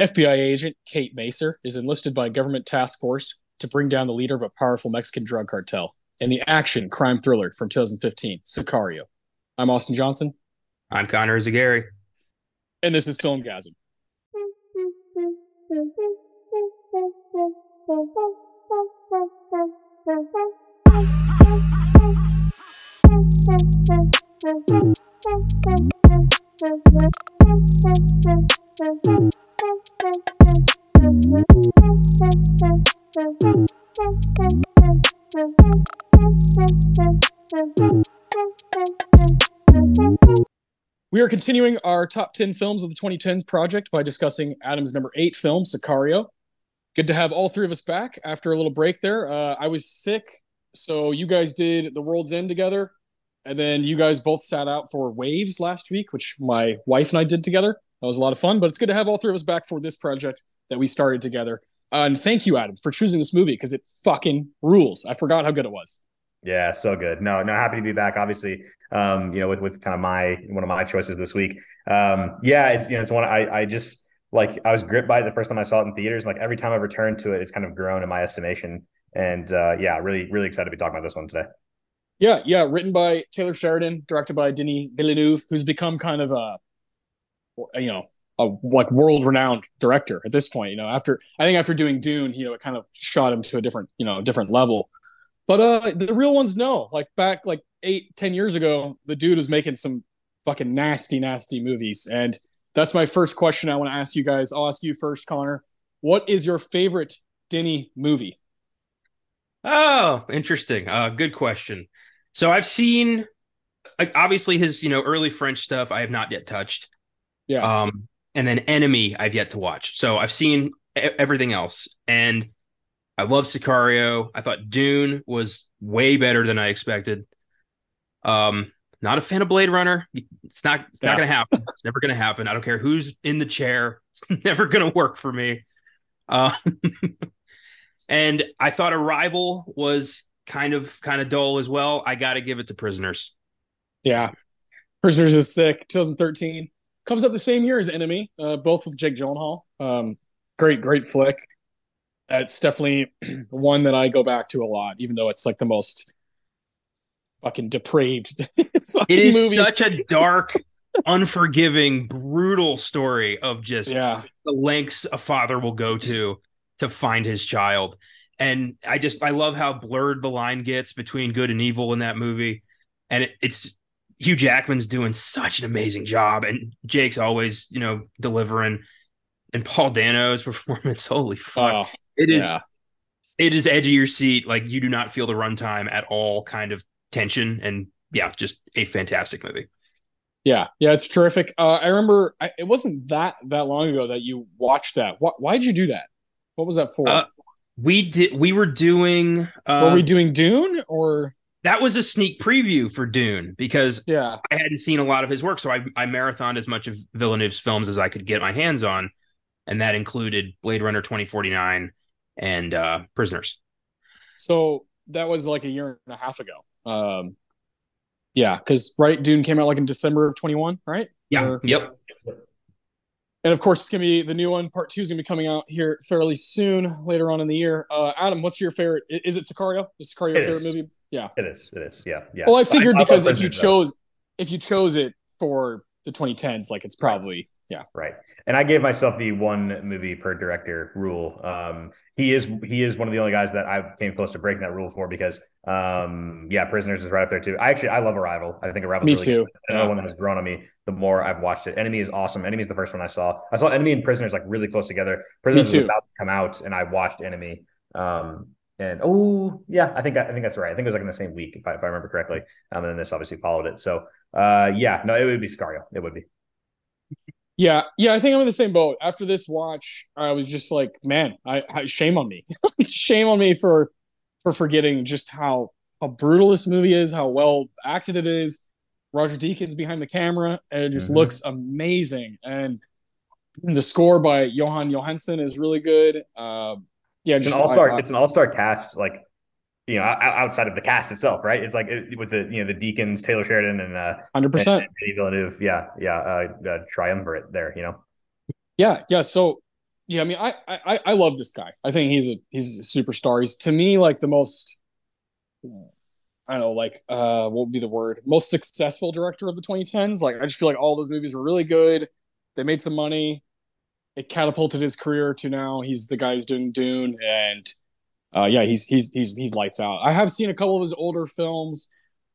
FBI agent Kate Macer is enlisted by a government task force to bring down the leader of a powerful Mexican drug cartel in the action crime thriller from 2015, Sicario. I'm Austin Johnson. I'm Connor Eyzaguirre. And this is Filmgazm. We are continuing our top 10 films of the 2010s project by discussing Adam's number eight film, Sicario. Good to have all three of us back after a little break there. Uh, I was sick, so you guys did The World's End together, and then you guys both sat out for Waves last week, which my wife and I did together. That was a lot of fun, but it's good to have all three of us back for this project that we started together. Uh, and thank you, Adam, for choosing this movie because it fucking rules. I forgot how good it was. Yeah, so good. No, no, happy to be back. Obviously, um, you know, with with kind of my one of my choices this week. Um, yeah, it's you know, it's one I I just like I was gripped by it the first time I saw it in theaters. Like every time I return to it, it's kind of grown in my estimation. And uh, yeah, really, really excited to be talking about this one today. Yeah, yeah, written by Taylor Sheridan, directed by Denis Villeneuve, who's become kind of a you know a like world renowned director at this point. You know, after I think after doing Dune, you know, it kind of shot him to a different you know different level. But uh, the real ones know. Like back like eight, ten years ago, the dude was making some fucking nasty, nasty movies. And that's my first question I want to ask you guys. I'll ask you first, Connor. What is your favorite Denny movie? Oh, interesting. Uh, good question. So I've seen, like, obviously his you know early French stuff. I have not yet touched. Yeah. Um, and then Enemy I've yet to watch. So I've seen everything else, and I love Sicario. I thought Dune was way better than I expected. Um, not a fan of Blade Runner. It's not. It's yeah. not going to happen. It's never going to happen. I don't care who's in the chair. It's never going to work for me. Uh, and I thought Arrival was kind of kind of dull as well. I got to give it to Prisoners. Yeah, Prisoners is sick. 2013 comes up the same year as Enemy, uh, both with Jake Gyllenhaal. Um, great, great flick it's definitely one that I go back to a lot, even though it's like the most fucking depraved. fucking it is movie. such a dark, unforgiving, brutal story of just yeah. the lengths a father will go to to find his child. And I just I love how blurred the line gets between good and evil in that movie. And it, it's Hugh Jackman's doing such an amazing job, and Jake's always you know delivering. And Paul Dano's performance, holy fuck! Oh it is yeah. it is edge of your seat. Like you do not feel the runtime at all, kind of tension, and yeah, just a fantastic movie. Yeah, yeah, it's terrific. Uh, I remember I, it wasn't that that long ago that you watched that. Why, why did you do that? What was that for? Uh, we did. We were doing. Uh, were we doing Dune or? That was a sneak preview for Dune because yeah, I hadn't seen a lot of his work, so I I marathoned as much of Villeneuve's films as I could get my hands on, and that included Blade Runner twenty forty nine, and uh, prisoners. So that was like a year and a half ago. Um, yeah, because right, Dune came out like in December of 21, right? Yeah. Or, yep. And of course, it's gonna be the new one. Part two is gonna be coming out here fairly soon, later on in the year. Uh, Adam, what's your favorite? Is it Sicario? Is Sicario your favorite movie? Yeah, it is. It is. Yeah, yeah. Well, I figured I, because I if you chose, though. if you chose it for the 2010s, like it's probably yeah. Right. And I gave myself the one movie per director rule. Um, he is he is one of the only guys that I came close to breaking that rule for because um, yeah, Prisoners is right up there too. I actually I love Arrival. I think Arrival. Me really too. Another yeah. one that has grown on me the more I've watched it. Enemy is awesome. Enemy is the first one I saw. I saw Enemy and Prisoners like really close together. Prisoners was about to come out, and I watched Enemy. Um, and oh yeah, I think I think that's right. I think it was like in the same week if I, if I remember correctly. Um, and then this obviously followed it. So uh, yeah, no, it would be Sicario. It would be. Yeah, yeah, I think I'm in the same boat. After this watch, I was just like, man, I, I shame on me, shame on me for for forgetting just how how brutal this movie is, how well acted it is. Roger Deakins behind the camera, and it just mm-hmm. looks amazing. And the score by Jóhann Jóhannsson is really good. Uh, yeah, just it's an all star. It's an all star cast. Like you know, outside of the cast itself, right? It's like with the you know the Deakins, Taylor Sheridan, and uh, hundred percent Villeneuve, yeah, yeah, uh, uh, triumvirate there, you know. Yeah, yeah. So yeah, I mean, I, I I love this guy. I think he's a he's a superstar. He's to me like the most I don't know, like uh what would be the word? Most successful director of the 2010s. Like I just feel like all those movies were really good. They made some money. It catapulted his career to now he's the guy who's doing Dune and uh yeah, he's he's he's he's lights out. I have seen a couple of his older films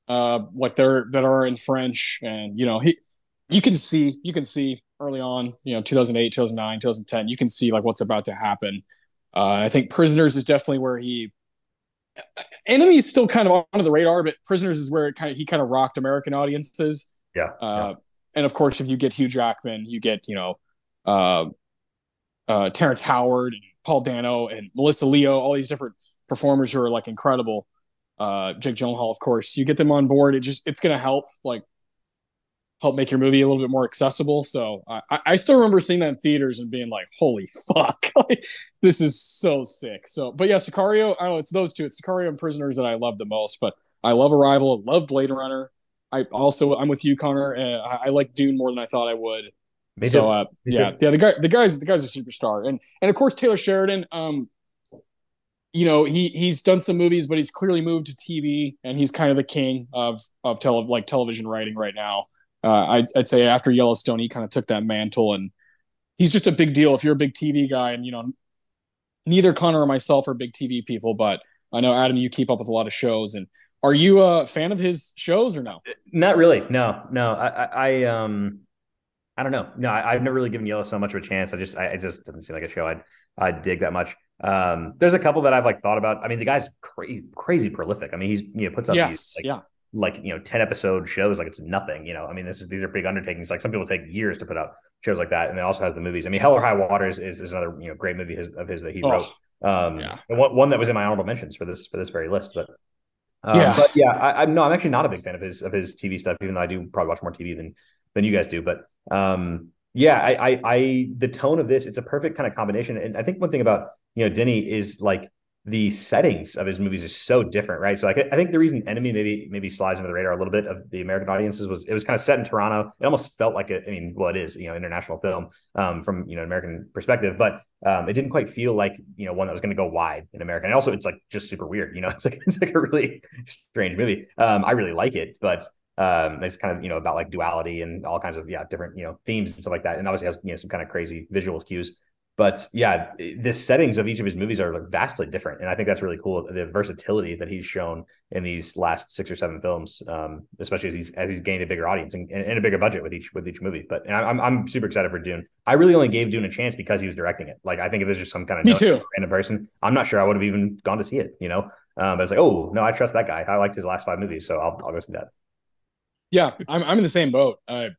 uh like they're that are in French and you know, he you can see you can see early on, you know, 2008, 2009, 2010, you can see like what's about to happen. Uh I think Prisoners is definitely where he Enemy is still kind of under the radar, but Prisoners is where it kind of he kind of rocked American audiences. Yeah. Uh, yeah. And of course, if you get Hugh Jackman, you get you know uh, uh, Terrence Howard, and Paul Dano, and Melissa Leo, all these different performers who are like incredible. Uh, Jake Gyllenhaal, of course, you get them on board. It just it's going to help like help make your movie a little bit more accessible. So I, I still remember seeing that in theaters and being like, "Holy fuck, this is so sick." So, but yeah, Sicario. I don't know. It's those two. It's Sicario and Prisoners that I love the most. But I love Arrival. I love Blade Runner. I also I'm with you, Connor. Uh, I, I, like Dune more than I thought I would. Me so uh, yeah, yeah. The guy, the guys, the guy's a superstar, and and of course Taylor Sheridan. Um, you know he he's done some movies, but he's clearly moved to TV, and he's kind of the king of of tele like television writing right now uh, I'd, I'd say after Yellowstone, he kind of took that mantle, and he's just a big deal. If you're a big TV guy, and you know, neither Connor or myself are big TV people, but I know Adam, you keep up with a lot of shows, and are you a fan of his shows or no? Not really. No, no. I, I, I um, I don't know. No, I, have never really given Yellowstone much of a chance. I just, I, it just doesn't seem like a show I'd, I'd dig that much. Um, there's a couple that I've like thought about. I mean, the guy's crazy, crazy prolific. I mean, he's you know puts up yes, these like, yeah like you know 10 episode shows like it's nothing you know i mean this is these are big undertakings like some people take years to put out shows like that and it also has the movies i mean hell or high waters is, is another you know great movie his, of his that he oh, wrote um yeah. one, one that was in my honorable mentions for this for this very list but um, yeah but yeah I, am no i'm actually not a big fan of his of his tv stuff even though i do probably watch more tv than than you guys do but um yeah I, I i the tone of this it's a perfect kind of combination and i think one thing about you know denny is like the settings of his movies are so different, right? So like, I think the reason Enemy maybe maybe slides under the radar a little bit of the American audiences was it was kind of set in Toronto. It almost felt like a, I mean, well, it is you know international film um, from you know American perspective, but um, it didn't quite feel like you know one that was going to go wide in America. And also, it's like just super weird. You know, it's like it's like a really strange movie. Um, I really like it, but um, it's kind of you know about like duality and all kinds of yeah different you know themes and stuff like that. And obviously has you know some kind of crazy visual cues. But yeah, the settings of each of his movies are vastly different, and I think that's really cool. The versatility that he's shown in these last six or seven films, um, especially as he's as he's gained a bigger audience and, and, a bigger budget with each with each movie. But I'm I'm super excited for Dune. I really only gave Dune a chance because he was directing it. Like I think if it was just some kind of me too random person, I'm not sure I would have even gone to see it. You know, um, but it's like, oh no, I trust that guy. I liked his last five movies, so I'll I'll go see that. Yeah, I'm I'm in the same boat. Uh,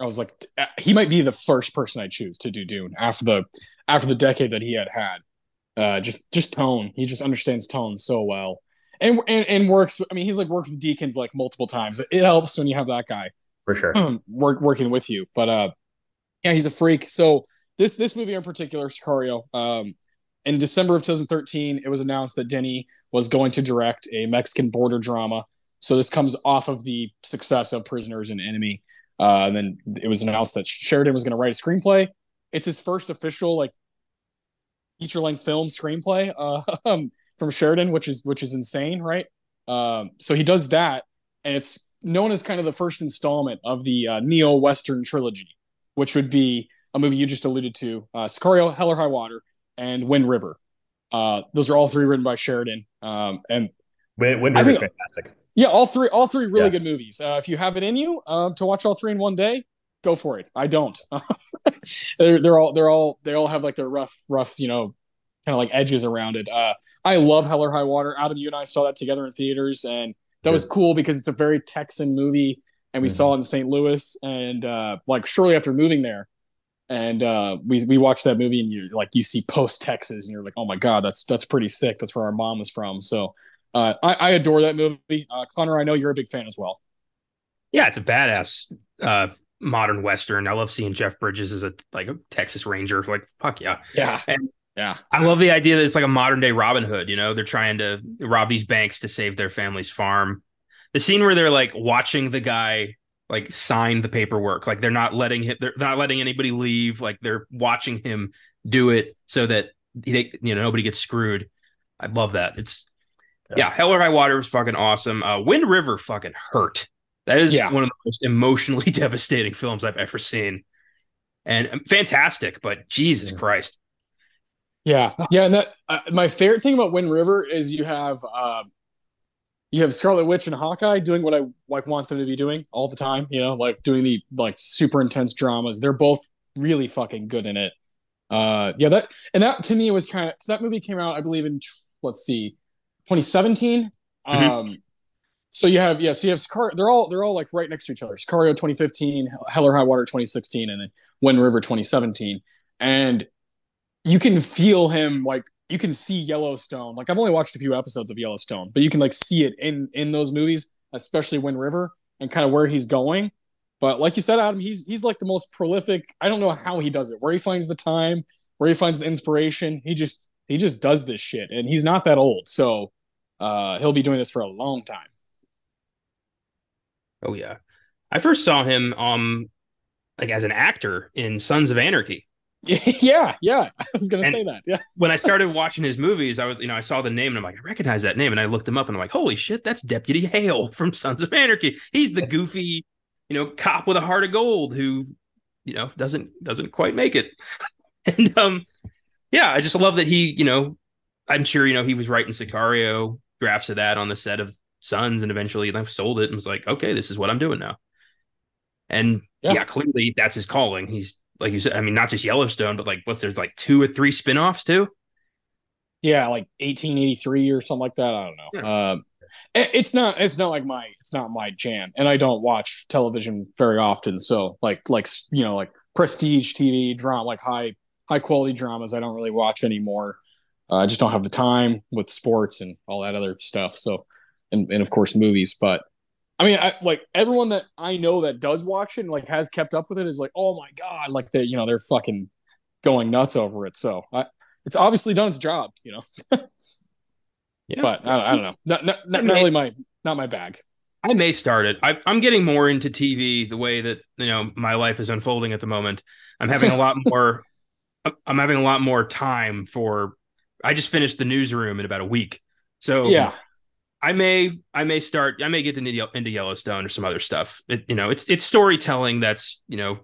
I was like, he might be the first person I choose to do Dune after the after the decade that he had had. Uh, just just tone. He just understands tone so well, and and, and works. I mean, he's like worked with Deakins like multiple times. It helps when you have that guy for sure work working with you. But uh, yeah, he's a freak. So this this movie in particular, Sicario. Um, in December of 2013, it was announced that Denny was going to direct a Mexican border drama. So this comes off of the success of Prisoners and Enemy. Uh, and then it was announced that Sheridan was going to write a screenplay. It's his first official like feature length film screenplay uh, um, from Sheridan, which is which is insane, right? Um, so he does that, and it's known as kind of the first installment of the uh, neo Western trilogy, which would be a movie you just alluded to, uh, Sicario, Hell or High Water, and Wind River. Uh, those are all three written by Sheridan, um, and Wind, Wind River is fantastic. Yeah, all three, all three really yeah. good movies. Uh, if you have it in you um, to watch all three in one day, go for it. I don't. they're, they're all they're all they all have like their rough rough you know kind of like edges around it. Uh, I love Hell or High Water. Adam, you and I saw that together in theaters, and that was cool because it's a very Texan movie, and we mm-hmm. saw it in St. Louis, and uh, like shortly after moving there, and uh, we we watched that movie, and you like you see post Texas, and you're like, oh my god, that's that's pretty sick. That's where our mom was from. So uh, I, I, adore that movie. Uh, Connor, I know you're a big fan as well. Yeah, it's a badass uh, modern western. I love seeing Jeff Bridges as a like a Texas Ranger. Like fuck yeah, yeah, and yeah. I love the idea that it's like a modern day Robin Hood. You know, they're trying to rob these banks to save their family's farm. The scene where they're like watching the guy like sign the paperwork. Like they're not letting him, they're not letting anybody leave. Like they're watching him do it so that they, you know, nobody gets screwed. I love that. It's yeah, yeah Hell or High Water was fucking awesome. Uh, Wind River fucking hurt. That is yeah. one of the most emotionally devastating films I've ever seen, and um, fantastic. But Jesus yeah. Christ, yeah, yeah. And that uh, my favorite thing about Wind River is you have uh, you have Scarlet Witch and Hawkeye doing what I like want them to be doing all the time. You know, like doing the like super intense dramas. They're both really fucking good in it. Uh, yeah, that and that to me was kind of because that movie came out, I believe, in let's see, 2017. Mm-hmm. Um, so you have yeah, so you have Sicario. They're all they're all like right next to each other. Sicario 2015, Hell or High Water 2016, and then Wind River 2017. And you can feel him like you can see Yellowstone. Like I've only watched a few episodes of Yellowstone, but you can like see it in in those movies, especially Wind River and kind of where he's going. But like you said, Adam, he's he's like the most prolific. I don't know how he does it, where he finds the time, where he finds the inspiration. He just he just does this shit, and he's not that old, so uh, he'll be doing this for a long time. Oh yeah, I first saw him um like as an actor in Sons of Anarchy. yeah, yeah. I was gonna and say that. Yeah. when I started watching his movies, I was, you know, I saw the name and I'm like, I recognize that name. And I looked him up and I'm like, holy shit, that's Deputy Hale from Sons of Anarchy. He's the goofy, you know, cop with a heart of gold who, you know, doesn't doesn't quite make it. and um, yeah, I just love that he, you know, I'm sure, you know, he was writing Sicario drafts of that on the set of Sons and eventually like, sold it and was like, okay, this is what I'm doing now. And yeah. yeah, clearly that's his calling. He's like you said, I mean, not just Yellowstone, but like what's there's like two or three spinoffs too. Yeah, like 1883 or something like that. I don't know. Yeah. Um, it's not it's not like my it's not my jam, and I don't watch television very often. So like like you know like prestige TV drama, like high high quality dramas, I don't really watch anymore. Uh, I just don't have the time with sports and all that other stuff. So and and of course movies, but I mean, I, like everyone that I know that does watch it and like has kept up with it is like, oh my god, like they, you know, they're fucking going nuts over it. So I, it's obviously done its job, you know. yeah, but I, I, don't know, not not, not, not really my not my bag. I may start it. I, am getting more into TV the way that you know my life is unfolding at the moment. I'm having a lot more. I'm having a lot more time for. I just finished the newsroom in about a week, so yeah, I may I may start I may get into into Yellowstone or some other stuff. It, you know, it's it's storytelling that's you know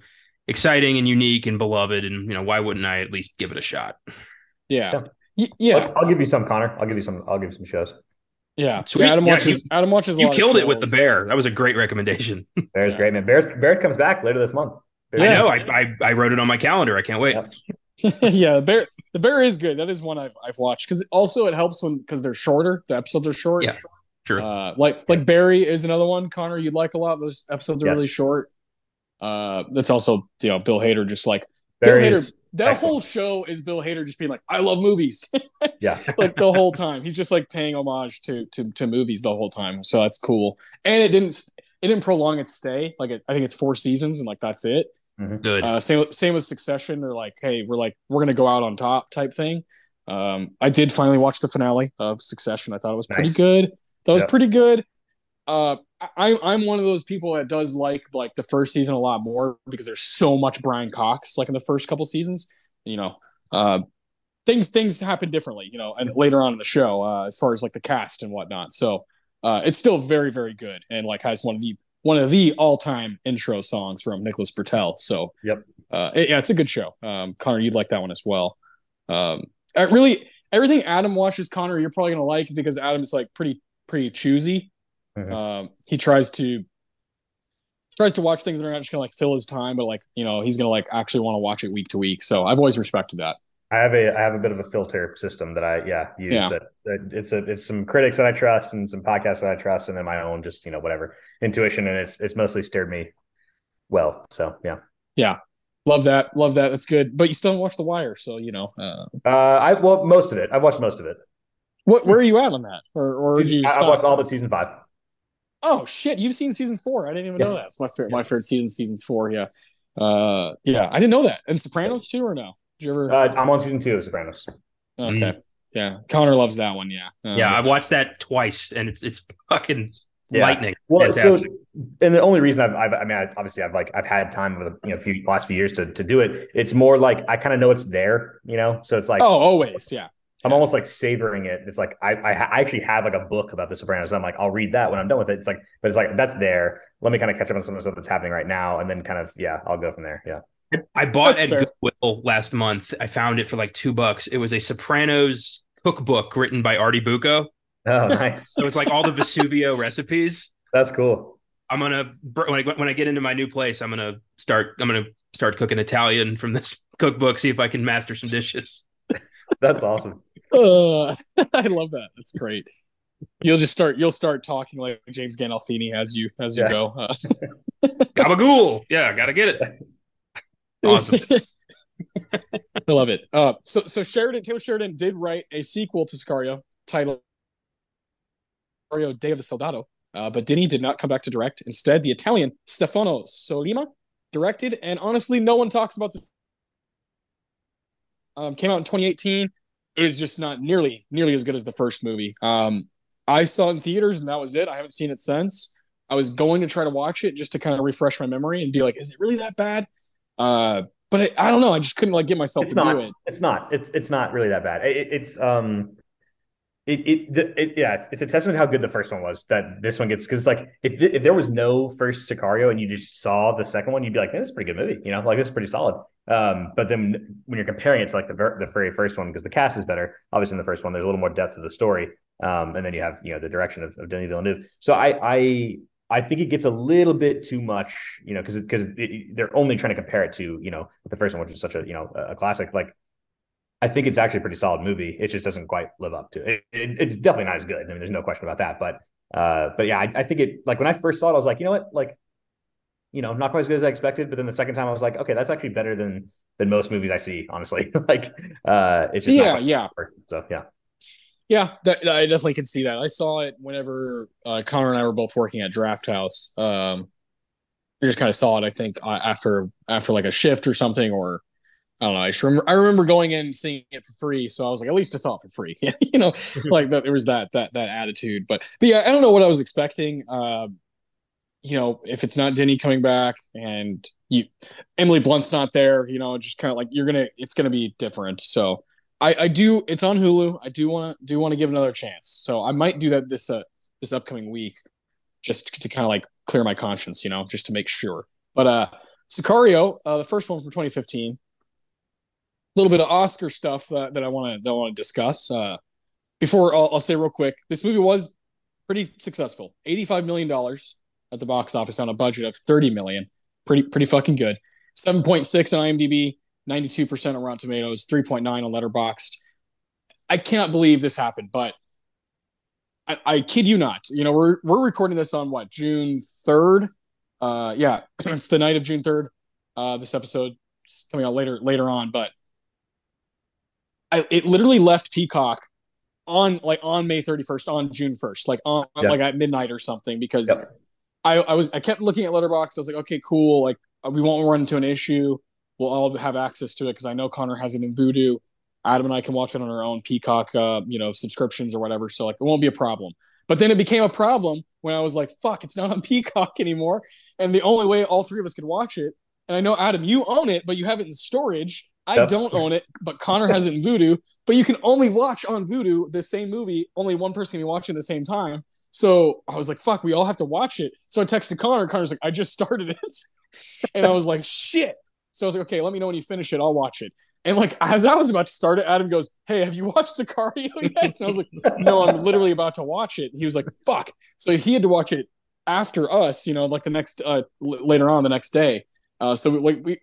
exciting and unique and beloved, and you know why wouldn't I at least give it a shot? Yeah, yeah. yeah. I'll, I'll, give you some, Connor. I'll give you some. I'll give you some shows. Yeah, Sweet. Yeah, Adam watches. You, Adam watches. you killed it with the bear. That was a great recommendation. Bear's yeah. great, man. Bear's Bear comes back later this month. Bear's I know. I, I, I wrote it on my calendar. I can't wait. Yep. yeah, the bear the bear is good. That is one I've I've watched because also it helps when because they're shorter. The episodes are short. Yeah, true. Uh, like like Barry is another one. Connor, you'd like a lot. Those episodes are yes. really short. Uh, that's also you know Bill Hader just like Barry Bill Hader. That excellent. whole show is Bill Hader just being like, "I love movies." yeah, like the whole time he's just like paying homage to to to movies the whole time. So that's cool. And it didn't it didn't prolong its stay. Like it, I think it's four seasons and like that's it. Mm-hmm. Good. Uh, same same with Succession. They're like, hey, we're like we're gonna go out on top type thing. Um, I did finally watch the finale of Succession. I thought it was nice. pretty good. That was yep. pretty good. Uh, I, I'm one of those people that does like like the first season a lot more because there's so much Brian Cox like in the first couple seasons. You know, uh, things things happen differently. You know, and later on in the show, uh, as far as like the cast and whatnot. So uh, it's still very very good and like has one of the one of the all-time intro songs from Nicholas Britell. So, yep, uh, it, yeah, it's a good show. Um, Connor, you'd like that one as well. Um, really, everything Adam watches, Connor, you're probably gonna like because Adam's like pretty pretty choosy. Mm-hmm. Um, he tries to tries to watch things that are not just gonna like fill his time, but like you know he's gonna like actually want to watch it week to week. So I've always respected that. I have a I have a bit of a filter system that I yeah use yeah. That, that, it's a it's some critics that I trust and some podcasts that I trust and then my own just you know whatever intuition and it's it's mostly steered me well. So yeah. Yeah. Love that. Love that. That's good. But you still watched The Wire so you know uh, uh I well most of it. I've watched most of it. What where are you at on that? Or or you I, watched all but season five. Oh shit. You've seen season four. I didn't even yeah. know that. It's my favorite yeah. my favorite season season four. Yeah. Uh yeah. I didn't know that. And Sopranos too or no did you ever? Uh, I'm on season two of Sopranos. Okay. Mm. Yeah, Connor loves that one. Yeah. Um, yeah, I watched that twice, and it's it's fucking yeah. lightning. Well, Fantastic. so and the only reason I've, I've I mean, I, obviously I've like I've had time over the you know few last few years to to do it. It's more like I kind of know it's there, you know. So it's like oh, always, yeah. I'm almost like savoring it. It's like I, I, I actually have like a book about The Sopranos. I'm like I'll read that when I'm done with it. It's like, but it's like that's there. Let me kind of catch up on some of the stuff that's happening right now, and then kind of yeah, I'll go from there. Yeah. I bought that's at fair. Goodwill last month. I found it for like two bucks. It was a Sopranos cookbook written by Artie Bucco. Oh, nice. so it's like all the Vesuvio recipes. That's cool. I'm gonna when I, when I get into my new place, I'm gonna start. I'm gonna start cooking Italian from this cookbook. See if I can master some dishes. That's awesome. Uh, I love that. That's great. You'll just start. You'll start talking like James Gandolfini as you as you yeah. go. Uh. Gabagool. Yeah, gotta get it. Awesome. I love it. Uh, so so Sheridan Taylor Sheridan did write a sequel to Sicario titled Sicario Day of the Soldado, uh, but Denny did not come back to direct. Instead, the Italian Stefano Sollima directed, and honestly, no one talks about this. Um, came out in 2018. It is just not nearly nearly as good as the first movie. Um, I saw it in theaters, and that was it. I haven't seen it since. I was going to try to watch it just to kind of refresh my memory and be like, is it really that bad? Uh, but I, I, don't know. I just couldn't like get myself it's to not, do it. It's not. It's it's not really that bad. It, it's um, it it, it yeah. It's, it's, a testament how good the first one was that this one gets because it's like if if there was no first Sicario and you just saw the second one, you'd be like, this is a pretty good movie. You know, like this is pretty solid. Um, but then when you're comparing it to like the the very first one, because the cast is better, obviously in the first one, there's a little more depth to the story. Um, and then you have you know the direction of, of Denis Villeneuve. So I I I think it gets a little bit too much, you know, because because they're only trying to compare it to you know the first one, which is such a you know a classic. Like, I think it's actually a pretty solid movie. It just doesn't quite live up to it. it it's definitely not as good. I mean, there's no question about that. But uh, but yeah, I, I, think it like when I first saw it, I was like, you know what, like, you know, not quite as good as I expected. But then the second time, I was like, okay, that's actually better than than most movies I see. Honestly, like, uh, it's just yeah, yeah. So yeah. Yeah, that, I definitely can see that. I saw it whenever uh, Connor and I were both working at Draft House. Um, I just kind of saw it. I think uh, after after like a shift or something, or I don't know. I just remember I remember going in and seeing it for free, so I was like, at least I saw it for free. you know, like that. There was that that that attitude, but but yeah, I don't know what I was expecting. Uh, you know, if it's not Denny coming back and you Emily Blunt's not there, you know, just kind of like you're gonna, it's gonna be different. So I, I do. It's on Hulu. I do want to do want to give another chance. So I might do that this uh this upcoming week, just to kind of like clear my conscience, you know, just to make sure. But uh, Sicario, uh, the first one from 2015. A little bit of Oscar stuff that, that I want to that I want to discuss. Uh, before I'll, I'll say real quick, this movie was pretty successful. 85 million dollars at the box office on a budget of 30 million. Pretty pretty fucking good. 7.6 on IMDb, 92% on Rotten Tomatoes, 3.9 on Letterboxd. I cannot believe this happened, but I, I, kid you not. You know, we're we're recording this on what June 3rd. Uh, yeah, it's the night of June 3rd. Uh, this episode is coming out later later on, but I, it literally left Peacock on like on May 31st, on June 1st, like on like at midnight or something, because. I, I was I kept looking at Letterboxd. I was like, okay, cool. Like we won't run into an issue we'll all have access to it because I know Connor has it in Vudu. Adam and I can watch it on our own Peacock, uh, you know, subscriptions or whatever. So like, it won't be a problem. But then it became a problem when I was like, "Fuck, it's not on Peacock anymore," and the only way all three of us could watch it. And I know Adam, you own it, but you have it in storage. I yep. don't own it, but Connor has it in Vudu. But you can only watch on Vudu the same movie. Only one person can be watching at the same time. So I was like, "Fuck, we all have to watch it." So I texted Connor. Connor's like, "I just started it," and I was like, "Shit." So I was like, okay, let me know when you finish it. I'll watch it. And like as I was about to start it, Adam goes, "Hey, have you watched Sicario yet?" And I was like, "No, I'm literally about to watch it." He was like, "Fuck!" So he had to watch it after us, you know, like the next uh, l- later on the next day. Uh, so like we,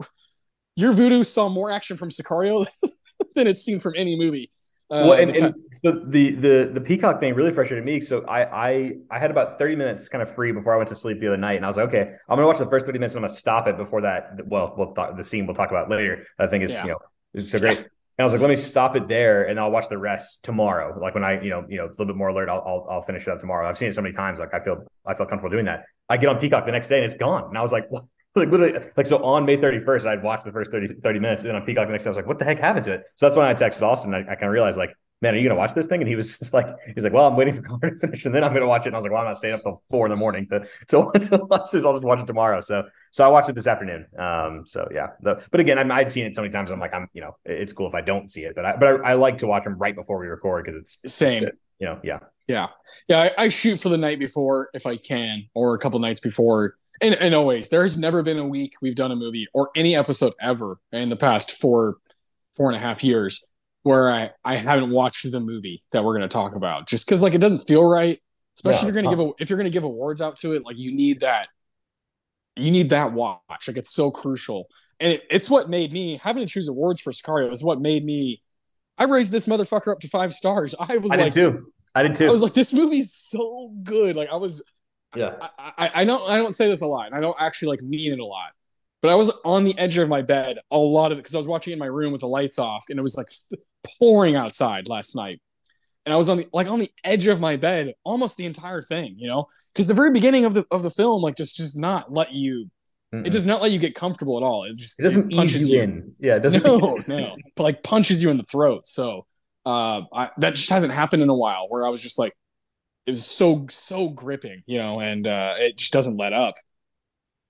your Vudu saw more action from Sicario than it's seen from any movie. Uh, well, and, and, so the the the Peacock thing really frustrated me. So I I I had about thirty minutes kind of free before I went to sleep the other night, and I was like, okay, I'm gonna watch the first thirty minutes. and I'm gonna stop it before that. Well, we'll talk, the scene we'll talk about later. I think is yeah. you know is so great. And I was like, let me stop it there, and I'll watch the rest tomorrow. Like when I, you know, you know, a little bit more alert, I'll, I'll, I'll finish it up tomorrow. I've seen it so many times, like I feel, I feel comfortable doing that. I get on Peacock the next day, and it's gone, and I was like, what? Like literally like so on May 31st, I'd watched the first 30, 30 minutes, and then on Peacock the next day, I was like, what the heck happened to it? So that's when I texted Austin. I, I kind of realized like man, are you gonna watch this thing? And he was just like, he's like, well, I'm waiting for Connor to finish, and then I'm gonna watch it. And I was like, well, I'm not staying up till four in the morning to to, to watch this. I'll just watch it tomorrow. So so I watched it this afternoon. Um, so yeah, the, but again, i I'd seen it so many times. I'm like, I'm you know, it's cool if I don't see it, but I but I, I like to watch them right before we record because it's same. It's you know, yeah, yeah, yeah. I, I shoot for the night before if I can, or a couple nights before. And, and always, there has never been a week we've done a movie or any episode ever in the past four, four and a half years where I, I haven't watched the movie that we're going to talk about just because like it doesn't feel right especially yeah, if you're going to give a, if you're going to give awards out to it like you need that you need that watch. Like it's so crucial. And it, it's what made me having to choose awards for Sicario is what made me I raised this motherfucker up to five stars. I was like, I like did too. I did too. I was like this movie's so good. Like I was yeah I, I, I don't I don't say this a lot and I don't actually like mean it a lot but I was on the edge of my bed a lot of it because I was watching in my room with the lights off and it was like th- pouring outside last night. And I was on the like on the edge of my bed almost the entire thing, you know, because the very beginning of the of the film like just just not let you. Mm-mm. It does not let you get comfortable at all. It just it doesn't it punches you in. Yeah, it doesn't. No, no, but like punches you in the throat. So uh, I, that just hasn't happened in a while. Where I was just like, it was so so gripping, you know, and uh, it just doesn't let up.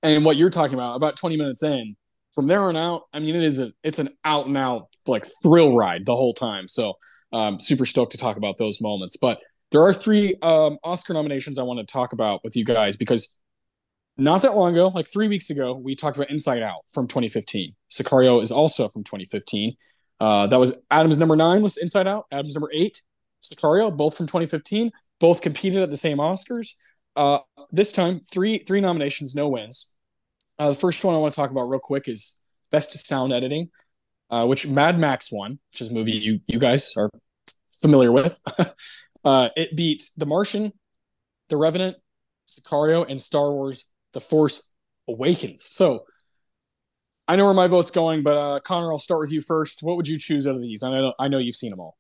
And what you're talking about, about 20 minutes in, from there on out, I mean, it is a it's an out and out like thrill ride the whole time. So um, super stoked to talk about those moments. But there are three um, Oscar nominations I want to talk about with you guys because not that long ago, like three weeks ago, we talked about Inside Out from 2015. Sicario is also from 2015. Uh, that was Adam's number nine was Inside Out. Adam's number eight, Sicario, both from 2015. Both competed at the same Oscars. Uh, this time, three three nominations, no wins. Uh, the first one I want to talk about real quick is best sound editing, uh, which Mad Max won, which is a movie you you guys are familiar with. uh, it beat The Martian, The Revenant, Sicario, and Star Wars: The Force Awakens. So I know where my vote's going, but uh, Connor, I'll start with you first. What would you choose out of these? I know I know you've seen them all.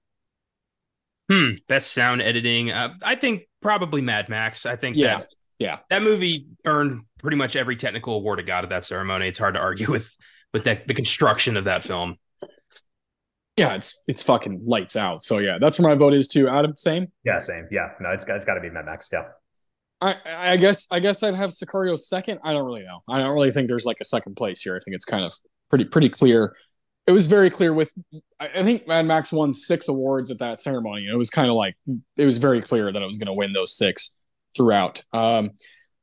Hmm. Best sound editing. Uh, I think probably Mad Max. I think yeah. that yeah. That movie earned pretty much every technical award it got at that ceremony. It's hard to argue with with that, the construction of that film. Yeah, it's it's fucking lights out. So yeah, that's where my vote is too. Adam, same. Yeah, same. Yeah, no, it's it's got to be Mad Max. Yeah. I I guess I guess I'd have Sicario second. I don't really know. I don't really think there's like a second place here. I think it's kind of pretty pretty clear. It was very clear with I think Mad Max won six awards at that ceremony. It was kind of like it was very clear that it was going to win those six throughout. Um,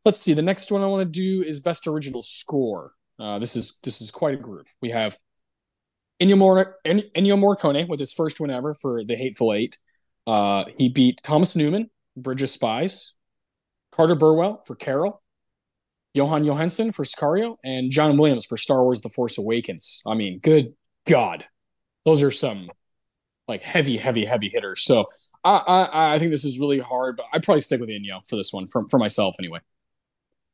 let's see. The next one I want to do is best original score. Uh, this is this is quite a group. We have Ennio, Mor- Ennio Morricone with his first win ever for The Hateful Eight. Uh, he beat Thomas Newman, Bridge of Spies, Carter Burwell for Carol, Jóhann Jóhannsson for Sicario, and John Williams for Star Wars: The Force Awakens. I mean, good God, those are some like heavy, heavy, heavy hitters. So I, I, I think this is really hard, but I'd probably stick with Ennio for this one, for, for myself anyway.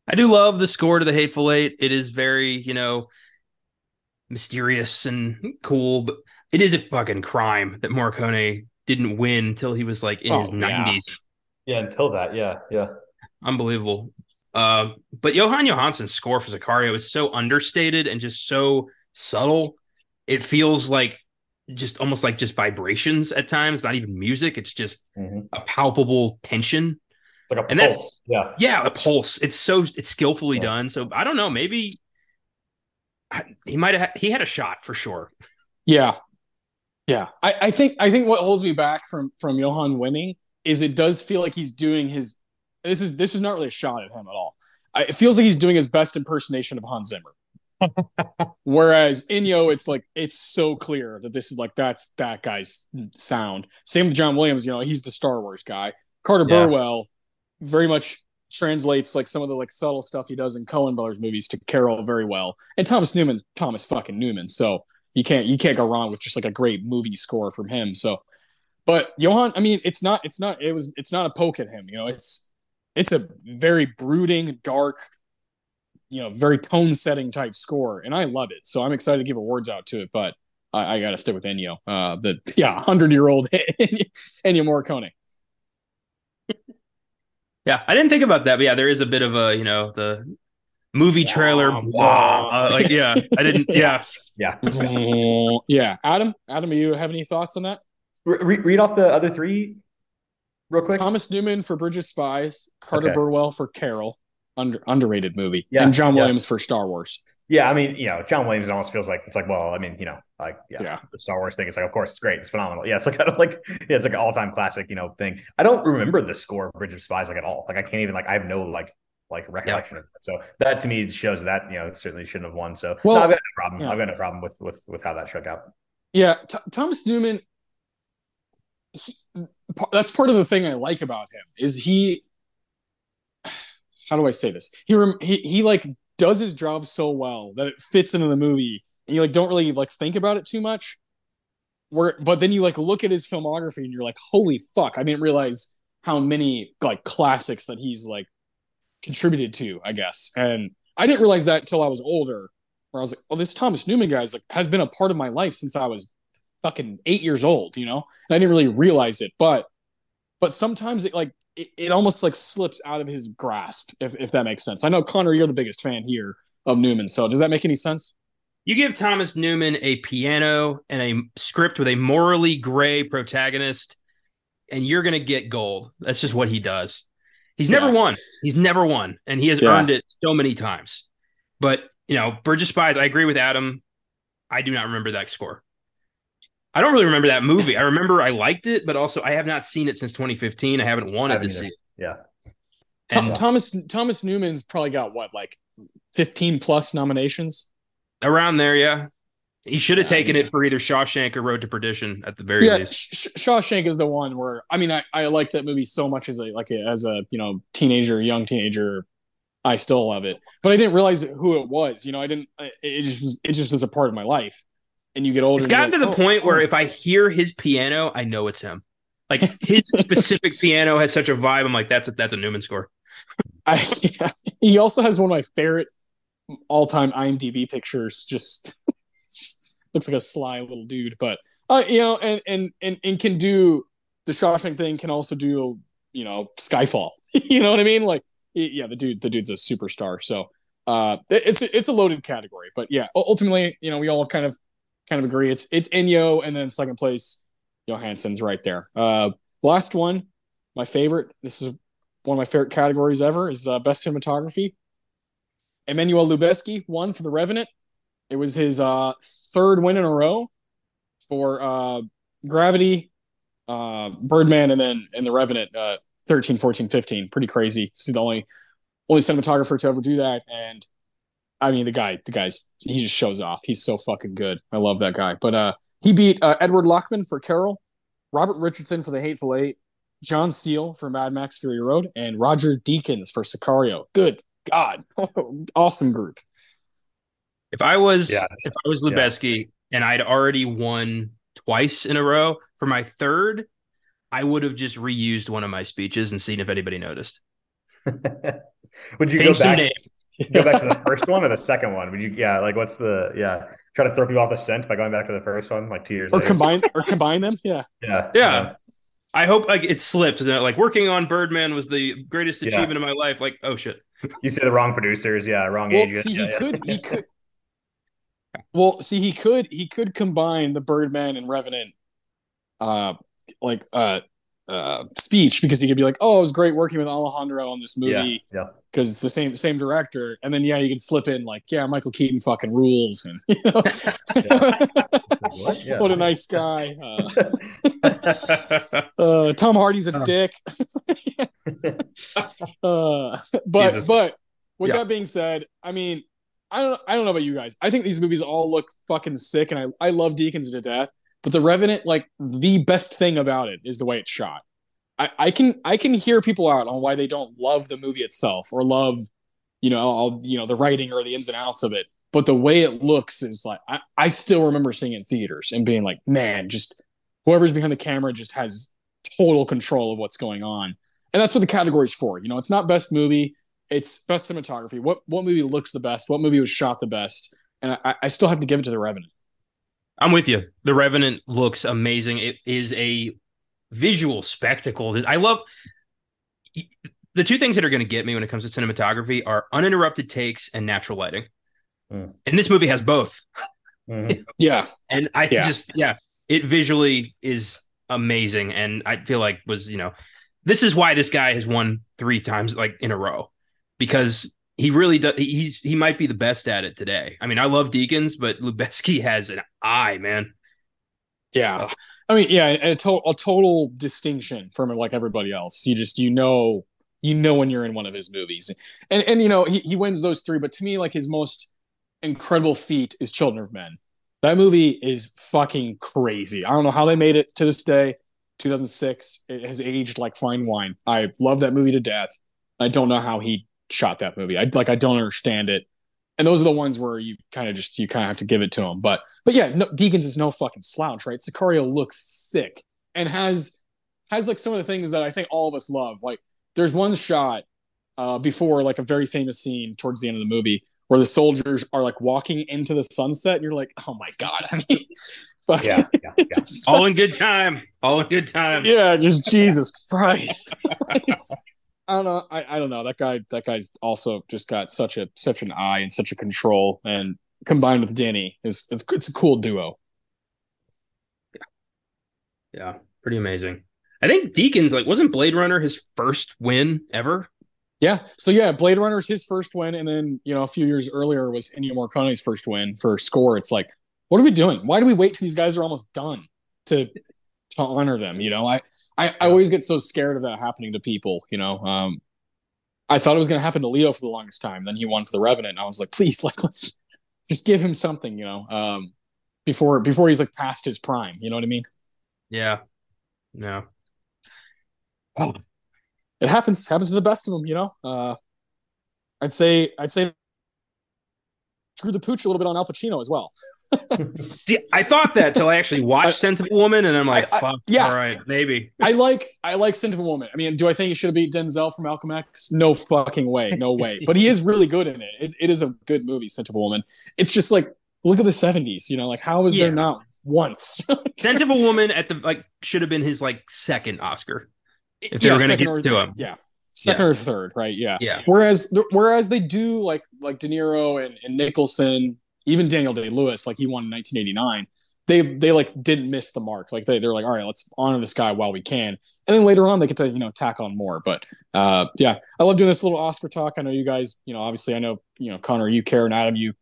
I do love the score to the Hateful Eight. It is very, you know, mysterious and cool, but it is a fucking crime that Morricone didn't win until he was like in oh, his nineties. Yeah. yeah, until that, yeah, yeah, unbelievable. Uh, but Jóhann Jóhannsson's score for Sicario is so understated and just so subtle. It feels like just almost like just vibrations at times, not even music. It's just mm-hmm. a palpable tension. Like and pulse. that's yeah, yeah, a pulse. It's so it's skillfully yeah. done. So I don't know, maybe he might have he had a shot for sure. Yeah, yeah. I, I think I think what holds me back from from Jóhann winning is it does feel like he's doing his. This is this is not really a shot at him at all. I, it feels like he's doing his best impersonation of Hans Zimmer. Whereas Ennio, it's like it's so clear that this is like that's that guy's sound. Same with John Williams, you know, he's the Star Wars guy. Carter yeah. Burwell very much translates like some of the like subtle stuff he does in Coen Brothers movies to Carol very well. And Thomas Newman, Thomas fucking Newman. So you can't you can't go wrong with just like a great movie score from him. So but Jóhann, I mean, it's not it's not it was it's not a poke at him, you know, it's it's a very brooding, dark, you know, very tone setting type score, and I love it. So I'm excited to give awards out to it, but I, I got to stick with Ennio. Uh, the yeah, hundred year old Ennio Morricone. Yeah, I didn't think about that, but yeah, there is a bit of a you know the movie trailer. Wow, wow. Uh, like yeah, I didn't. Yeah, yeah, yeah. Adam, Adam, do you have any thoughts on that? Re- read off the other three real quick. Thomas Newman for Bridge of Spies, Carter okay. Burwell for Carol, under, underrated movie, yeah, and John yeah. Williams for Star Wars. Yeah, I mean, you know, John Williams almost feels like it's like, well, I mean, you know, like yeah, yeah. the Star Wars thing. It's like, of course, it's great, it's phenomenal. Yeah, it's like kind of like yeah, it's like an all time classic, you know, thing. I don't remember the score of Bridge of Spies like at all. Like I can't even like I have no like like recollection yeah. of it. So that to me shows that you know certainly shouldn't have won. So well, no, I've got no problem. Yeah. I've got no problem with with with how that shook out. Yeah, T- Thomas Newman. He, that's part of the thing I like about him is he. How do I say this? He he he like does his job so well that it fits into the movie and you like don't really like think about it too much. Where but then you like look at his filmography and you're like holy fuck i didn't realize how many like classics that he's like contributed to i guess. And i didn't realize that until i was older where i was like oh, this thomas newman guy's like has been a part of my life since i was fucking eight years old you know? And i didn't really realize it but but sometimes it like it, it almost like slips out of his grasp, if, if that makes sense. I know Connor, you're the biggest fan here of Newman. So does that make any sense? You give Thomas Newman a piano and a script with a morally gray protagonist, and you're going to get gold. That's just what he does. He's never won. He's never won, and he has yeah. earned it so many times. But you know, of Spies. I agree with Adam. I do not remember that score. I don't really remember that movie. I remember I liked it, but also I have not seen it since 2015. I haven't wanted I to see it. Yeah. And, uh, Thomas Thomas Newman's probably got what like 15 plus nominations around there. Yeah, he should have yeah, taken it for either Shawshank or Road to Perdition at the very yeah, least. Sh- Shawshank is the one where I mean I, I like that movie so much as a like a, as a you know teenager, young teenager. I still love it, but I didn't realize who it was. You know, I didn't. It just was. It just was a part of my life and you get older. It's gotten like, to the oh, point oh. where if I hear his piano, I know it's him. Like his specific piano has such a vibe. I'm like, that's a, that's a Newman score. I, yeah. He also has one of my favorite all time IMDb pictures. Just, just, looks like a sly little dude, but uh, you know, and and and and can do the Shawshank thing. Can also do you know Skyfall. you know what I mean? Like, yeah, the dude, the dude's a superstar. So. Uh, it's it's a loaded category, but yeah, ultimately, you know, we all kind of kind of agree. It's it's Ennio, and then second place, Jóhannsson's right there. Uh, last one, my favorite. This is one of my favorite categories ever. Is uh, best cinematography. Emmanuel Lubezki won for The Revenant. It was his uh, third win in a row for uh, Gravity, uh, Birdman, and then in The Revenant, uh, 13, 14, 15. Pretty crazy. He's the only only cinematographer to ever do that, and I mean, the guy, the guy's he just shows off. He's so fucking good. I love that guy. But uh, he beat uh, Edward Lachman for Carol, Robert Richardson for The Hateful Eight, John Seale for Mad Max Fury Road, and Roger Deakins for Sicario. Good God, awesome group. If I was yeah. if I was Lubezki yeah. and I'd already won twice in a row for my third, I would have just reused one of my speeches and seen if anybody noticed. would you Change go back? go back to the first one or the second one? Would you? Yeah, like what's the? Yeah, try to throw people off the scent by going back to the first one, like two years. Or later. combine or combine them. Yeah. Yeah. Yeah. I hope like it slipped. Like working on Birdman was the greatest achievement yeah. of my life. Like, oh shit. You say the wrong producers, yeah, wrong well, agent. See, yeah, he yeah. could, he could. Well, see, he could, he could combine the Birdman and Revenant, uh, like uh, uh, speech because he could be like, "Oh, it was great working with Alejandro on this movie." Yeah, because it's the same same director, and then yeah, you could slip in like, "Yeah, Michael Keaton fucking rules," and you know, what? Yeah. what? a nice guy. Uh, uh, Tom Hardy's a dick. uh, but Jesus. but with yeah. that being said, I mean, I don't I don't know about you guys. I think these movies all look fucking sick, and I I love Deakins to death. But the Revenant, like the best thing about it is the way it's shot. I, I can I can hear people out on why they don't love the movie itself or love, you know, all, you know, the writing or the ins and outs of it. But the way it looks is like I, I still remember seeing it in theaters and being like, man, just whoever's behind the camera just has total control of what's going on. And that's what the category's for. You know, it's not best movie, it's best cinematography. What what movie looks the best? What movie was shot the best? And I, I still have to give it to the Revenant. I'm with you. The Revenant looks amazing. It is a visual spectacle. I love the two things that are going to get me when it comes to cinematography are uninterrupted takes and natural lighting. Mm. And this movie has both. Mm-hmm. yeah. And I yeah. just, yeah, it visually is amazing, and I feel like was you know this is why this guy has won three times like in a row because he really does. He's he might be the best at it today. I mean, I love Deakins, but Lubezki has an eye, man. Yeah, Ugh. I mean, yeah, a, to- a total distinction from like everybody else. You just you know you know when you're in one of his movies, and and you know he he wins those three. But to me, like his most incredible feat is Children of Men. That movie is fucking crazy. I don't know how they made it to this day. 2006. It has aged like fine wine. I love that movie to death. I don't know how he shot that movie. I like I don't understand it. And those are the ones where you kind of just you kind of have to give it to him. But but yeah, no, Deakins is no fucking slouch, right? Sicario looks sick and has has like some of the things that I think all of us love. Like there's one shot uh, before like a very famous scene towards the end of the movie where the soldiers are like walking into the sunset, and you're like, oh my god. I mean, but yeah, yeah, yeah. all in good time. All in good time. Yeah, just Jesus Christ. I don't know. I, I don't know. That guy that guy's also just got such a such an eye and such a control and combined with Danny is it's it's a cool duo. Yeah. Yeah. Pretty amazing. I think Deakins like wasn't Blade Runner his first win ever? Yeah. So yeah, Blade Runner's his first win, and then you know a few years earlier was Ennio Morricone's first win for score. It's like, what are we doing? Why do we wait till these guys are almost done to to honor them? You know, I I, I always get so scared of that happening to people. You know, um, I thought it was going to happen to Leo for the longest time. Then he won for the Revenant, and I was like, please, like let's just give him something. You know, um, before before he's like past his prime. You know what I mean? Yeah. No. Oh. It happens. Happens to the best of them. You know. Uh, I'd say I'd say screw the pooch a little bit on Al Pacino as well. See, I thought that till I actually watched Scent of a Woman, and I'm like, I, I, fuck, yeah, all right, maybe. I like I like Scent of a Woman. I mean, do I think he should have beat Denzel from Malcolm X? No fucking way, no way. but he is really good in it. it. It is a good movie, Scent of a Woman. It's just like look at the '70s. You know, like how is yeah. there not once? Scent of a Woman at the like should have been his like second Oscar if they yeah, were going to give to him. Yeah, second yeah. or third, right? Yeah. Yeah. Whereas whereas they do like like De Niro and, and Nicholson even Daniel Day Lewis, like he won in 1989, they they like didn't miss the mark. Like they they're like, all right, let's honor this guy while we can, and then later on they get to you know tack on more. But uh, yeah, I love doing this little Oscar talk. I know you guys, you know, obviously I know you know Connor, you care, and Adam, you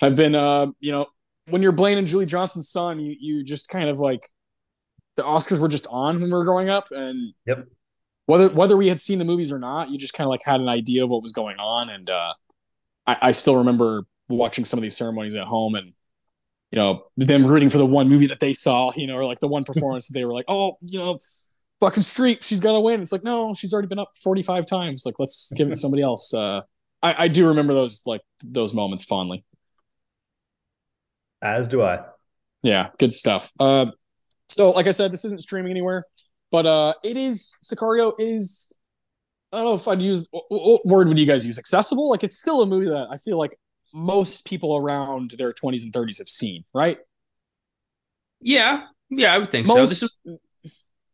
have been uh, you know when you're Blaine and Julie Johnson's son, you you just kind of like the Oscars were just on when we were growing up, and yep. Whether whether we had seen the movies or not, you just kind of like had an idea of what was going on, and uh, I, I still remember watching some of these ceremonies at home and you know them rooting for the one movie that they saw you know or like the one performance that they were like oh you know fucking Streep she's gonna win. It's like no she's already been up 45 times. Like let's give it to somebody else. Uh I, I do remember those like those moments fondly. As do i. Yeah good stuff. Uh so like i said this isn't streaming anywhere but uh it is sicario is I don't know if I'd use what word would you guys use? Accessible? Like it's still a movie that I feel like most people around their 20s and 30s have seen, right? Yeah, yeah, I would think most, so. This is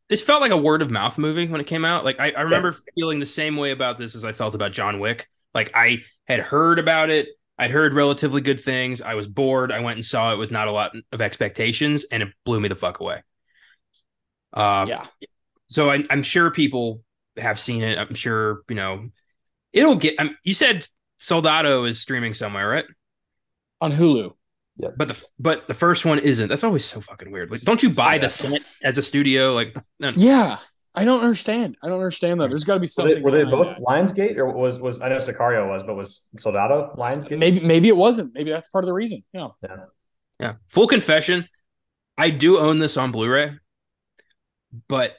this felt like a word of mouth movie when it came out. Like I, I remember yes. feeling the same way about this as I felt about John Wick. Like I had heard about it. I'd heard relatively good things. I was bored. I went and saw it with not a lot of expectations, and it blew me the fuck away. Uh, yeah. So I, am sure people have seen it. I'm sure you know it'll get. Um, you said Soldado is streaming somewhere, right? On Hulu. Yeah. But the but the first one isn't. That's always so fucking weird. Like, don't you buy the set as a studio? Like, no. yeah, I don't understand. I don't understand that. There's got to be something. Were they, were they both that. Lionsgate, or was was I know Sicario was, but was Soldado Lionsgate? Maybe maybe it wasn't. Maybe that's part of the reason. Yeah. Yeah. Yeah. Full confession, I do own this on Blu-ray, but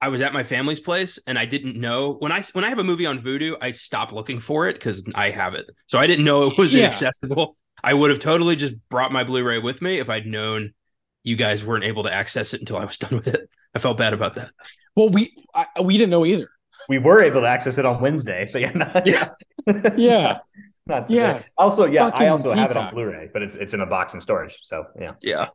I was at my family's place and I didn't know when I when I have a movie on Vudu, I stop looking for it because I have it. So I didn't know it was yeah. inaccessible. I would have totally just brought my Blu-ray with me if I'd known you guys weren't able to access it until I was done with it. I felt bad about that. Well, we I, we didn't know either. We were able to access it on Wednesday, so yeah, not, yeah, yeah. not yeah. Also, yeah, I also Peacock. have it on Blu-ray, but it's it's in a box in storage. So yeah, yeah.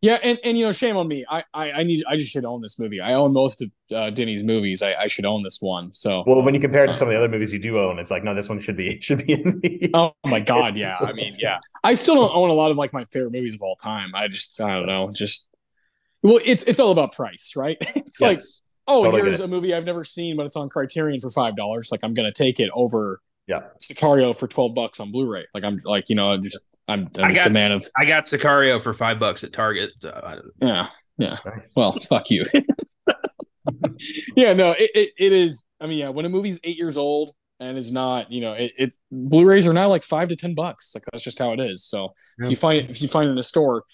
Yeah, and, and you know, shame on me. I, I, I need I just should own this movie. I own most of uh, Denny's movies. I, I should own this one. So well, when you compare it to some of the other movies you do own, it's like no, this one should be should be in the. oh my god, yeah. I mean, yeah. I still don't own a lot of like my favorite movies of all time. I just I don't know, just Well, it's it's all about price, right? It's like, oh, Totally here's a movie I've never seen, but it's on Criterion for five dollars. Like I'm gonna take it over Yeah. Sicario for twelve bucks on Blu-ray. Like I'm like you know I'm just I'm, I'm I got- a man of I got Sicario for five bucks at Target. So I don't- yeah Nice. well fuck you. yeah, no, it, it it is. I mean, yeah, when a movie's eight years old and it's not, you know, it, it's Blu-rays are now like five to ten bucks. Like that's just how it is. So if you find it, if you find it in a store,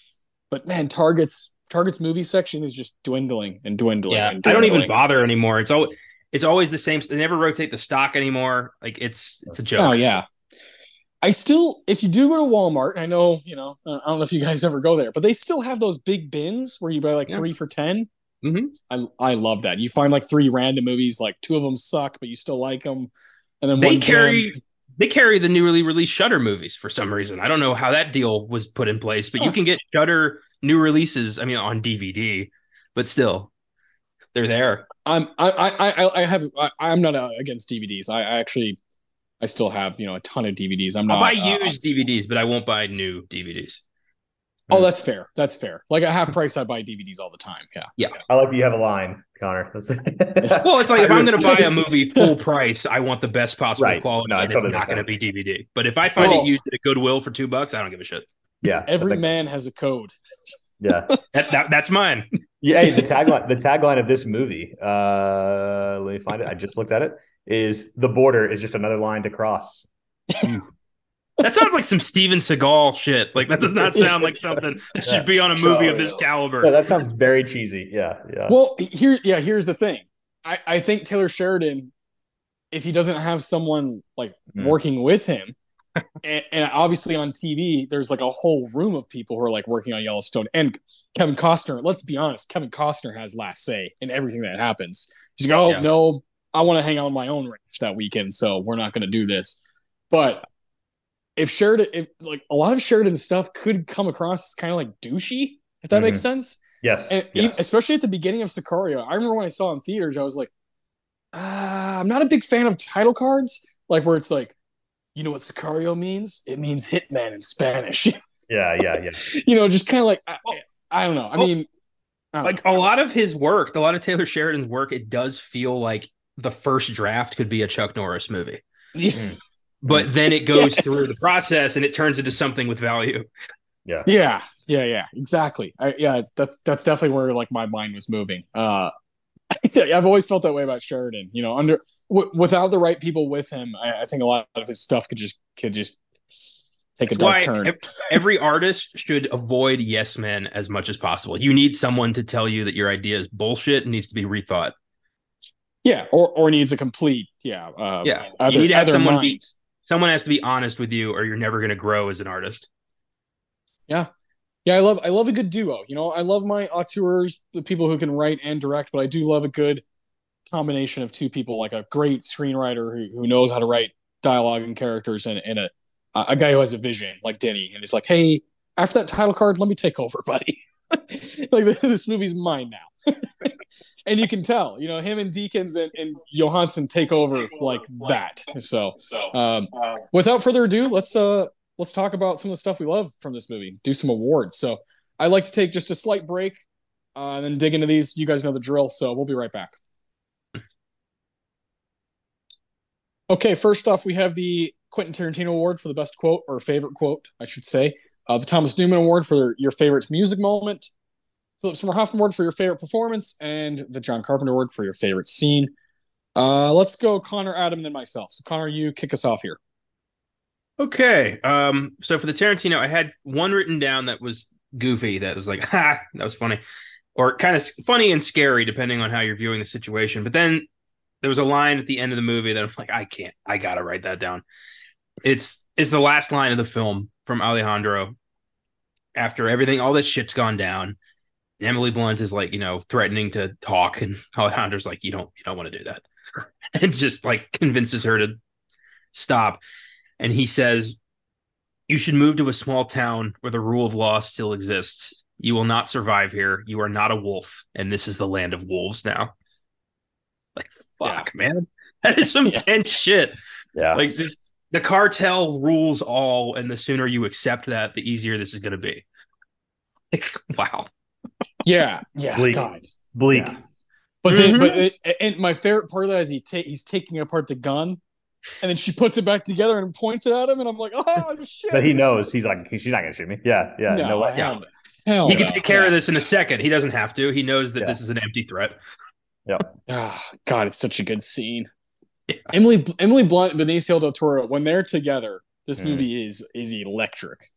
but man, Target's Target's movie section is just dwindling and dwindling. yeah, and I don't even bother anymore. It's always it's always the same. They never rotate the stock anymore. Like it's it's a joke. Oh yeah. I still, if you do go to Walmart, I know, you know, I don't know if you guys ever go there, but they still have those big bins where you buy like Yeah. three for 10 Mhm. I I love that. You find like three random movies, like two of them suck, but you still like them, and then They carry gem- they carry the newly released Shudder movies for some reason. I don't know how that deal was put in place, but you can get Shudder new releases. I mean, on DVD, but still, they're there. I'm I I I, I have I, I'm not uh, against DVDs. I, I actually I still have you know a ton of DVDs. I'm not. I'll not buy uh, used DVDs, but I won't buy new DVDs. Oh, that's fair. That's fair. Like at half price, I buy DVDs all the time. Yeah. Yeah. I like that you have a line, Connor. That's Well, it's like if I'm going to buy a movie full price, I want the best possible Right. quality, No, it and totally it's not going to be. DVD. But if I find Well- it used at a Goodwill for two bucks, I don't give a shit. yeah. Every man has a code. Yeah. That, that that's mine. Yeah, hey, the tagline the tagline of this movie, uh let me find it. I just looked at it. Is the border is just another line to cross. That sounds like some Steven Seagal shit. Like that does not sound like something that should be on a movie of this caliber. Yeah, that sounds very cheesy. Yeah, yeah. Well, here, yeah, here's the thing. I, I think Taylor Sheridan, if he doesn't have someone like Hmm. working with him, and, and obviously on TV, there's like a whole room of people who are like working on Yellowstone. And Kevin Costner, let's be honest, Kevin Costner has last say in everything that happens. He's like, oh Yeah. no, I want to hang out on my own ranch that weekend, so we're not going to do this. But if Sheridan, if like a lot of Sheridan stuff could come across as kind of like douchey, if that makes Mhm. sense. yes. And yes. especially at the beginning of Sicario, I remember when I saw it in theaters, I was like, uh, I'm not a big fan of title cards, like where it's like, you know what Sicario means? It means hitman in Spanish. yeah, yeah, yeah. you know, just kind of like, I, I don't know. I Well, mean, I Like know. a lot of his work, a lot of Taylor Sheridan's work, it does feel like the first draft could be a Chuck Norris movie. But then it goes Yes. through the process and it turns into something with value. Yeah. yeah, yeah, yeah, exactly. I, yeah, it's, that's that's definitely where like my mind was moving. Uh, I've always felt that way about Sheridan. You know, under w- without the right people with him, I, I think a lot of his stuff could just could just take a That's why dark turn. every artist should avoid yes men as much as possible. You need someone to tell you that your idea is bullshit and needs to be rethought. Yeah, or or needs a complete yeah. Uh, Yeah. You need to have someone mind. be- Someone has to be honest with you or you're never going to grow as an artist. Yeah, I love I love a good duo. You know, I love my auteurs, the people who can write and direct, but I do love a good combination of two people, like a great screenwriter who, who knows how to write dialogue and characters, and, and a a guy who has a vision, like Denny, and he's like, hey, after that title card, let me take over, buddy. like this movie's mine now. and you can tell, you know, him and Deakins and, and Jóhannsson take over like that. So, So um, without further ado, let's uh let's talk about some of the stuff we love from this movie. Do some awards. So I'd like to take just a slight break uh, and then dig into these. You guys know the drill, so we'll be right back. Okay, first off, we have the Quentin Tarantino Award for the best quote or favorite quote, I should say. Uh, the Thomas Newman Award for your favorite music moment. Philip Seymour Hoffman Award for your favorite performance, and the John Carpenter Award for your favorite scene. Uh, let's go Connor, Adam, then myself. So Connor, you kick us off here. Okay. Um, so for the Tarantino, I had one written down that was goofy, that was like, ha, that was funny. Or kind of funny and scary, depending on how you're viewing the situation. But then there was a line at the end of the movie that I'm like, I can't, I gotta write that down. It's it's the last line of the film from Alejandro. After everything, all this shit's gone down. Emily Blunt is like, you know, threatening to talk, and Alejandro's like, you don't, you don't want to do that, and just like convinces her to stop. And he says, You should move to a small town where the rule of law still exists. You will not survive here. You are not a wolf, and this is the land of wolves now. Like, fuck, man. That is some Yeah. tense shit. Yeah. Like, just, the cartel rules all, and the sooner you accept that, the easier this is going to be. Like, wow. Yeah, yeah, Bleak. God. Bleak. Yeah. But then, Mhm. but it, and my favorite part of that is he ta- he's taking apart the gun, and then she puts it back together and points it at him, and I'm like, oh shit! But he knows he's like she's not gonna shoot me. Yeah, yeah. No, way. hell, no. hell he can take care Yeah. of this in a second. He doesn't have to. He knows that Yeah. this is an empty threat. Ah, God, it's such a good scene. Yeah. Emily Emily Blunt, and Benicio del Toro, when they're together, this Mhm. movie is is electric.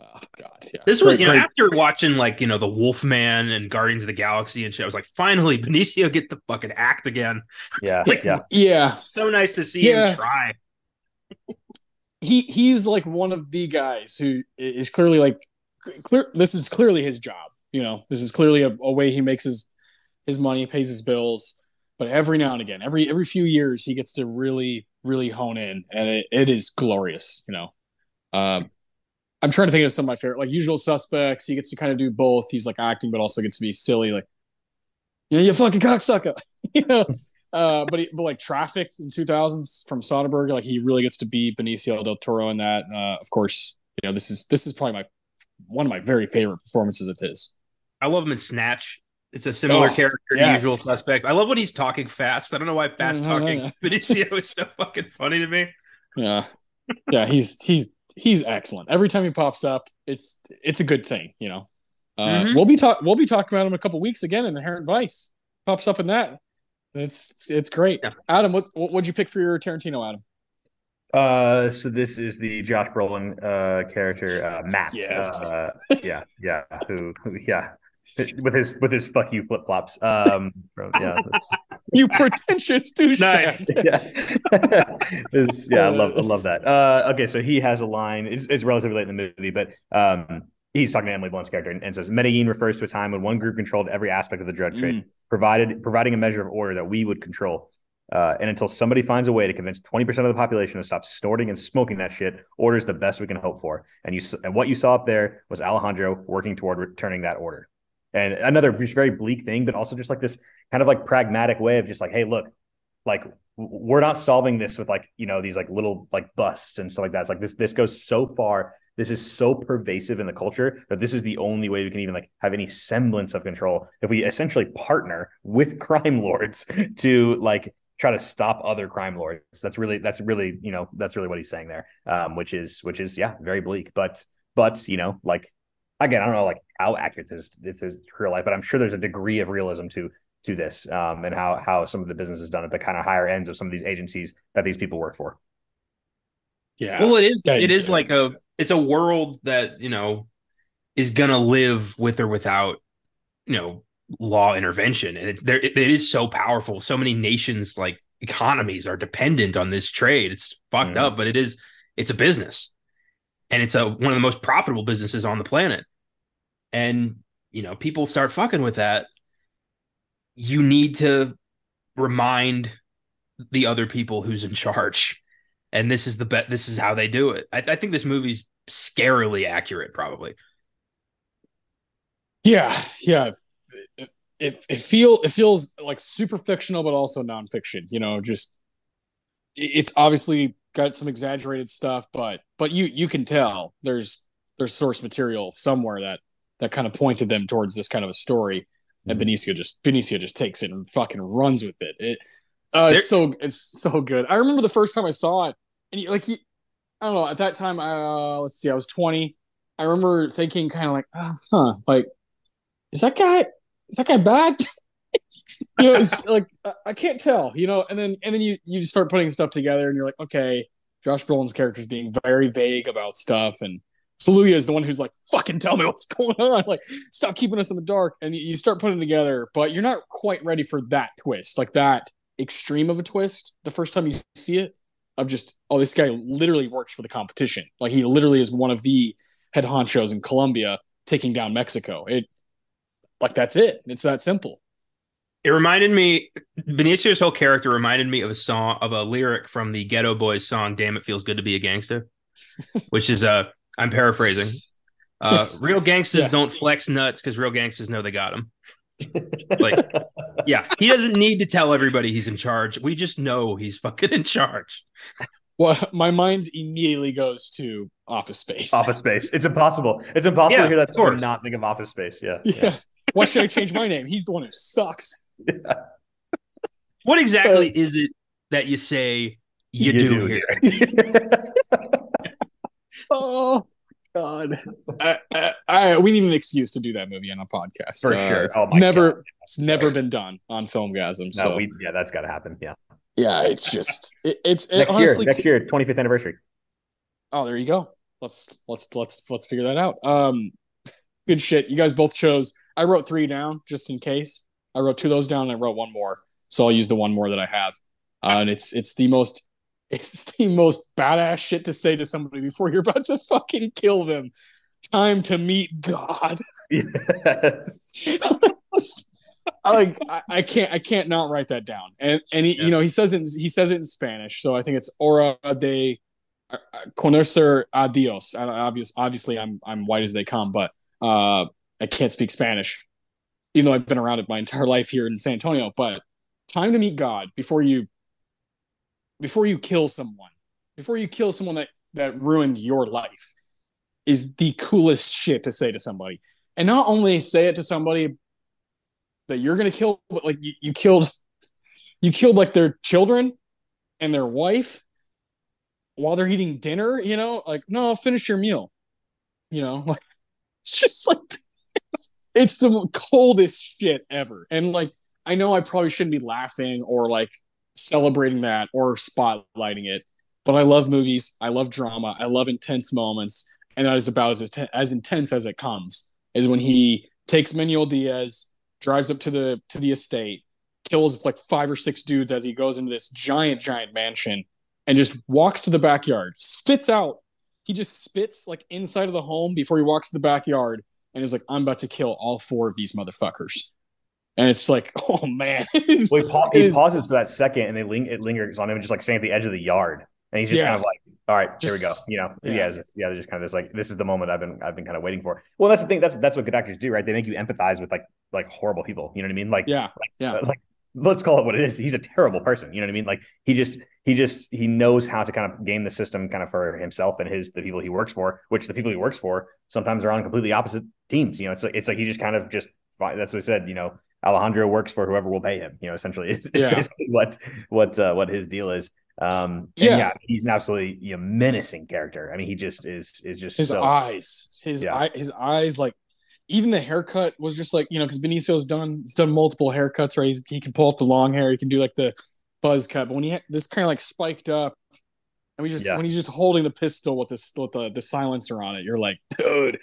Oh God, yeah. This was, Great- you know, great- after watching like, you know, the Wolfman and Guardians of the Galaxy and shit, I was like, finally, Benicio get to fucking act again. Yeah, Like, yeah. yeah. So nice to see Yeah. him try. He he's like one of the guys who is clearly like clear. This is clearly his job. You know, this is clearly a, a way he makes his his money, pays his bills. But every now and again, every every few years, he gets to really really hone in, and it, it is glorious. You know, um, I'm trying to think of some of my favorite, like Usual Suspects. He gets to kind of do both. He's like acting, but also gets to be silly, like you know, you fucking cocksucker. you know, uh, but he, but like Traffic in 2000s from Soderbergh, like he really gets to be Benicio del Toro in that. Uh, of course, you know this is this is probably my one of my very favorite performances of his. I love him in Snatch. It's a similar Oh, character to yes. Usual Suspect. I love when he's talking fast. I don't know why fast talking Benicio is so fucking funny to me. Yeah, yeah, he's he's he's excellent. Every time he pops up, it's it's a good thing. You know, uh, Mhm. we'll be talk we'll be talking about him a couple weeks again in Inherent Vice. Pops up in that. It's it's great. Yeah. Adam, what what would you pick for your Tarantino? Adam. Uh, so this is the Josh Brolin uh character, uh, Matt. Yes. Uh, yeah, yeah. Who, who, yeah. With his with his fuck you flip flops. Um, from- yeah, You pretentious douchebag. Nice. yeah, It's- yeah. I love I love that. Uh, okay, so he has a line. It's, it's relatively late in the movie, but um, he's talking to Emily Blunt's character and, and says, "Medellin refers to a time when one group controlled every aspect of the drug trade, Mm. provided providing a measure of order that we would control." Uh, and until somebody finds a way to convince 20% of the population to stop snorting and smoking that shit, order is the best we can hope for. And you and what you saw up there was Alejandro working toward returning that order. And another just very bleak thing, but also just like this kind of like pragmatic way of just like, hey, look, like we're not solving this with like you know these like little like busts and stuff like that. It's like this this goes so far. This is so pervasive in the culture that this is the only way we can even like have any semblance of control if we essentially partner with crime lords to like try to stop other crime lords. That's really that's really you know that's really what he's saying there, um, which is which is yeah very bleak. But but you know like again I don't know like how accurate this this is real life, but I'm sure there's a degree of realism to to this um, and how how some of the business is done at the kind of higher ends of some of these agencies that these people work for. Yeah. Well, it is. Yeah, It is yeah. like a. It's a world that you know is gonna live with or without, you know, law intervention, and it's there. It, it is so powerful. So many nations, like economies, are dependent on this trade. It's fucked Mhm. up, but it is. It's a business, and it's a one of the most profitable businesses on the planet. And you know, people start fucking with that. You need to remind the other people who's in charge and this is the bet this is how they do it I, I think this movie's scarily accurate probably Yeah, yeah. It, it, it feel it feels like super fictional, but also nonfiction. You know, just it- it's obviously got some exaggerated stuff, but but you you can tell there's there's source material somewhere that that kind of pointed them towards this kind of a story. And Mhm. Benicio just Benicio just takes it and fucking runs with it. It uh, it's so it's so good. I remember the first time I saw it, and you, like you, I don't know. At that time, uh, let's see, I was twenty. I remember thinking kind of like, oh, huh, like is that guy is that guy bad? you know, it's like I, I can't tell, you know, and then and then you you start putting stuff together and you're like, okay, Josh Brolin's character is being very vague about stuff and Kaluuya is the one who's like, fucking tell me what's going on. Like, stop keeping us in the dark. And you start putting it together, but you're not quite ready for that twist, like that extreme of a twist the first time you see it of just, oh, this guy literally works for the competition. Like he literally is one of the head honchos in Colombia taking down Mexico. It like that's it. It's that simple. it reminded me benicio's whole character reminded me of a song of a lyric from the Geto Boys song damn it feels good to be a gangster which is uh i'm paraphrasing uh real gangsters Yeah. don't flex nuts because real gangsters know they got them like yeah he doesn't need to tell everybody he's in charge we just know he's fucking in charge Well, my mind immediately goes to Office Space. Office Space. It's impossible. It's impossible yeah, to hear that and not think of Office Space. Yeah. Yeah. yeah. Why should I change my name? He's the one who sucks. Yeah. What exactly uh, is it that you say you, you do, do, here? oh God! I, I, I, we need an excuse to do that movie on a podcast for uh, sure. It's oh never, God. it's never been done on Filmgazm. No, so we, yeah, that's got to happen. Yeah, yeah. It's just it, it's next honestly, year. Next year, 25th anniversary. Oh, there you go. Let's let's let's let's figure that out. Um, good shit. You guys both chose. I wrote three down just in case. I wrote two of those down and I wrote one more. So I'll use the one more that I have. Uh, and it's it's the most it's the most badass shit to say to somebody before you're about to fucking kill them. Time to meet God. Yes. like I, I, can't I can't not write that down. And and he, yeah. you know he says it he says it in Spanish. So I think it's hora de uh, conocer a Dios. Obvious, obviously I'm I'm white as they come, but uh, I can't speak Spanish, even though I've been around it my entire life here in San Antonio. But time to meet God before you before you kill someone, before you kill someone that that ruined your life, is the coolest shit to say to somebody. And not only say it to somebody that you're gonna kill, but like you, you killed, you killed like their children and their wife while they're eating dinner. You know, like no, finish your meal. You know, like it's just like it's the coldest shit ever. And like I know I probably shouldn't be laughing or like celebrating that or spotlighting it, but I love movies. I love drama. I love intense moments, and that is about as as intense as it comes. Is when he takes Manuel Diaz, drives up to the to the estate, kills like five or six dudes as he goes into this giant giant mansion, and just walks to the backyard, spits out. He just spits like inside of the home before he walks to the backyard, and is like, "I'm about to kill all four of these motherfuckers." And it's like, oh man. well, he, pa- he pauses for that second, and they ling- it lingers on him, just like standing at the edge of the yard, and he's just yeah. kind of like, all right, just, here we go. You know, yeah, yeah, just, yeah, they're just kind of this like, this is the moment I've been, I've been kind of waiting for. Well, that's the thing. That's that's what good actors do, right? They make you empathize with like, like horrible people. You know what I mean? Like, yeah, like, yeah, uh, like let's call it what it is. He's a terrible person. You know what I mean? Like he just he just he knows how to kind of game the system kind of for himself and his the people he works for, which the people he works for sometimes are on completely opposite teams. You know, it's like it's like he just kind of just that's what I said, you know, Alejandro works for whoever will pay him. You know, essentially, is, yeah. basically what what uh, what his deal is. Um, yeah. yeah, he's an absolutely you know, menacing character. I mean, he just is is just his so, eyes, his yeah. eye, his eyes, like even the haircut was just like you know because Benicio's done he's done multiple haircuts right. He's, he can pull off the long hair, he can do like the buzz cut, but when he ha- this kind of like spiked up. And we just yeah. when he's just holding the pistol with this with the, the silencer on it, you're like, dude,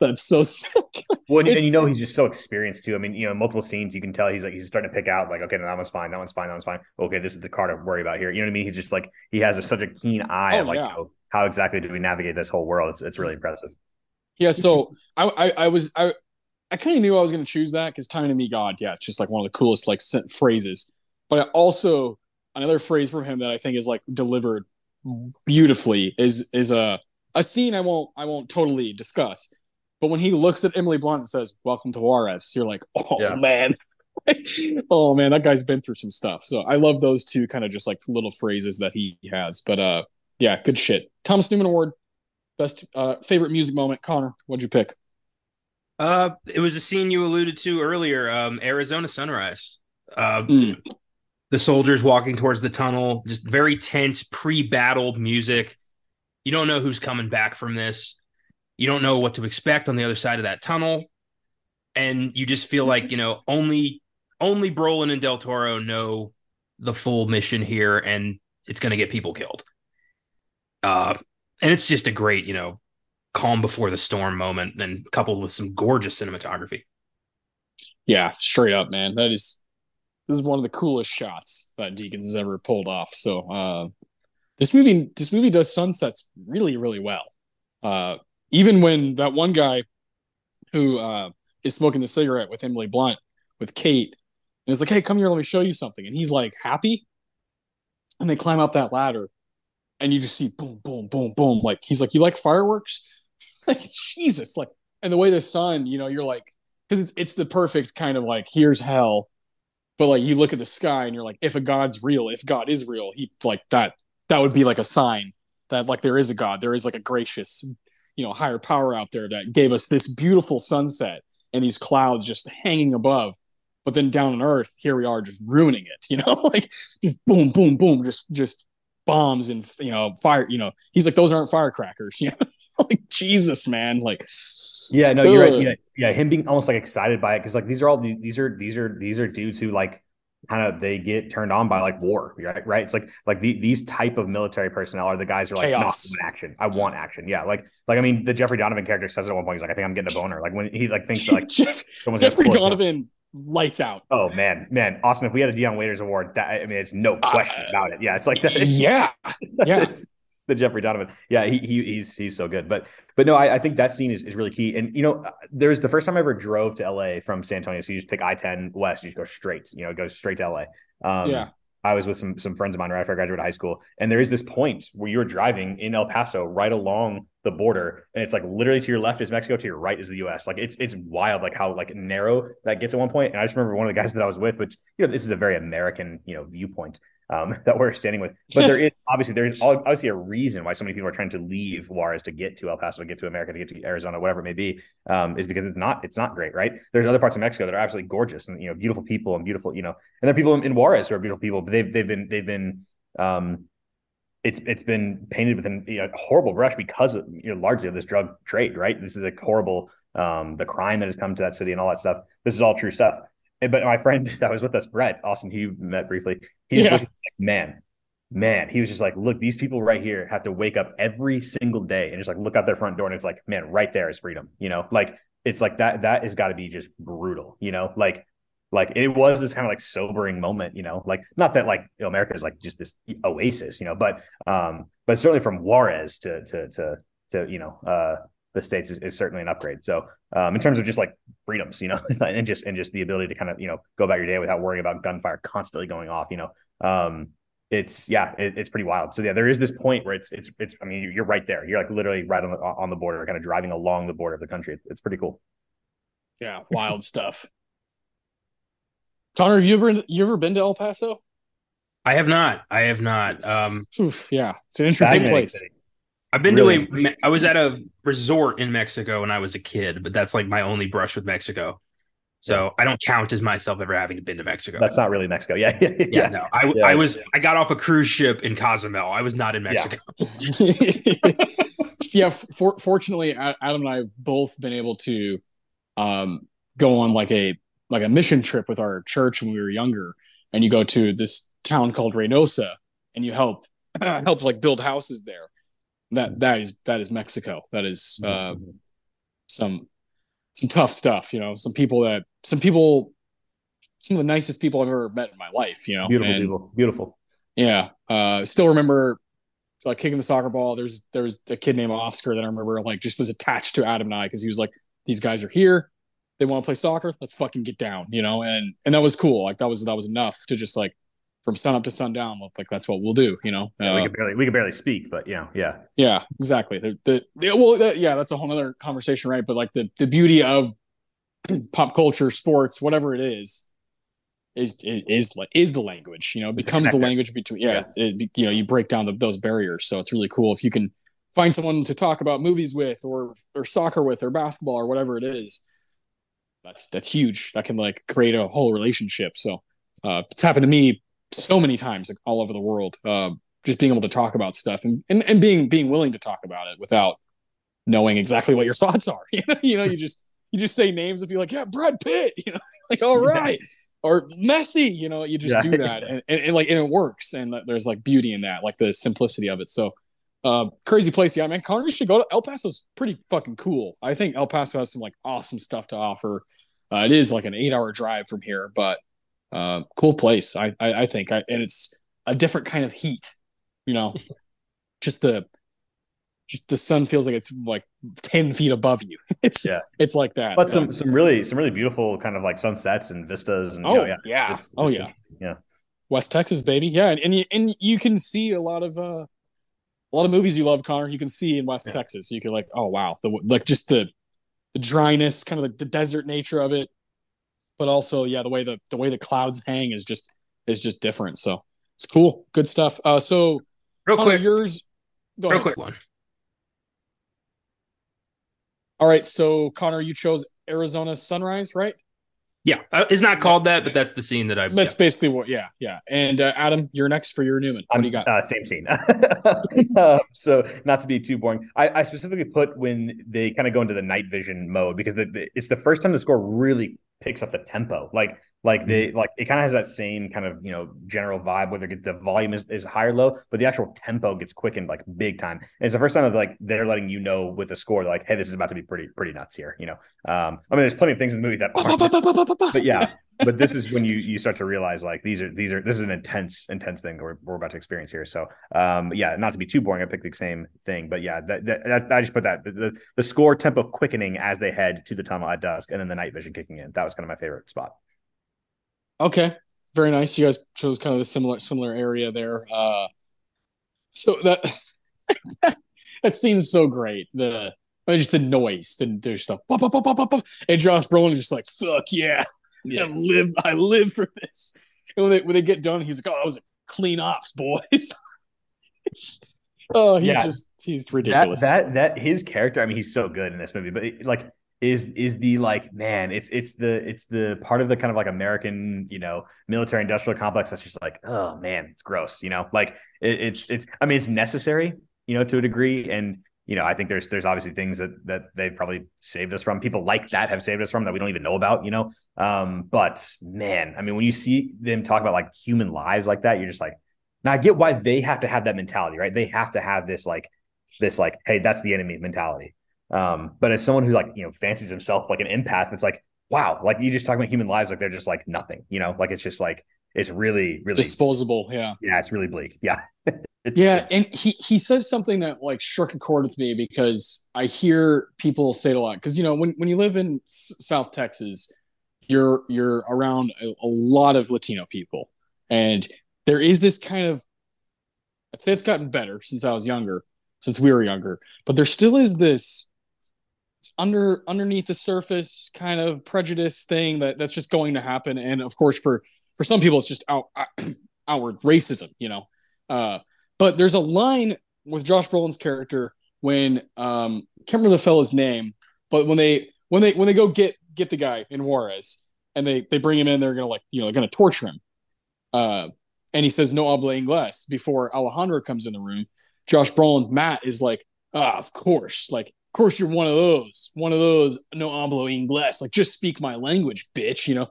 that's so sick. well, and you know he's just so experienced too. I mean, you know, multiple scenes you can tell he's like he's starting to pick out like, okay, no, that one's fine, that one's fine, that one's fine. Okay, this is the card to worry about here. You know what I mean? He's just like he has a, such a keen eye oh, of like yeah. Oh, how exactly do we navigate this whole world? It's it's really impressive. Yeah, so I I, I was I I kind of knew I was going to choose that because "Time to Meet God," yeah, it's just like one of the coolest like sent phrases. But I also another phrase from him that I think is like delivered beautifully is is a a scene I won't I won't totally discuss but when he looks at Emily Blunt and says, Welcome to Juarez, you're like, Oh yeah. man. oh man, that guy's been through some stuff. So I love those two kind of just like little phrases that he has. But uh yeah, good shit. Thomas Newman Award, best uh favorite music moment. Connor, what'd you pick? Uh it was a scene you alluded to earlier, um, Arizona Sunrise. Uh mm. the soldiers walking towards the tunnel, just very tense pre-battle music. You don't know who's coming back from this you don't know what to expect on the other side of that tunnel. And you just feel like you know only only Brolin and Del Toro know the full mission here and it's going to get people killed. Uh and it's just a great you know calm before the storm moment and coupled with some gorgeous cinematography. Yeah straight up man. That is this is one of the coolest shots that Deakins has ever pulled off. So uh this movie this movie does sunsets really really well. Uh even when that one guy who uh, is smoking the cigarette with Emily Blunt with Kate and is like, "Hey, come here, let me show you something," and he's like happy, and they climb up that ladder, and you just see boom, boom, boom, boom. Like he's like, "You like fireworks?" like Jesus, like, and the way the sun, you know, you're like, because it's it's the perfect kind of like here's hell, but like you look at the sky and you're like, if a God's real, if God is real, he like that that would be like a sign that like there is a God, there is like a gracious, you know, higher power out there that gave us this beautiful sunset and these clouds just hanging above. But then down on Earth, here we are just ruining it, you know, like just boom, boom, boom, just just bombs and you know fire. You know, he's like those aren't firecrackers, you know, like Jesus, man, like yeah, no, you're right. Yeah, yeah, him being almost like excited by it because like these are all these are these are these are dudes who like kind of they get turned on by like war, right? Right? It's like like the, these type of military personnel are the guys who are like Chaos. No, action. I want action. Yeah, like like I mean the Jeffrey Donovan character says it at one point. He's like, I think I'm getting a boner. Like when he like thinks that, like Jeff, Jeffrey Donovan lights out. Oh man, man, Austin! If we had a Dion Waiters award, that I mean, it's no question uh, about it. Yeah, it's like that. Yeah, yeah the Jeffrey Donovan. Yeah, he, he he's he's so good. But but no, I, I think that scene is, is really key. And you know, there's the first time I ever drove to LA from San Antonio. So you just take I-10 west, you just go straight, you know, go straight to LA. Um, yeah. I was with some some friends of mine right after I graduated high school, and there is this point where you're driving in El Paso right along the border, and it's like literally to your left is Mexico, to your right is the U.S. Like it's it's wild, like how like narrow that gets at one point. And I just remember one of the guys that I was with, which you know this is a very American you know viewpoint um, that we're standing with. But there is obviously there is obviously a reason why so many people are trying to leave Juarez to get to El Paso, to get to America, to get to Arizona, whatever it may be, um, is because it's not it's not great, right? There's other parts of Mexico that are absolutely gorgeous and you know beautiful people and beautiful, you know, and there are people in, in Juarez who are beautiful people, but they've they've been they've been um, it's it's been painted with a you know, horrible brush because of you know largely of this drug trade, right? This is a horrible um, the crime that has come to that city and all that stuff. This is all true stuff. But my friend that was with us, Brett Austin, he met briefly, he's yeah. like, man, man, he was just like, look, these people right here have to wake up every single day and just like look out their front door and it's like, man, right there is freedom. You know, like it's like that, that has got to be just brutal, you know, like, like it was this kind of like sobering moment, you know, like not that like you know, America is like just this oasis, you know, but, um, but certainly from Juarez to, to, to, to, you know, uh, the states is, is certainly an upgrade. So um, in terms of just like freedoms, you know, and just and just the ability to kind of you know go about your day without worrying about gunfire constantly going off, you know, um, it's yeah, it, it's pretty wild. So yeah, there is this point where it's it's it's. I mean, you're right there. You're like literally right on the on the border, kind of driving along the border of the country. It's pretty cool. Yeah, wild stuff. Connor, have you ever you ever been to El Paso? I have not. I have not. Um, Oof, yeah, it's an interesting place. City. I've been really? to a. I was at a resort in Mexico when I was a kid, but that's like my only brush with Mexico. So yeah. I don't count as myself ever having been to Mexico. That's not really Mexico. Yeah. yeah, yeah. no. I, yeah. I was I got off a cruise ship in Cozumel. I was not in Mexico. Yeah. for, fortunately, Adam and I have both been able to um, go on like a like a mission trip with our church when we were younger. And you go to this town called Reynosa and you help help like build houses there that that is that is Mexico. That is uh, some some tough stuff. You know, some people that some people, some of the nicest people I've ever met in my life. You know, beautiful and, people, beautiful. Yeah, uh, still remember like kicking the soccer ball. There's there's a kid named Oscar that I remember like just was attached to Adam and I because he was like, these guys are here. They want to play soccer. Let's fucking get down, you know. And and that was cool. Like that was that was enough to just like from sun up to sundown. Like that's what we'll do, you know. Yeah, we could barely we could barely speak, but you know, yeah, yeah, exactly. The, the, the well, the, yeah, that's a whole other conversation, right? But like the the beauty of pop culture, sports, whatever it is, is is is, is the language. You know, becomes the language between. Yeah, yeah. It, you know, you break down the, those barriers. So it's really cool if you can find someone to talk about movies with, or or soccer with, or basketball, or whatever it is. That's that's huge. That can like create a whole relationship. So uh, it's happened to me so many times like, all over the world. Uh, just being able to talk about stuff and, and and being being willing to talk about it without knowing exactly what your thoughts are. You know, you know, you just you just say names if you're like, yeah, Brad Pitt, you know, like all right. Yeah. Or Messi, you know, you just yeah. do that and, and, and, like and it works and there's like beauty in that, like the simplicity of it. So uh, crazy place, yeah, man. Connor, you should go to El Paso's pretty fucking cool. I think El Paso has some like awesome stuff to offer. Uh, it is like an eight hour drive from here, but uh, cool place. I I, I think, I, and it's a different kind of heat. You know, just the just the sun feels like it's like 10 feet above you it's yeah it's like that but so. some some really some really beautiful kind of like sunsets and vistas and oh you know, yeah, yeah. It's, oh yeah yeah west texas baby yeah and, and you and you can see a lot of uh a lot of movies you love connor you can see in west yeah. texas you can like oh wow the like just the the dryness kind of the, the desert nature of it but also yeah, the way the the way the clouds hang is just is just different. So it's cool, good stuff. Uh, so Real Connor, quick, yours. Go real ahead. quick one. All right, so Connor, you chose Arizona Sunrise, right? Yeah, uh, it's not called that, but that's the scene that I. That's basically what. Yeah, yeah. And uh, Adam, you're next for your Newman. What do you got? Uh, same scene. uh, so not to be too boring, I, I specifically put when they kind of go into the night vision mode because the, the, it's the first time the score really picks up the tempo. Like like they like it kind of has that same kind of you know general vibe whether the volume is, is high or low, but the actual tempo gets quickened like big time. And it's the first time that like they're letting you know with the score like, hey, this is about to be pretty pretty nuts here. You know, um, I mean, there's plenty of things in the movie that but yeah, but this is when you you start to realize like these are these are this is an intense intense thing we're, we're about to experience here. So um, yeah, not to be too boring, I picked the same thing, but yeah, that, that, that I just put that the, the score tempo quickening as they head to the tunnel at dusk, and then the night vision kicking in. That was kind of my favorite spot. Okay, very nice. You guys chose kind of the similar similar area there. Uh, so that that scene's so great. The I mean, just the noise, then there's stuff, and Josh Brolin is just like, "Fuck yeah, Yeah. I live, I live for this." And when they when they get done, he's like, "Oh, I was a clean ops, boys." oh, he's Yeah. just he's That, ridiculous. that that his character, I mean, he's so good in this movie, but it, like is is the like man, it's it's the it's the part of the kind of like American, you know, military industrial complex that's just like, oh man, it's gross, you know, like it, it's it's I mean, it's necessary, you know, to a degree, and you know, I think there's there's obviously things that that they've probably saved us from. People like that have saved us from that we don't even know about, you know. Um, but man, I mean, when you see them talk about like human lives like that, you're just like, now I get why they have to have that mentality, right? They have to have this like this like, hey, that's the enemy mentality. Um, but as someone who like you know fancies himself like an empath, it's like, wow, like you just talk about human lives like they're just like nothing, you know, like it's just like it's really really disposable. Yeah. yeah, it's really bleak. Yeah. It's, yeah, it's- and he he says something that like struck a chord with me because I hear people say it a lot. Because you know, when when you live in S- South Texas, you're you're around a, a lot of Latino people, and there is this kind of I'd say it's gotten better since I was younger, since we were younger, but there still is this under underneath the surface kind of prejudice thing that that's just going to happen, and of course for for some people it's just out outward racism, you know. Uh, but there's a line with Josh Brolin's character when um can't remember the fellow's name, but when they when they when they go get get the guy in Juarez and they they bring him in, they're gonna like you know gonna torture him. Uh, and he says no habla inglés before Alejandro comes in the room. Josh Brolin, Matt is like, ah, of course, like of course you're one of those, one of those no hablo inglés, like just speak my language, bitch. You know,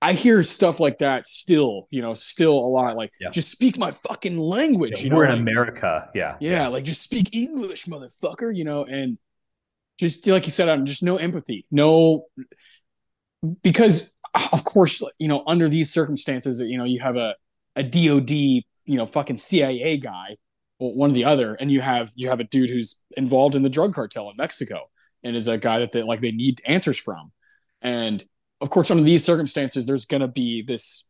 I hear stuff like that still, you know, still a lot. Like, Yeah. just speak my fucking language. you know, we're in like- America. Yeah. yeah, like just speak English, motherfucker. You know, and just like you said, I'm just no empathy, no, because of course, you know, under these circumstances, you know, you have a a DoD, you know, fucking CIA guy, or one or the other, and you have you have a dude who's involved in the drug cartel in Mexico, and is a guy that they like they need answers from, and of course, under these circumstances, there's gonna be this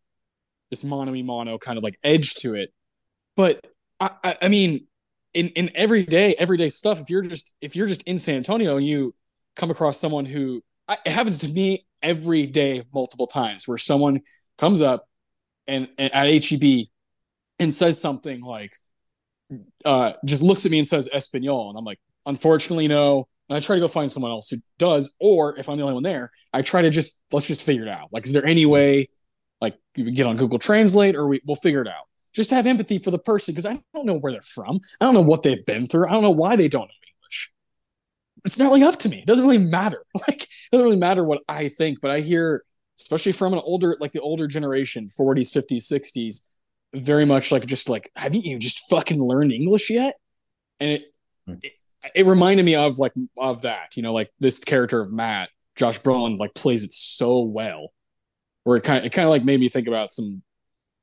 this mono mono kind of like edge to it, but I, I, I mean, in in everyday everyday stuff, if you're just if you're just in San Antonio and you come across someone who it happens to me every day multiple times where someone comes up and, and at HEB and says something like uh just looks at me and says Espanol. And I'm like unfortunately no and I try to go find someone else who does or if I'm the only one there I try to just let's just figure it out like is there any way like you can get on Google Translate or we, we'll figure it out just to have empathy for the person because I don't know where they're from I don't know what they've been through I don't know why they don't know English it's not really up to me. It doesn't really matter. Like, it doesn't really matter what I think, but I hear, especially from an older, like the older generation, 40s, 50s, 60s, very much like just like, haven't you just fucking learned English yet? And it, Hmm. it, it reminded me of like, of that, you know, like this character of Matt, Josh Brolin, like plays it so well, where it kind of, it kind of like made me think about some,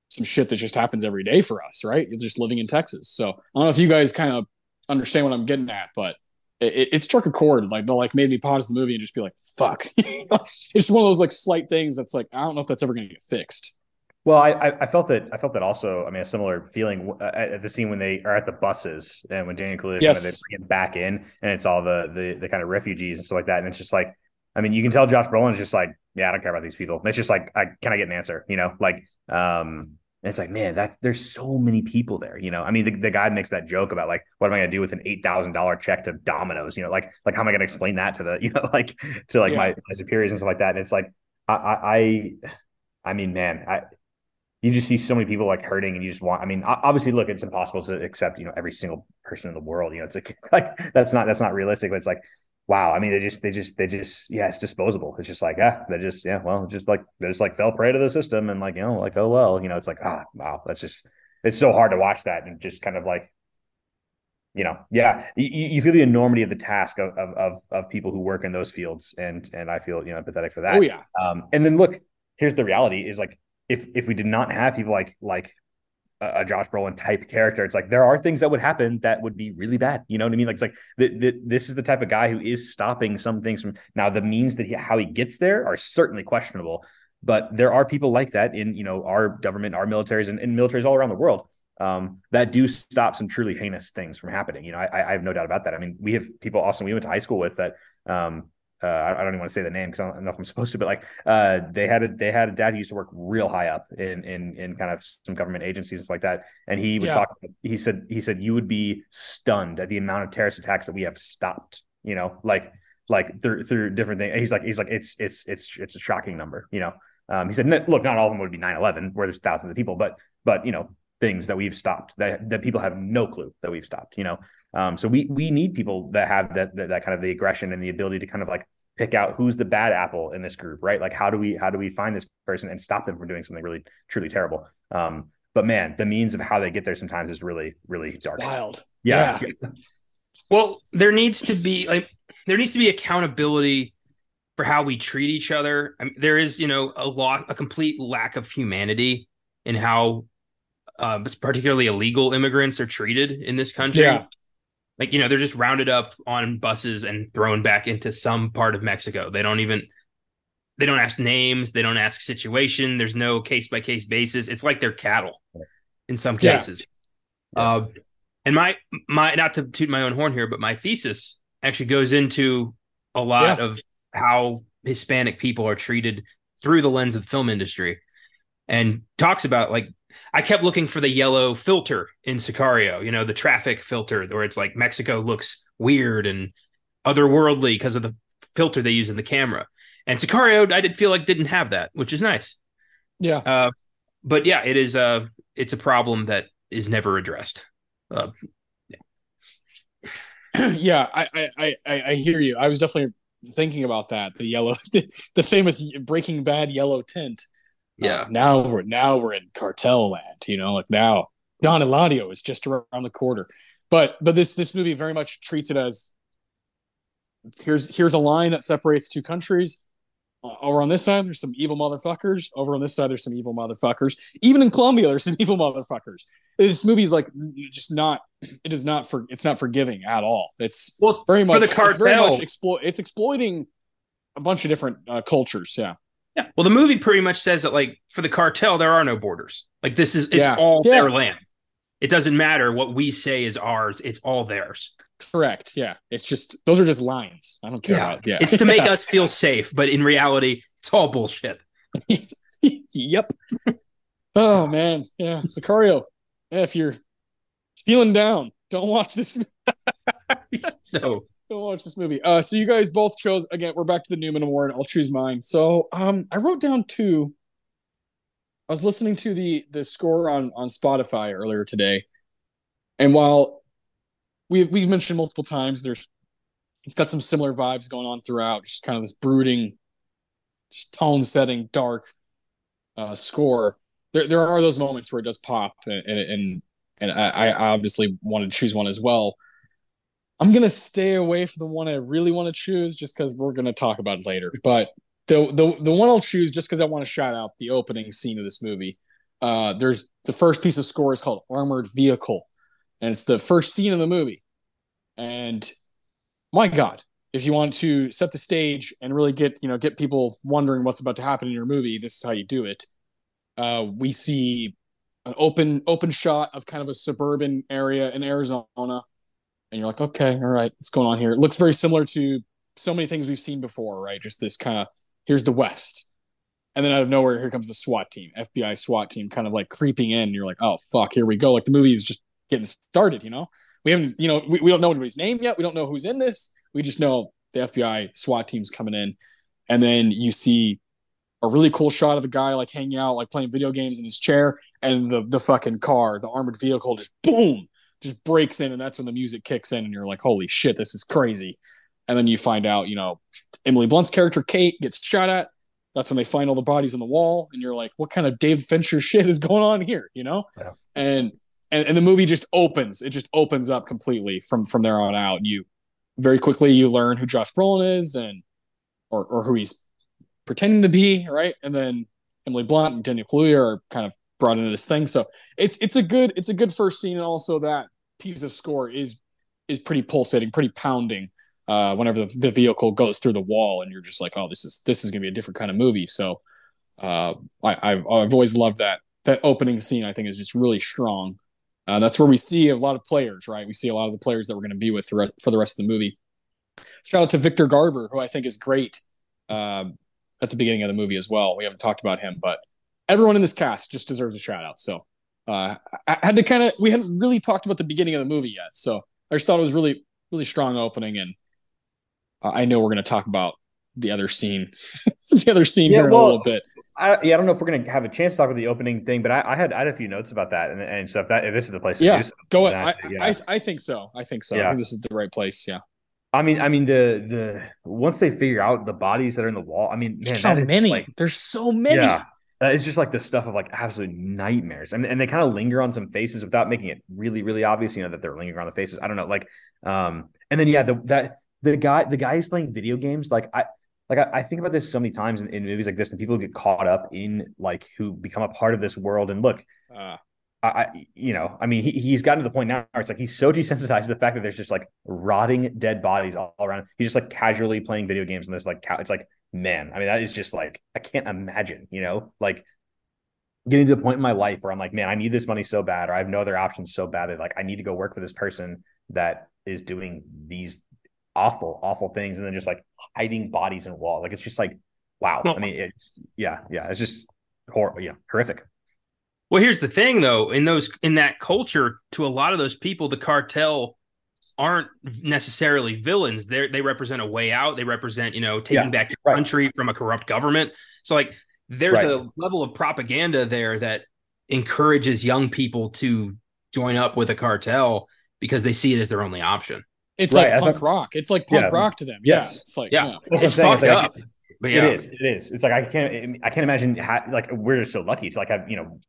some shit that just happens every day for us, right? You're just living in Texas. So I don't know if you guys kind of understand what I'm getting at, but it, it struck a chord. Like, they like made me pause the movie and just be like, "Fuck." it's one of those like slight things that's like, I don't know if that's ever going to get fixed. Well, I, I I felt that I felt that also. I mean, a similar feeling uh, at the scene when they are at the buses and when Daniel Kaluuya Yes. they bring him back in and it's all the, the the kind of refugees and stuff like that, and it's just like, I mean, you can tell Josh Brolin is just like, yeah, I don't care about these people. And it's just like, I can I get an answer, you know, like, um, And it's like, man, that there's so many people there. You know, I mean, the, the guy makes that joke about like, what am I gonna do with an eight thousand dollar check to Domino's? You know, like like how am I gonna explain that to the you know like to like yeah. my, my superiors and stuff like that? And it's like, I I I mean, man, I you just see so many people like hurting and you just want i mean obviously look it's impossible to accept you know every single person in the world you know it's like, like that's not that's not realistic but it's like wow i mean they just they just they just yeah it's disposable. It's just like ah they just yeah well just like they just like fell prey to the system and like you know like oh well you know it's like ah wow that's just it's so hard to watch that and just kind of like you know yeah you, you feel the enormity of the task of, of of people who work in those fields and and i feel you know empathetic for that. Oh yeah. Um and then look here's the reality is like if if we did not have people like like a, Josh Brolin type character, it's like there are things that would happen that would be really bad. You know what I mean? Like it's like the, the, this is the type of guy who is stopping some things from now. The means that he, how he gets there are certainly questionable, but there are people like that in you know our government, our militaries, and, and militaries all around the world um, that do stop some truly heinous things from happening. You know, I, I have no doubt about that. I mean, we have people, Austin, we went to high school with that um, uh, I, don't even want to say the name because I don't know if I'm supposed to, but like uh, they had a they had a dad who used to work real high up in in in kind of some government agencies and stuff like that, and he would yeah. talk. He said he said you would be stunned at the amount of terrorist attacks that we have stopped. You know, like like through through different things. He's like he's like it's it's it's it's a shocking number. You know, um, he said look, not all of them would be 9/11 where there's thousands of people, but but you know things that we've stopped that that people have no clue that we've stopped. You know, um, so we we need people that have that, that, that kind of the aggression and the ability to kind of like pick out who's the bad apple in this group, right? Like how do we how do we find this person and stop them from doing something really truly terrible? Um, but man, the means of how they get there sometimes is really really dark. Wild. Yeah. yeah. Well, there needs to be like there needs to be accountability for how we treat each other. I mean, there is, you know, a lot, a complete lack of humanity in how, uh, particularly illegal immigrants are treated in this country. Yeah like you know they're just rounded up on buses and thrown back into some part of mexico. They don't even they don't ask names. They don't ask situation. There's no case by case basis. It's like they're cattle in some cases. Yeah. uh, and my my not to toot my own horn here but my thesis actually goes into a lot yeah. of how hispanic people are treated through the lens of the film industry and talks about like I kept looking for the yellow filter in Sicario, you know, the traffic filter where it's like Mexico looks weird and otherworldly because of the filter they use in the camera. And Sicario, I did feel like didn't have that, which is nice. Yeah. Uh, but yeah, it is a uh, it's a problem that is never addressed. Uh, yeah. yeah, I, I I I hear you. I was definitely thinking about that. The yellow, the, the famous Breaking Bad yellow tint. Yeah. Uh, now we're now we're in cartel land, you know, like now Don Eladio is just around the corner. But but this this movie very much treats it as here's here's a line that separates two countries. Uh, over on this side, there's some evil motherfuckers. Over on this side, there's some evil motherfuckers. Even in Colombia, there's some evil motherfuckers. This movie is like just not. It is not for. It's not forgiving at all. It's well, very much. for the cartel, it's very much exploit. It's exploiting a bunch of different uh, cultures. Yeah. Yeah. Well, the movie pretty much says that like for the cartel, there are no borders. Like this is it's yeah. all yeah. their land. It doesn't matter what we say is ours. It's all theirs. Correct. Yeah. It's just those are just lines. I don't care yeah. about. Yeah. It's to make us feel safe, but in reality, it's all bullshit. yep. oh man. Yeah. Sicario. If you're feeling down, don't watch this. no. Don't watch this movie. Uh, so you guys both chose again. We're back to the Newman Award. I'll choose mine. So, um, I wrote down two. I was listening to the the score on on Spotify earlier today, and while we've we've mentioned multiple times, there's it's got some similar vibes going on throughout. Just kind of this brooding, just tone setting, dark uh, score. There there are those moments where it does pop, and and and I, I obviously wanted to choose one as well. I'm gonna stay away from the one I really want to choose just because we're gonna talk about it later. But the the the one I'll choose just because I want to shout out the opening scene of this movie. Uh, there's the first piece of score is called Armored Vehicle, and it's the first scene of the movie. And my God, if you want to set the stage and really get you know get people wondering what's about to happen in your movie, this is how you do it. Uh, we see an open open shot of kind of a suburban area in Arizona and you're like, okay, all right, what's going on here? It looks very similar to so many things we've seen before, right? Just this kind of here's the West, and then out of nowhere, here comes the SWAT team, FBI SWAT team, kind of like creeping in. you're like, oh fuck, here we go. Like the movie is just getting started. You know, we haven't, you know, we, we don't know anybody's name yet. We don't know who's in this. We just know the FBI SWAT team's coming in, and then you see a really cool shot of a guy like hanging out, like playing video games in his chair, and the the fucking car, the armored vehicle, just boom, just breaks in, and that's when the music kicks in, and you're like, holy shit, this is crazy. And then you find out, you know, Emily Blunt's character Kate gets shot at, that's when they find all the bodies on the wall and you're like what kind of dave fincher shit is going on here? You know? Yeah. and, and and the movie just opens it just opens up completely from from there on out. You very quickly you learn who josh brolin is and or or who he's pretending to be right? And then emily blunt and daniel kaluuya are kind of brought into this thing so it's it's a good it's a good first scene and also that piece of score is is pretty pulsating pretty pounding uh, whenever the, the, vehicle goes through the wall, and you're just like, oh, this is this is gonna be a different kind of movie. So uh, I, have I've always loved that that opening scene. I think is just really strong. Uh, that's where we see a lot of players, right? We see a lot of the players that we're going to be with for, for the rest of the movie. Shout out to Victor Garber, who I think is great um, at the beginning of the movie as well. We haven't talked about him, but everyone in this cast just deserves a shout out. So uh, I had to kind of we hadn't really talked about the beginning of the movie yet, so I just thought it was really really strong opening and I know we're going to talk about the other scene, the other scene yeah, here well, a little bit. I, yeah, I don't know if we're going to have a chance to talk about the opening thing, but I, I, had I had a few notes about that, and, and so if that if this is the place, yeah, go ahead. I, yeah. I, I think so. I think so. Yeah. I think this is the right place. Yeah. I mean, I mean the the once they figure out the bodies that are in the wall, I mean, man, how many? Like, There's so many. Yeah, it's just like the stuff of like absolute nightmares, and and they kind of linger on some faces without making it really really obvious, you know, that they're lingering on the faces. I don't know, like, um, and then yeah, the that the guy the guy who's playing video games like i like I, I think about this so many times in, in, movies like this and people get caught up in like who become a part of this world and look uh, I, you know, I mean, he, he's gotten to the point now where it's like he's so desensitized to the fact that there's just like rotting dead bodies all around. He's just like casually playing video games in this like it's like man, I mean, that is just like I can't imagine, you know, like getting to the point in my life where I'm like, man, I need this money so bad, or I have no other options so bad that like I need to go work for this person that is doing these awful, awful things, and then just like hiding bodies in walls. Like it's just like, wow. Well, I mean, it's, yeah, yeah, it's just horrible. Yeah, horrific. Well, here's the thing, though. In those in that culture, to a lot of those people, the cartel aren't necessarily villains. They they represent a way out. They represent you know taking yeah, back your right. country from a corrupt government. So like, there's right. a level of propaganda there that encourages young people to join up with a cartel because they see it as their only option. It's right, like punk rock. It's like punk yeah. rock to them. Yes. Yeah. It's like, yeah. yeah. It's fucked it's like, up. But yeah. It is. It is. It's like I can't. I can't imagine. How, like we're just so lucky to like have you know,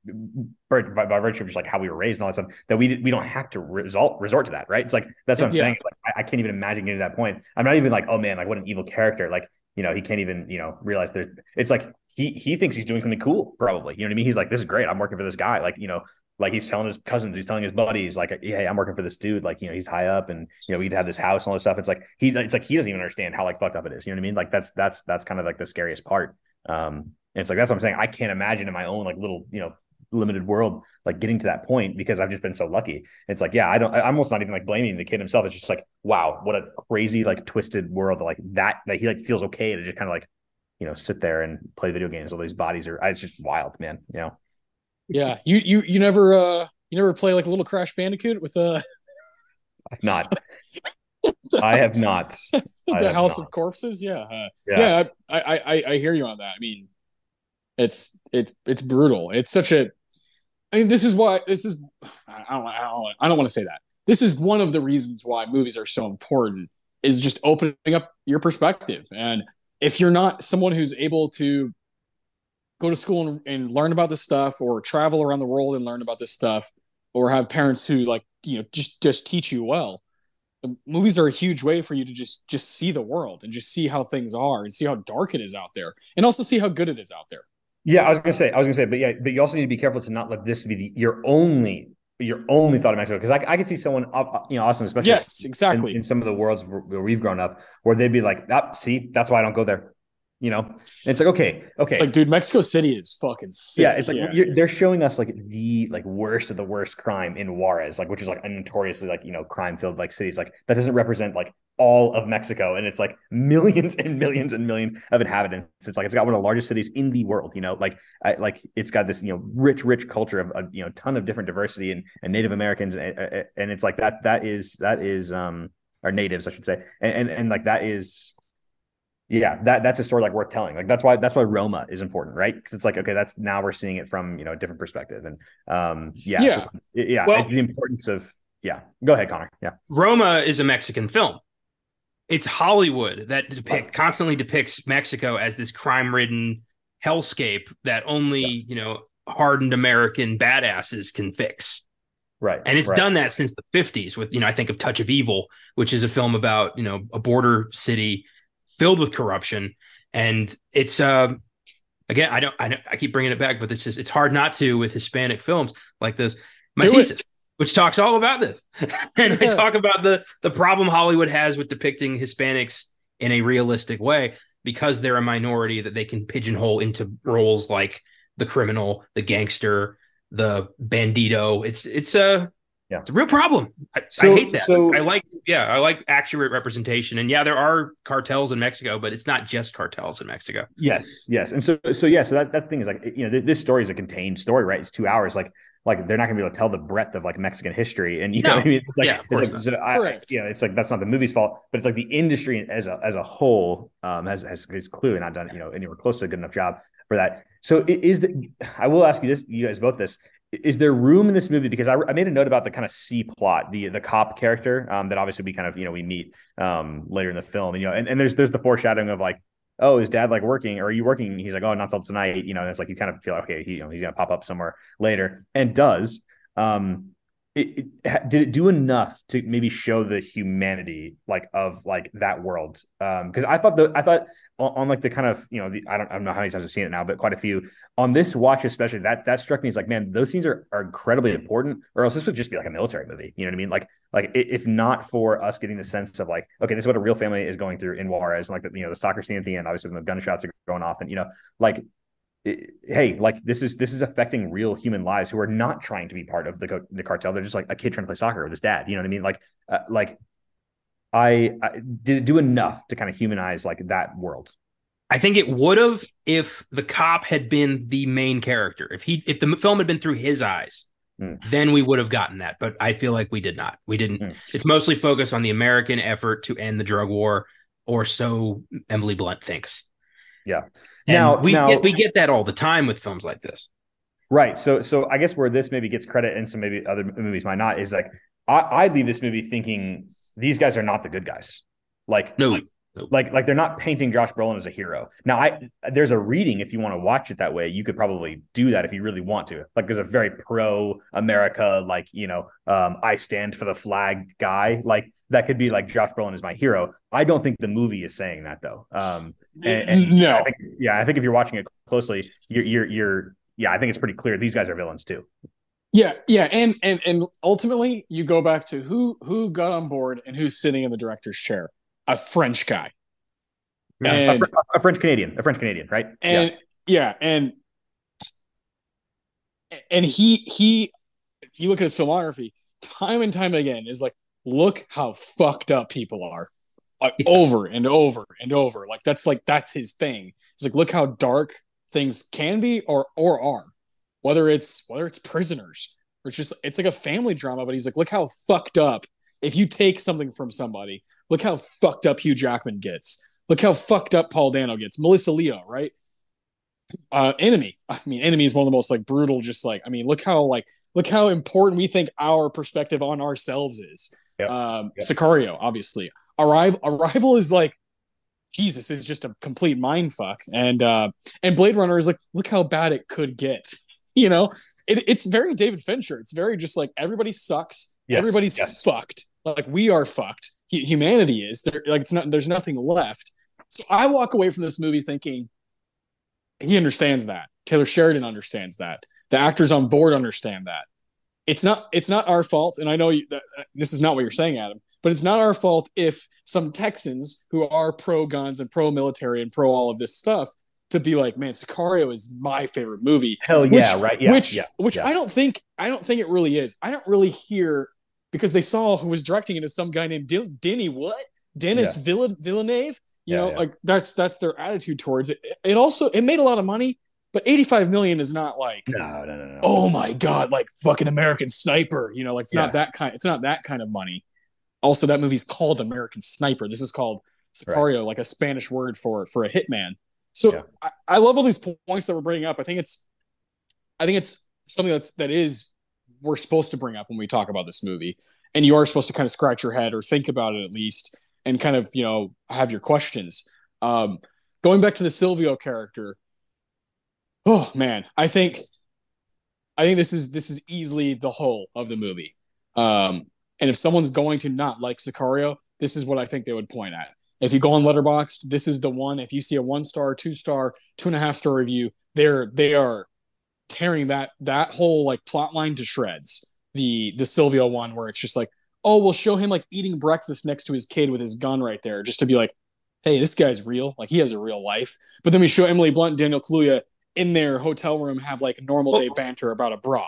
by, by, virtue of just like how we were raised and all that stuff, that we we don't have to result resort to that, right? It's like that's what I'm yeah. saying. Like I, I, can't even imagine getting to that point. I'm not even like, oh man, like what an evil character. Like you know, he can't even you know realize there's. It's like he he thinks he's doing something cool, probably. You know what I mean? He's like, this is great. I'm working for this guy. Like you know, like he's telling his cousins, he's telling his buddies, like, "Hey, I'm working for this dude. Like, you know, he's high up, and you know, we'd have this house and all this stuff." It's like he, it's like he doesn't even understand how like fucked up it is. You know what I mean? Like that's that's that's kind of like the scariest part. Um, and it's like that's what I'm saying. I can't imagine in my own like little, you know, limited world like getting to that point because I've just been so lucky. It's like, yeah, I don't. I'm almost not even like blaming the kid himself. It's just like, wow, what a crazy like twisted world like that. That he like feels okay to just kind of like, you know, sit there and play video games. All these bodies are. It's just wild, man. You know. Yeah, you you you never uh you never play like a little Crash Bandicoot with a. I've not. I have not. the House not. of Corpses, yeah, uh, yeah. yeah I, I I hear you on that. I mean, it's it's it's brutal. It's such a. I mean, this is why this is. I don't. I don't, I don't want to say that. This is one of the reasons why movies are so important. Is just opening up your perspective, and if you're not someone who's able to go to school and, and learn about this stuff or travel around the world and learn about this stuff or have parents who like you know just just teach you well movies are a huge way for you to just just see the world and just see how things are and see how dark it is out there and also see how good it is out there. Yeah i was gonna say i was gonna say but yeah but you also need to be careful to not let this be the, your only your only thought of Mexico because I, I can see someone you know Austin especially yes exactly. in, in, some of the worlds where we've grown up where they'd be like ah, see that's why I don't go there you know? It's like okay okay. it's like dude mexico city is fucking sick. Yeah it's like they're showing us like the like worst of the worst crime in juarez like which is like a notoriously like you know crime filled like cities like that doesn't represent like all of Mexico, and it's like millions and millions and millions of inhabitants. It's like it's got one of the largest cities in the world. You know, like I, like it's got this you know rich, rich culture of a you know ton of different diversity and, and Native Americans, and, and it's like that that is that is um or natives, I should say, and and, and like that is yeah that that's a story like worth telling. Like that's why that's why roma is important right? Because it's like okay that's now we're seeing it from you know a different perspective. And um yeah yeah. so, yeah well, it's the importance of yeah. Go ahead connor. Yeah. Roma is a mexican film. It's hollywood that depict, constantly depicts mexico as this crime-ridden hellscape that only yeah. you know hardened american badasses can fix. Right. And it's right. done that since the 50s with, you know, I think of Touch of Evil, which is a film about, you know, a border city filled with corruption. And it's uh, again, I don't, I don't, I keep bringing it back, but it's just it's hard not to with Hispanic films like this. My Do thesis, it. which talks all about this, and. I talk about the the problem Hollywood has with depicting Hispanics in a realistic way because they're a minority that they can pigeonhole into roles like the criminal, the gangster, the bandito. It's it's a yeah. It's a real problem. I, so, I hate that. So, I like, yeah, I like accurate representation. And yeah, there are cartels in Mexico, but it's not just cartels in Mexico. Yes, yes. And so, so yeah, so that, that thing is like, you know, this story is a contained story, right? It's two hours. Like, like they're not going to be able to tell the breadth of like Mexican history. And you no. know, I mean? it's like, yeah, it's like, so I, you know, it's like that's not the movie's fault, but it's like the industry as a as a whole um, has has, has clearly not done you know anywhere close to a good enough job for that. So is the I will ask you this, you guys both this is there room in this movie because I, I, made a note about the kind of C plot, the the cop character um, that obviously we kind of you know we meet um, later in the film, and you know, and, and there's there's the foreshadowing of like, oh, is dad like working or are you working? He's like, oh, not till tonight, you know, and it's like you kind of feel like, okay, he, you know, he's gonna pop up somewhere later, and does. Um, it, it, did it do enough to maybe show the humanity like of like that world? Um because i thought the i thought on, on, like the kind of you know the i don't i don't know how many times i've seen it now but quite a few. On this watch especially that that struck me as like man those scenes are, are incredibly important or else this would just be like a military movie you know what i mean? Like like if not for us getting the sense of like okay this is what a real family is going through in juarez and like the, you know the soccer scene at the end obviously when the gunshots are going off and you know like hey, like this is this is affecting real human lives who are not trying to be part of the the cartel. They're just like a kid trying to play soccer with his dad. You know what I mean? Like, uh, like I, I did do enough to kind of humanize like that world. I think it would have if the cop had been the main character. If he if the film had been through his eyes, mm. then we would have gotten that. But I feel like we did not. We didn't. Mm. It's mostly focused on the American effort to end the drug war, or so Emily Blunt thinks. Yeah. And now we now, get, we get that all the time with films like this. Right. So so I guess where this maybe gets credit and some maybe other movies might not is like I, I leave this movie thinking these guys are not the good guys. Like no. Like like they're not painting Josh Brolin as a hero. Now I there's a reading if you want to watch it that way, you could probably do that if you really want to. Like there's a very pro America, like you know, um, I stand for the flag guy. Like that could be like Josh Brolin is my hero. I don't think the movie is saying that though. Um, and, and no, I think, yeah, I think if you're watching it closely, you're, you're, you're, yeah, I think it's pretty clear these guys are villains too. Yeah, yeah, and and and ultimately, you go back to who who got on board and who's sitting in the director's chair. A French guy, yeah, and, a, a, French Canadian, a French Canadian, right? And yeah. yeah, and and he he you look at his filmography time and time again is like look how fucked up people are like yeah. over and over and over. Like that's like that's his thing. It's like look how dark things can be or or are. Whether it's whether it's prisoners or it's just it's like a family drama but he's like look how fucked up. If you take something from somebody look how fucked up hugh jackman gets. Look how fucked up paul dano gets. Melissa leo right? Uh enemy. I mean enemy is one of the most like brutal just like i mean look how like look how important we think our perspective on ourselves is. Yep. Um, yep. Sicario, obviously. Arrival, Arrival is like Jesus is just a complete mind fuck, and uh, and Blade Runner is like, look how bad it could get. you know, it, it's very David Fincher. It's very just like everybody sucks. Yes. Everybody's yes. fucked. Like we are fucked. H- humanity is there. Like it's not. There's nothing left. So I walk away from this movie thinking he understands that. Taylor Sheridan understands that. The actors on board understand that it's not it's not our fault and i know you, that, this is not what you're saying adam but it's not our fault if some texans who are pro guns and pro military and pro all of this stuff to be like man sicario is my favorite movie hell yeah which, right yeah which yeah, which yeah. i don't think i don't think it really is i don't really hear because they saw who was directing it as some guy named D- denny what Denis yeah. Villeneuve, you yeah, know, yeah. like that's that's their attitude towards it. It also it made a lot of money, but 85 million is not like no, no, no, no. Oh my god, like fucking American Sniper, you know, like it's not that kind it's not that kind of money. Also that movie's called American Sniper. This is called Sicario, right. like a Spanish word for for a hitman. So I, I love all these points that we're bringing up. I think it's I think it's something that's that is we're supposed to bring up when we talk about this movie and you are supposed to kind of scratch your head or think about it at least and kind of you know have your questions um, going back to the silvio character oh man i think i think this is this is easily the hole of the movie um, and if someone's going to not like sicario this is what i think they would point at if you go on letterboxd this is the one if you see a one star two star two and a half star review they're they are tearing that that whole like plot line to shreds. The the Silvio one where it's just like, oh, we'll show him like eating breakfast next to his kid with his gun right there, just to be like, hey, this guy's real. Like he has a real life. But then we show Emily Blunt and Daniel Kaluuya in their hotel room have like normal day banter about a bra.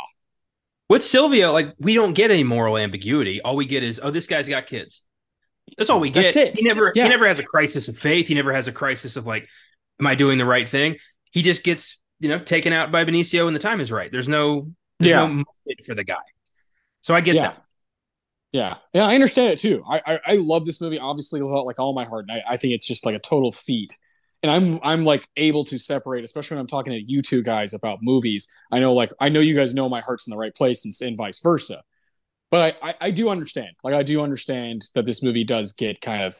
With Silvio, like we don't get any moral ambiguity. All we get is, oh, this guy's got kids. That's all we get. He never yeah. he never has a crisis of faith. He never has a crisis of like, am I doing the right thing? He just gets you know, taken out by Benicio when the time is right. There's no, there's yeah. no for the guy. So I get yeah. that. Yeah, yeah, I understand it too. I, I, I love this movie, obviously, with like all my heart. And I, I think it's just like a total feat. And I'm I'm like able to separate, especially when I'm talking to you two guys about movies. I know like I know you guys know my heart's in the right place and, and vice versa. But I, I, I do understand. Like I do understand that this movie does get kind of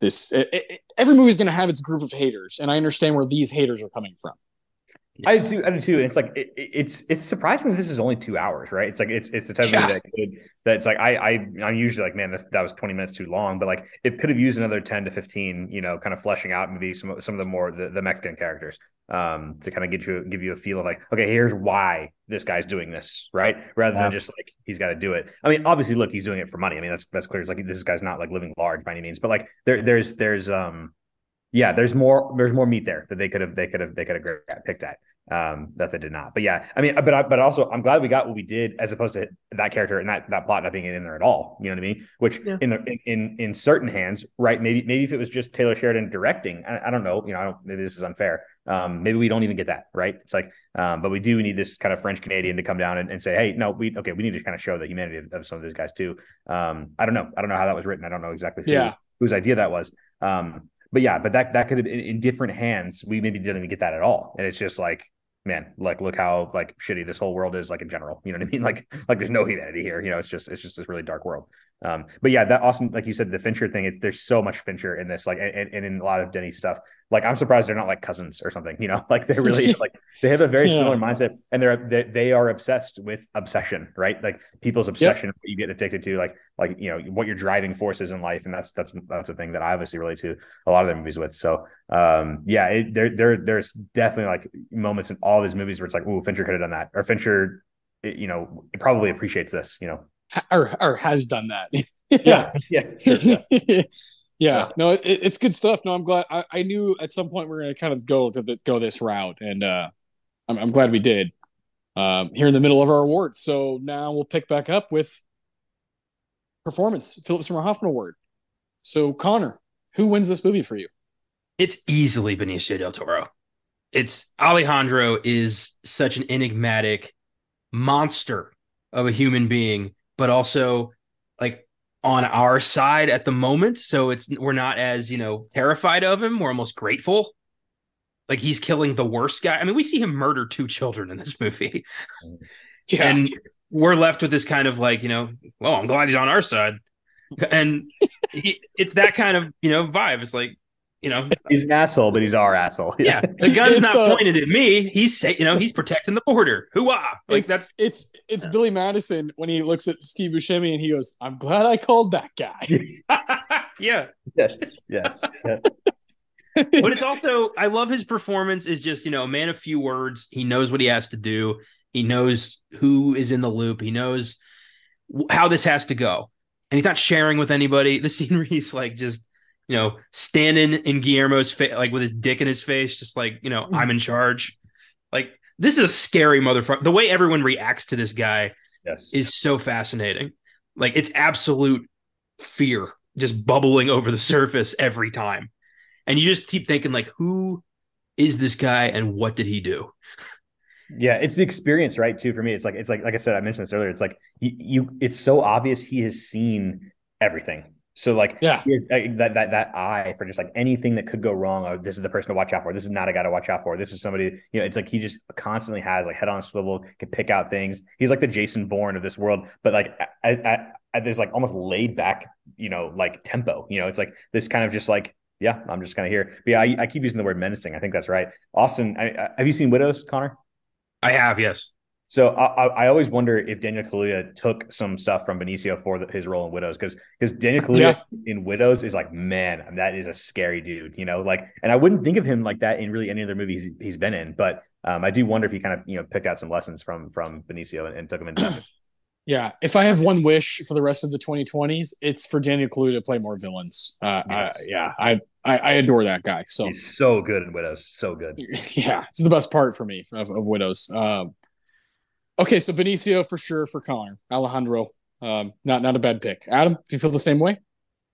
this. It, it, every movie is going to have its group of haters, and I understand where these haters are coming from. I do too. I do too. And it's like it, it's it's surprising that this is only two hours, right? It's like it's it's the type yeah. of that could that's like I I I'm usually like man this, that was twenty minutes too long, but like it could have used another ten to fifteen, you know, kind of fleshing out maybe some some of the more the, the Mexican characters um to kind of get you give you a feel of like okay here's why this guy's doing this right rather yeah. than just like he's got to do it. I mean obviously look he's doing it for money. I mean that's that's clear. It's like this guy's not like living large by any means, but like there there's there's um yeah, there's more there's more meat there that they could have they could have they could have picked at um, that they did not. But yeah, I mean, but I, but also I'm glad we got what we did as opposed to that character and that that plot not being in there at all. You know what I mean? Which yeah. in the in, in, in certain hands, right? Maybe maybe if it was just Taylor Sheridan directing, I, I don't know. You know, I don't. Maybe this is unfair. Um, maybe we don't even get that right. It's like, um, but we do need this kind of French Canadian to come down and, and, say, hey, no, we okay, we need to kind of show the humanity of, of some of these guys too. Um, I don't know. I don't know how that was written. I don't know exactly who, yeah. whose idea that was. Um, but yeah, but that that could have in, in different hands. We maybe didn't even get that at all, and it's just like man, like look how like shitty this whole world is, like in general. You know what I mean? Like like there's no humanity here. You know, it's just it's just this really dark world. Um, but yeah, that Austin, like you said, the Fincher thing. It's there's so much Fincher in this, like and, and in a lot of Denny stuff. Like I'm surprised they're not like cousins or something. You know, like they're really like they have a very yeah. similar mindset, and they're they, they, are obsessed with obsession, right? Like people's obsession, yep. what you get addicted to, like like you know what your driving forces in life, and that's that's that's a thing that I obviously relate to a lot of their movies with. So um, yeah, it, there there there's definitely like moments in all of his movies where it's like, oh, Fincher could have done that, or Fincher, it, you know, probably appreciates this, you know or or has done that. yeah, yeah, yeah. Yeah. No, it, it's good stuff. No, I'm glad. I, I knew at some point we are going to kind of go to the, go this route, and uh, I'm, I'm glad we did. Um, here in the middle of our awards, so now we'll pick back up with performance, Philip Seymour Hoffman Award. So Connor, who wins this movie for you? It's easily Benicio del Toro. It's Alejandro is such an enigmatic monster of a human being but also like on our side at the moment. So it's we're not as you know terrified of him. We're almost grateful. Like he's killing the worst guy. I mean, we see him murder two children in this movie, yeah. and we're left with this kind of like you know, well, I'm glad he's on our side, and he, it's that kind of you know vibe. It's like you know, he's an asshole, but he's our asshole. Yeah, the gun's it's, not uh, pointed at me. He's you know he's protecting the border. Hooah! Like it's, that's it's it's yeah. Billy Madison when he looks at Steve Buscemi and he goes, "I'm glad I called that guy." yeah. Yes. Yes. but it's also I love his performance. Is just you know a man of few words. He knows what he has to do. He knows who is in the loop. He knows how this has to go, and he's not sharing with anybody. The scene where he's like just you know, standing in Guillermo's face, like with his dick in his face, just like, you know, I'm in charge. Like, this is a scary motherfucker. The way everyone reacts to this guy yes. is so fascinating. Like, it's absolute fear just bubbling over the surface every time. And you just keep thinking, like, who is this guy and what did he do? Yeah, it's the experience, right? Too for me, it's like it's like like I said, I mentioned this earlier. It's like you, you it's so obvious he has seen everything. So like yeah, has, uh, that that that eye for just like anything that could go wrong. Oh, this is the person to watch out for. This is not a guy to watch out for. This is somebody. You know, it's like he just constantly has like head on a swivel, can pick out things. He's like the Jason Bourne of this world, but like at, at, at this like almost laid back, you know, like tempo. You know, it's like this kind of just like yeah, I'm just kind of here. But yeah, I, I, keep using the word menacing. I think that's right. Austin, I, I, have you seen Widows, Connor? I have, yes. So I, I always wonder if Daniel Kaluuya took some stuff from Benicio for the, his role in Widows because because Daniel Kaluuya yeah. in Widows is like man that is a scary dude you know like and I wouldn't think of him like that in really any other movies he's been in but um, I do wonder if he kind of you know picked out some lessons from from Benicio and, and took them into Yeah, if I have one wish for the rest of the 2020s, it's for Daniel Kaluuya to play more villains. Uh, yes. yeah, I, I, I adore that guy. So he's so good in Widows, so good. Yeah, it's the best part for me of, of Widows. Um, okay, so Benicio for sure for Connor Alejandro. Um, not not a bad pick. Adam, do you feel the same way?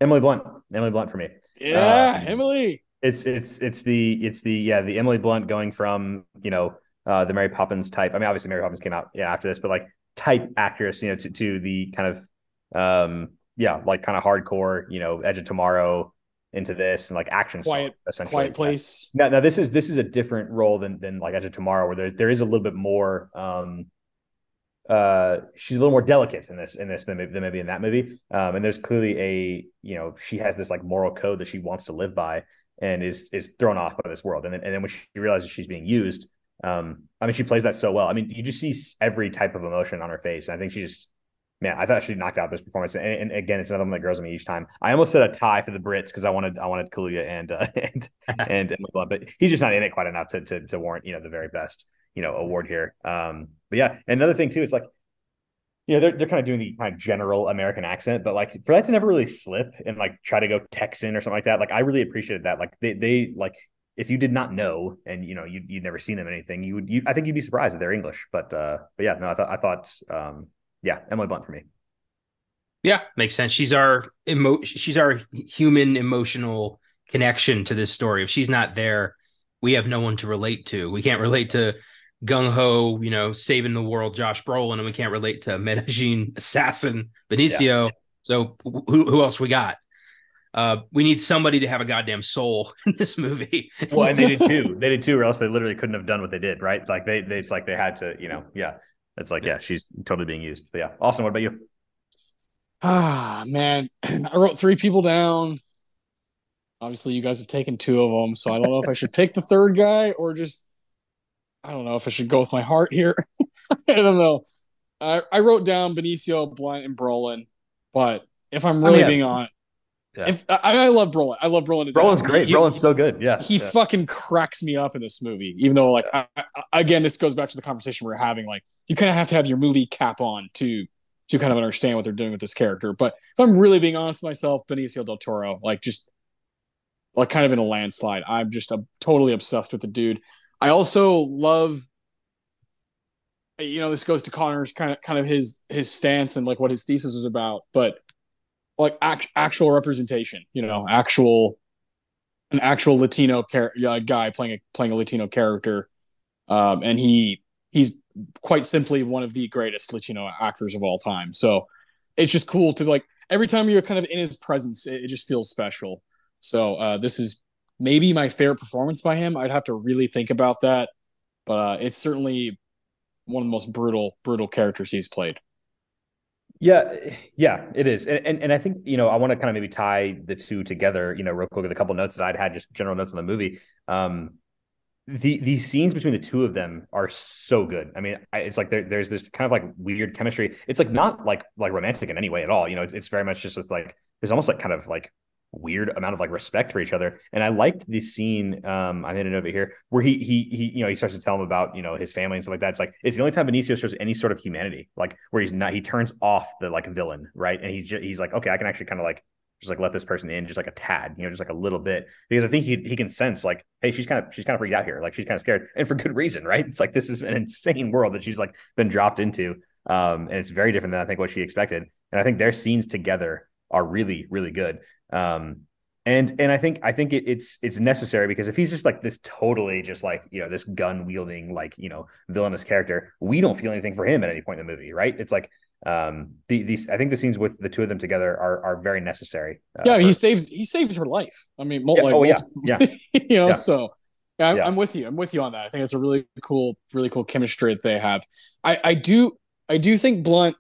Emily Blunt, Emily Blunt for me. Yeah, um, Emily. It's it's it's the it's the yeah the Emily Blunt going from you know uh, the Mary Poppins type. I mean, obviously Mary Poppins came out yeah after this, but like type actress, you know, to, to the kind of um yeah, like kind of hardcore, you know, Edge of Tomorrow into this and like action quiet essentially. quiet place. Now, now this is this is a different role than than like Edge of Tomorrow, where there there is a little bit more um uh she's a little more delicate in this in this than, than maybe in that movie um and there's clearly a you know she has this like moral code that she wants to live by and is is thrown off by this world and then, and then when she realizes she's being used um, I mean, she plays that so well. I mean, you just see every type of emotion on her face. And I think she just, man, I thought she knocked out this performance. And, and again, it's another one that grows on me each time. I almost said a tie for the Brits because I wanted, I wanted Kaluuya and, uh, and, and, and but he's just not in it quite enough to, to, to warrant, you know, the very best, you know, award here. Um, but yeah, another thing too, it's like, you know, they're, they're kind of doing the kind of general American accent, but like for that to never really slip and like try to go Texan or something like that, like I really appreciated that. Like they, they like if you did not know and you know you you'd never seen them anything, you would you I think you'd be surprised that they're English. But uh but yeah, no, I thought I thought um yeah, Emily Blunt for me. Yeah, makes sense. She's our emo she's our human emotional connection to this story. If she's not there, we have no one to relate to. We can't relate to gung ho, you know, saving the world, Josh Brolin, and we can't relate to Medellin assassin Benicio. Yeah. So who who else we got? uh, we need somebody to have a goddamn soul in this movie. well, and they did too. They did too, or else they literally couldn't have done what they did, right? Like they, they it's like they had to, you know, yeah. It's like, yeah, she's totally being used. But yeah. Austin, what about you? Ah, man. I wrote three people down. Obviously, you guys have taken two of them, so I don't know if I should pick the third guy or just I don't know if I should go with my heart here. I don't know. I, I wrote down Benicio, Blunt, and Brolin, but if I'm really I mean, being honest, yeah. If I, I love Brolin, I love Brolin. Brolin's great. He, Brolin's so good. Yeah, he yeah. fucking cracks me up in this movie. Even though, like. I, I, again, this goes back to the conversation we are having. Like, you kind of have to have your movie cap on to to kind of understand what they're doing with this character. But if I'm really being honest with myself, Benicio del Toro, like, just like kind of in a landslide. I'm just a, totally obsessed with the dude. I also love you know this goes to Connor's kind of kind of his his stance and like what his thesis is about but like act, actual representation, you know, actual an actual Latino char- uh, guy playing a playing a Latino character, um, and he he's quite simply one of the greatest Latino actors of all time. So it's just cool to like every time you're kind of in his presence, it, it just feels special. So uh, this is maybe my favorite performance by him. I'd have to really think about that, but uh, it's certainly one of the most brutal brutal characters he's played. Yeah, yeah, it is, and and, and I think you know I want to kind of maybe tie the two together. You know, real quick with a couple notes that I'd had, just general notes on the movie. Um, the the scenes between the two of them are so good. I mean, I, it's like there, there's this kind of like weird chemistry. It's like not like like romantic in any way at all. You know, it's it's very much just like there's almost like kind of like weird amount of like respect for each other. And I liked the scene. Um, I made it over here where he he he you know he starts to tell him about you know his family and stuff like that. It's like it's the only time Benicio shows any sort of humanity, like where he's not he turns off the like villain, right? And he's just, he's like, okay, I can actually kind of like just like let this person in just like a tad, you know, just like a little bit. Because I think he he can sense like, hey, she's kind of she's kind of freaked out here. Like she's kind of scared. And for good reason, right? It's like this is an insane world that she's like been dropped into. Um, and it's very different than I think what she expected. And I think their scenes together are really really good. Um, and and I think I think it, it's it's necessary because if he's just like this totally just like you know this gun wielding like you know villainous character, we don't feel anything for him at any point in the movie, right? It's like um the, these I think the scenes with the two of them together are are very necessary. Uh, yeah, for, he saves he saves her life. I mean, yeah, like, oh yeah, yeah, you know, yeah. so I'm, yeah. I'm with you. I'm with you on that. I think it's a really cool, really cool chemistry that they have. I I do I do think Blunt.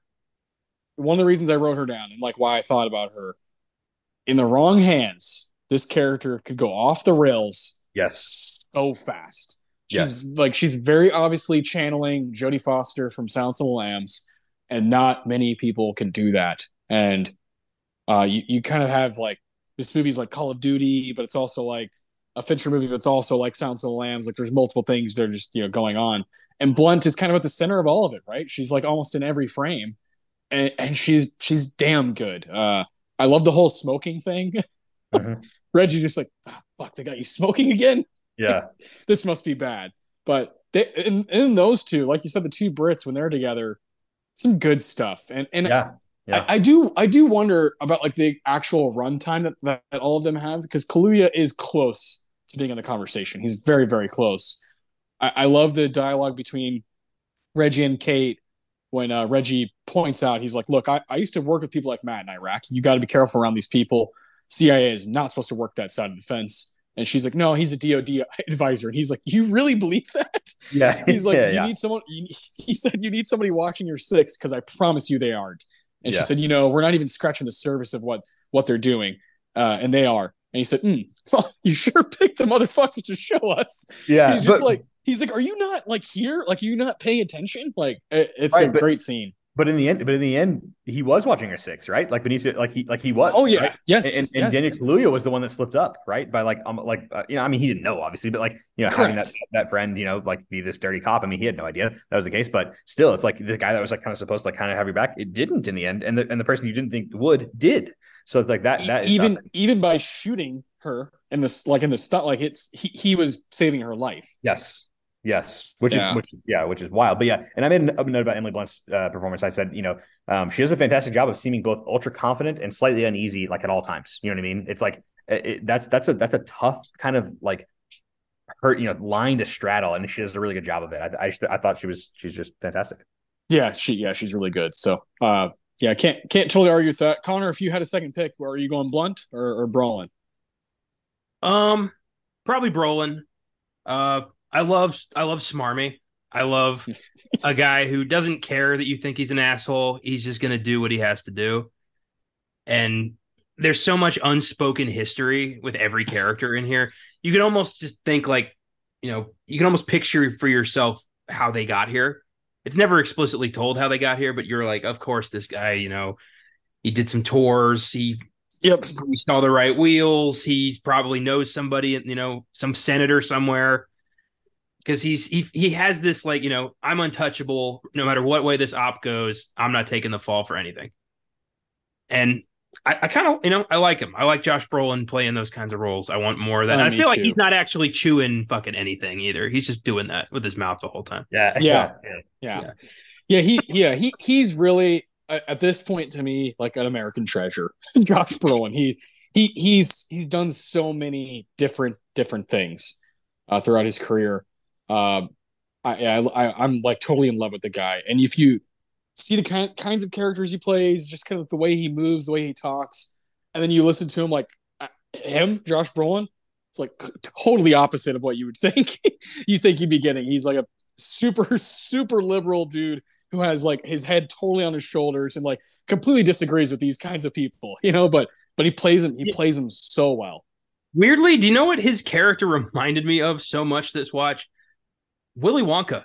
One of the reasons I wrote her down and like why I thought about her in the wrong hands, this character could go off the rails. Yes, so fast. She's yes. like she's very obviously channeling Jodie Foster from Silence of the Lambs, and not many people can do that. And uh, you you kind of have like this movie's like Call of Duty, but it's also like a Fincher movie that's also like Silence of the Lambs. Like there's multiple things that are just you know going on, and Blunt is kind of at the center of all of it, right? She's like almost in every frame, and, and she's she's damn good. Uh, I love the whole smoking thing. Mm-hmm. Reggie's just like, oh, fuck, they got you smoking again. Yeah, this must be bad. But they, in, in those two, like you said, the two Brits when they're together, some good stuff. And and yeah. Yeah. I, I, do I do wonder about like the actual runtime that, that, that all of them have because Kaluuya is close to being in the conversation. He's very, very close. I, I love the dialogue between Reggie and Kate when uh, Reggie points out, he's like, Look, I, I used to work with people like Matt in Iraq. You got to be careful around these people. CIA is not supposed to work that side of the fence. And she's like, No, he's a DOD advisor. And he's like, You really believe that? Yeah. He's like, yeah, You yeah. need someone. You, he said, You need somebody watching your six because I promise you they aren't. And Yeah. she said, You know, we're not even scratching the surface of what what they're doing. Uh, and they are. And he said, mm, well, You sure picked the motherfuckers to show us. Yeah. he's just but- like, He's like, Are you not like here? Like, are you not paying attention? Like, it, it's Right, a but- great scene. But in the end, but in the end, he was watching her six, right? Like Benicio, like he, like he was. Oh, yeah. right? Yes. And, and yes. Daniel Kaluuya was the one that slipped up, right? By like, um, like uh, you know, I mean, he didn't know obviously, but like you know, having that that friend, you know, like be this dirty cop. I mean, he had no idea that was the case, but still, it's like the guy that was like kind of supposed to like kind of have your back, it didn't in the end, and the and the person you didn't think would did. So it's like that. E- That is even tough. even by shooting her in this like in the stunt like it's he, he was saving her life Yes. Yes, which Yeah. is which yeah, which is wild. But yeah, and I made a note about Emily Blunt's uh, performance. I said, you know, um, she does a fantastic job of seeming both ultra confident and slightly uneasy, like at all times. You know what I mean? It's like it, it- that's that's a that's a tough kind of like her, you know, line to straddle, and she does a really good job of it. I I, just, I thought she was she's just fantastic. yeah she yeah she's really good so uh yeah can't can't totally argue with that connor if you had a second pick where are you going blunt or, or brolin Um, probably Brolin. Uh, I love I love Smarmy. I love a guy who doesn't care that you think he's an asshole. He's just gonna do what he has to do. And there's so much unspoken history with every character in here. You can almost just think like, you know, you can almost picture for yourself how they got here. It's never explicitly told how they got here, but you're like, of course, this guy, you know, he did some tours. He yep he saw the right wheels. He probably knows somebody, you know, some senator somewhere. Because he's he he has this like, you know, I'm untouchable no matter what way this op goes. I'm not taking the fall for anything. And I, I kind of, you know, I like him. I like Josh Brolin playing those kinds of roles. I want more of that. Oh, And I me feel like he's not actually chewing fucking anything either. He's just doing that with his mouth the whole time. Yeah, Yeah. yeah. yeah Yeah. yeah he yeah he he's really at at this point to me like an american treasure josh brolin he he he's he's done so many different different things uh, throughout his career um I, I i'm like totally in love with the guy and if you see the kind, kinds of characters he plays just kind of the way he moves the way he talks and then you listen to him like uh, him josh brolin it's like totally opposite of what you would think you think he'd be getting he's like a super super liberal dude who has like his head totally on his shoulders and like completely disagrees with these kinds of people you know but but he plays him. he plays him so well Weirdly, do you know what his character reminded me of so much this watch? Willy Wonka.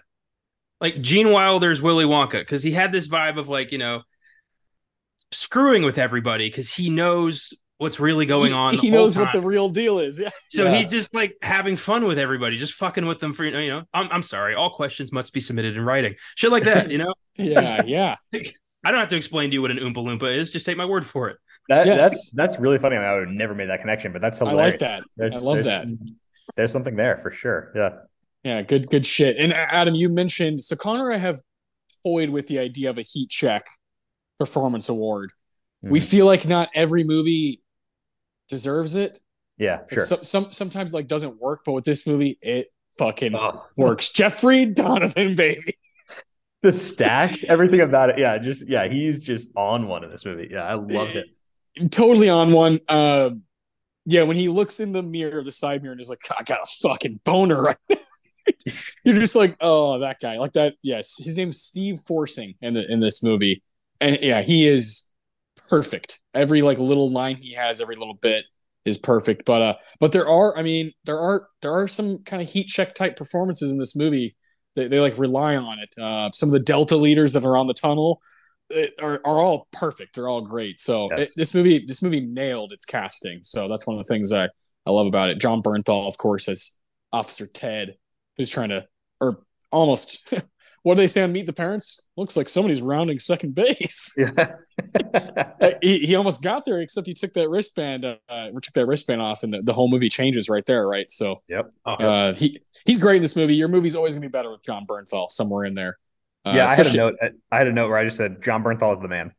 Like Gene Wilder's Willy Wonka, because he had this vibe of like, you know, screwing with everybody because he knows what's really going he, on. the he whole knows what the real deal is yeah So Yeah. he's just like having fun with everybody, just fucking with them for you know. I'm I'm sorry, all questions must be submitted in writing. Shit like that, you know. yeah yeah I don't have to explain to you what an Oompa Loompa is. Just take my word for it. That, Yes. That's that's really funny. I, mean, I would have never made that connection, but that's hilarious. i like that There's- i love there's- that There's something there for sure. Yeah. Yeah good good shit and adam you mentioned so connor i have toyed with the idea of a heat check performance award we Mhm. feel like not every movie deserves it. Yeah, sure. some, some sometimes like doesn't work, but with this movie, it fucking Oh, works. Jeffrey Donovan, baby. the stash, everything about it. Yeah, just yeah, he's just on one in this movie. Yeah, I loved it. totally on one. Um, yeah, when he looks in the mirror, the side mirror, and is like, I got a fucking boner right now. You're just like, oh, that guy, like that. Yes, his name's Steve Forsing in the in this movie, and yeah, he is perfect. Every like little line he has, every little bit is perfect. But uh, but there are, I mean, there are there are some kind of heat check type performances in this movie. They, they like rely on it. Uh, some of the Delta leaders that are on the tunnel uh, are, are all perfect. They're all great. So Yes. it, this movie this movie nailed its casting. So that's one of the things I I love about it. Jon Bernthal, of course, as Officer Ted, who's trying to or almost. What do they say on Meet the Parents? Looks like somebody's rounding second base. Yeah. He, he almost got there, except he took that wristband, uh, or took that wristband off, and the, the whole movie changes right there, right? So yep. uh, he he's great in this movie. Your movie's always gonna be better with Jon Bernthal somewhere in there. Uh, yeah, I had a note. I had a note where I just said Jon Bernthal is the man.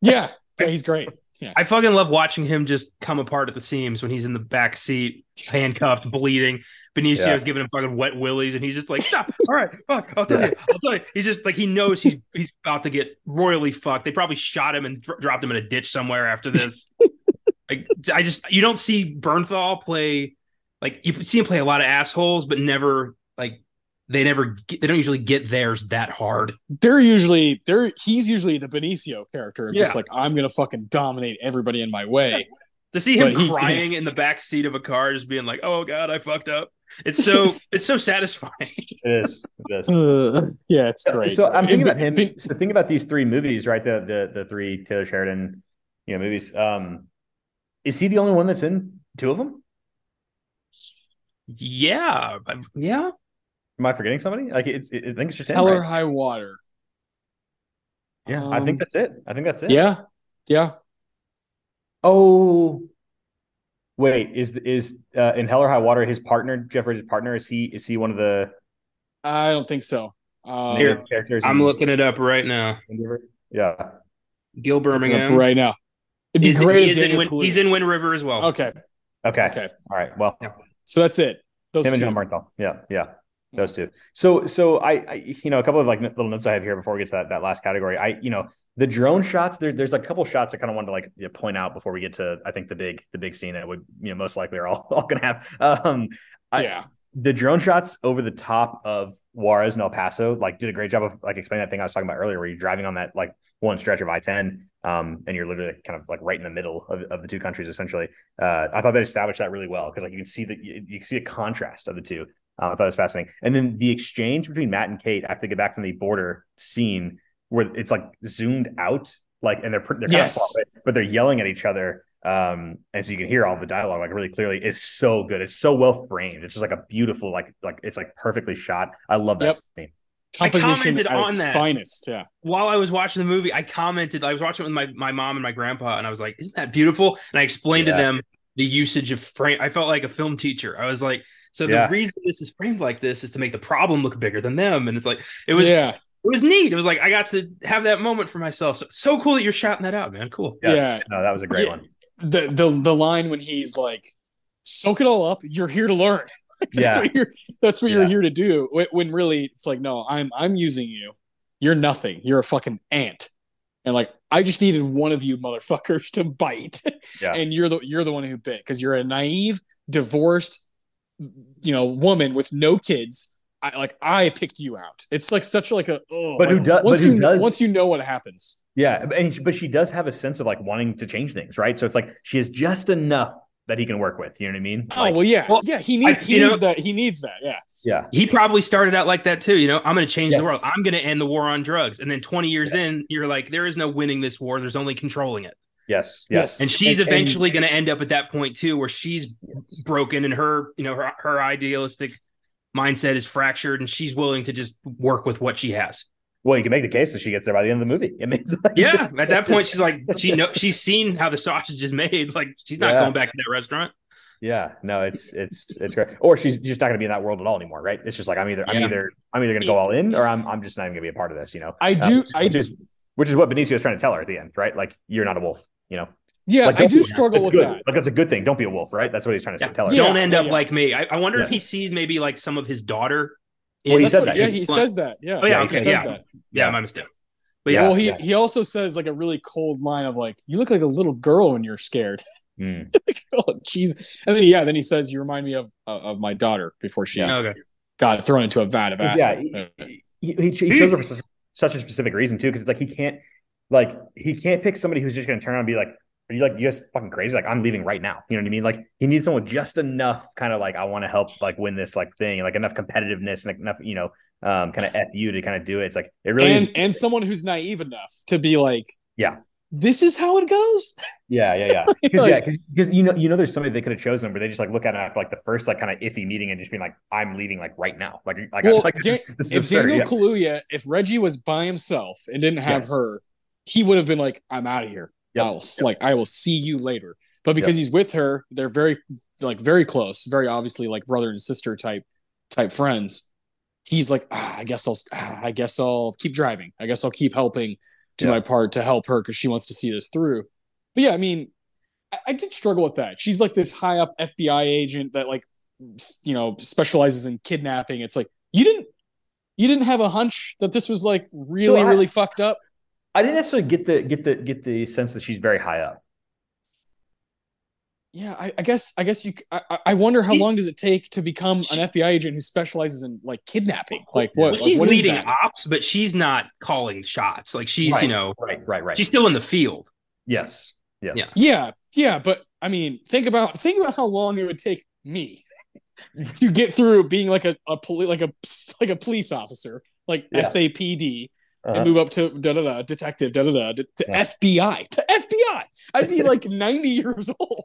Yeah, yeah, he's great. I fucking love watching him just come apart at the seams when he's in the back seat, handcuffed, bleeding. Benicio's Yeah. giving him fucking wet willies, and he's just like, "Stop! All right, fuck! I'll tell Yeah. you, I'll tell you." He's just like he knows he's he's about to get royally fucked. They probably shot him and dr- dropped him in a ditch somewhere after this. like, I just you don't see Bernthal play like you see him play a lot of assholes, but never like they never get, they don't usually get theirs that hard. They're usually they're he's usually the Benicio character, just like I'm gonna fucking dominate everybody in my way. To see him But he- crying in the back seat of a car, just being like, "Oh God, I fucked up." It's so it's so satisfying. It is. It is. Uh, yeah, it's great. So I'm thinking And about him. Ben- So think about these three movies, right? The the the three Taylor Sheridan, you know, movies. Um, is he the only one that's in two of them? Yeah, I- yeah. Am I forgetting somebody? Like it's, it, I think it's just him. Hell or right? High Water. Yeah, I think Um, that's it. I think that's it. Yeah, yeah. Oh, wait. Is is uh, in Hell or High Water his partner, Jeff Bridges' partner? Is he is he one of the I don't think so. Um, native characters? I'm looking it up right now. Yeah. Gil looking up Birmingham. right now. It'd be Is- great. he in Win, he's in Wind River as well. Okay, Okay. okay. All right. Well, So that's it. Those him and two. Jon Bernthal. Yeah. Yeah. Those two. So, so I, I, you know, a couple of like little notes I have here before we get to that, that last category. I, you know, the drone shots. There, there's a couple shots I kind of wanted to like you know, point out before we get to, I think the big, the big scene that we, you know, most likely are all, all gonna have. Um, I, yeah, the drone shots over the top of Juarez and El Paso, like, did a great job of like explaining that thing I was talking about earlier, where you're driving on that like one stretch of I-10, um, and you're literally kind of like right in the middle of, of the two countries, essentially. Uh, I thought they established that really well because like you can see that you, you can see a contrast of the two. Uh, I thought it was fascinating, and then the exchange between Matt and Kate after they get back from the border scene, where it's like zoomed out, like, and they're they're kind Yes. of far but they're yelling at each other um and so you can hear all the dialogue like really clearly it's so good it's so well framed it's just like a beautiful like like it's like perfectly shot i love that Yep. scene composition commented on its that. finest. Yeah, While I was watching the movie, I commented. I was watching it with my my mom and my grandpa, and I was like, "Isn't that beautiful?" And I explained Yeah. to them the usage of frame. I felt like a film teacher. I was like, "So Yeah. the reason this is framed like this is to make the problem look bigger than them." And it's like it was yeah, it was neat. It was like I got to have that moment for myself. So so cool that you're shouting that out, man. Cool. Yes. Yeah. no that was a great Yeah. one the the the line when he's like, "Soak it all up. You're here to learn." that's Yeah. what you're. That's what you're here to do. When, when really it's like, no, I'm I'm using you. You're nothing. You're a fucking ant. And like, I just needed one of you motherfuckers to bite, Yeah. and you're the you're the one who bit because you're a naive, divorced, you know, woman with no kids. I like I picked you out. It's like such like a oh, But who like, does- but once who you does- once you know what happens. yeah and she- but she does have a sense of like wanting to change things right so it's like she has just enough that he can work with you know what i mean Oh Like, well, yeah, well, yeah. He needs I- he you needs know- that. He needs that. Yeah. yeah He probably started out like that too. You know, I'm going to change Yes. the world. I'm going to end the war on drugs. And then 20 years in, you're like, there is no winning this war. There's only controlling it. Yes Yes. And she's And- and- eventually going to end up at that point too, where she's broken and her, you know, her, her idealistic mindset is fractured, and she's willing to just work with what she has. well you can make the case that she gets there by the end of the movie I mean, like- Yeah, at that point, she's like, she know she's seen how the sausage is made. Like, she's not Yeah. going back to that restaurant. Yeah, no, it's it's it's great. Or she's just not going to be in that world at all anymore, right? It's just like I'm either I'm Yeah. either I'm either going to go all in or I'm I'm just not even going to be a part of this, you know. I Uh, do. which I do. is which is what Benicio is trying to tell her at the end, right? Like you're not a wolf, you know. Yeah, Like, I don't do be- struggle with good. that. Like that's a good thing. Don't be a wolf, right? That's what he's trying to Yeah. tell her. Yeah. Don't end up yeah. like me. I, I wonder if he sees maybe like some of his daughter. Well, he said what- that. Yeah, He's he says that. Yeah, Oh, yeah, he okay, says yeah. that. Yeah, Yeah. my mistake. But Yeah. yeah, well, he yeah. he also says like a really cold line of like, "You look like a little girl when you're scared." Mm. oh, jeez. And then yeah, then he says, "You remind me of of of my daughter before she okay. got thrown into a vat of Yeah, acid." he, he, he chose her for such, such a specific reason too, because it's like he can't, like he can't pick somebody who's just going to turn around and be like, "Are you like you guys fucking crazy?" Like I'm leaving right now. You know what I mean? Like he needs someone just enough kind of like I want to help like win this like thing, like enough competitiveness and like, enough you know um kind of fu to kind of do it. It's like it really and is. and someone who's naive enough to be like, Yeah. this is how it goes." Yeah, yeah, yeah. Because Like- yeah, because you know, you know, there's somebody they could have chosen, where they just like look at it after like the first like kind of iffy meeting and just being like, "I'm leaving like right now." Like, like, Well, like this, Dan- this if absurd. Daniel Yeah. Kaluuya, if Reggie was by himself and didn't have Yes. her, he would have been like, "I'm out of here. Yep. I will like I will see you later." But because he's with her, they're very like very close, very obviously like brother and sister type type friends. He's like, ah, I guess I'll ah, I guess I'll keep driving. I guess I'll keep helping do Yeah. my part to help her because she wants to see this through. But yeah, I mean, I, I did struggle with that. She's like this high up FBI agent that like you know specializes in kidnapping. It's like you didn't you didn't have a hunch that this was like really So I- really fucked up. I didn't necessarily get the get the get the sense that she's very high up. Yeah, I, I guess I guess you. c- I, I- I wonder how She- long does it take to become an FBI agent who specializes in like kidnapping? Like what? Well, like, she's what is leading that? ops, but she's not calling shots. Like she's, Right. you know, Right, right, right. she's still in the field. yes, yes. Yeah. Yeah, yeah, but I mean, think about think about how long it would take me to get through being like a, a poli- like a like a police officer, like Yeah. SAPD, Uh-huh. and move up to da da da detective da da da to Yeah. FBI to FBI. I'd be like ninety years old.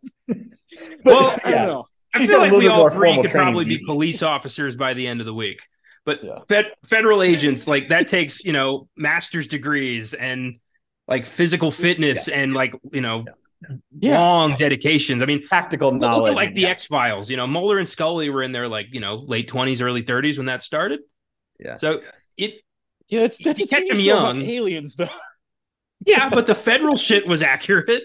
Well, I don't know. I She's feel like we all three could probably be police officers by the end of the week. But Yeah. fed, federal agents, like that takes, you know, master's degrees and like physical fitness and like, you know, Yeah. long dedications. I mean, Tactical look knowledge. at like the yeah. X Files, you know, Mulder and Scully were in their like, you know, late 20s, early 30s when that started. Yeah. So it, Yeah, that's that's a You catch TV them show about aliens though. yeah, but the federal shit was accurate.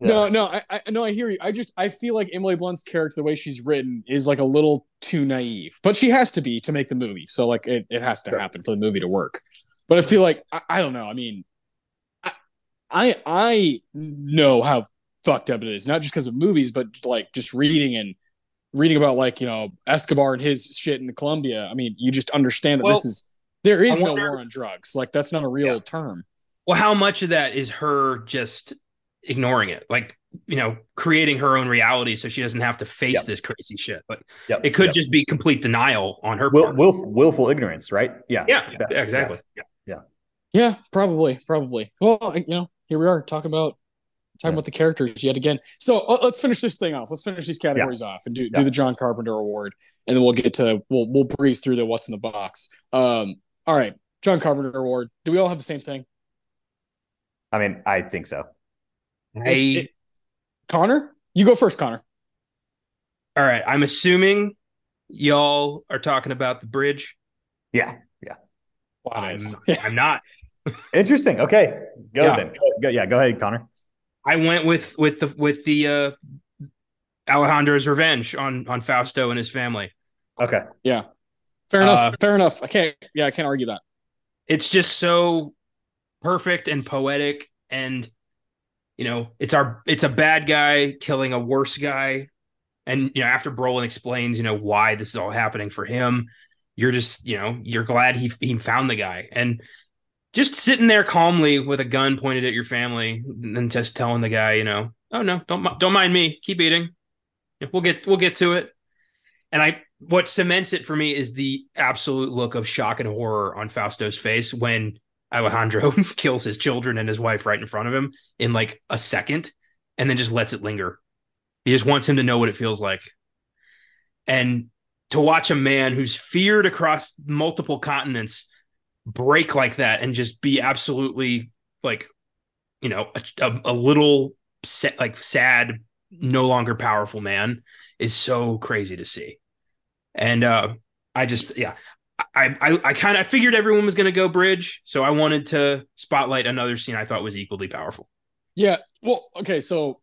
No, no, I, I no, I hear you. I just I feel like Emily Blunt's character, the way she's written, is like a little too naive. But she has to be to make the movie. So like it, it has to Sure. happen for the movie to work. But I feel like I, I don't know. I mean, I I, I know how fucked up it is, not just because of movies, but like just reading and reading about like you know Escobar and his shit in Colombia. I mean, you just understand that this is there is I no war on drugs. Like that's not a real Yeah. term. Well, how much of that is her just ignoring it? Like, you know, creating her own reality so she doesn't have to face Yep. this crazy shit. Like, Yep, it could yep. just be complete denial on her Will, part. willful, willful ignorance, right? Yeah. yeah, Exactly. yeah, exactly. Yeah, probably, probably. Well, you know, here we are talking about talking Yeah. about the characters yet again. So uh, let's finish this thing off. Let's finish these categories off and do do the John Carpenter Award, and then we'll get to we'll we'll breeze through the what's in the box. Um, all right, John Carpenter Award. Do we all have the same thing? I mean, I think so. I, it- Connor, you go first, Connor. all right. I'm assuming y'all are talking about the bridge. Yeah. I'm, I'm not. Interesting. Okay. Go Yeah. then. Go, go- yeah. Go ahead, Connor. I went with with the with the uh Alejandro's revenge on on Fausto and his family. Okay. Yeah, fair enough. Uh, fair enough. I can't. Yeah, I can't argue that. it's just so perfect and poetic and you know it's our it's a bad guy killing a worse guy and you know after Brolin explains you know why this is all happening for him you're just you know you're glad he he found the guy and just sitting there calmly with a gun pointed at your family and just telling the guy you know oh no don't don't mind me keep eating we'll get we'll get to it and I what cements it for me is the absolute look of shock and horror on Fausto's face when Alejandro kills his children and his wife right in front of him in like a second and then just lets it linger. He just wants him to know what it feels like. And to watch a man who's feared across multiple continents break like that and just be absolutely like, you know, a, a, little sa- like sad, no longer powerful man is so crazy to see. And uh I just yeah, I I, I kind of figured everyone was going to go bridge, so I wanted to spotlight another scene I thought was equally powerful. Yeah. Well, okay, so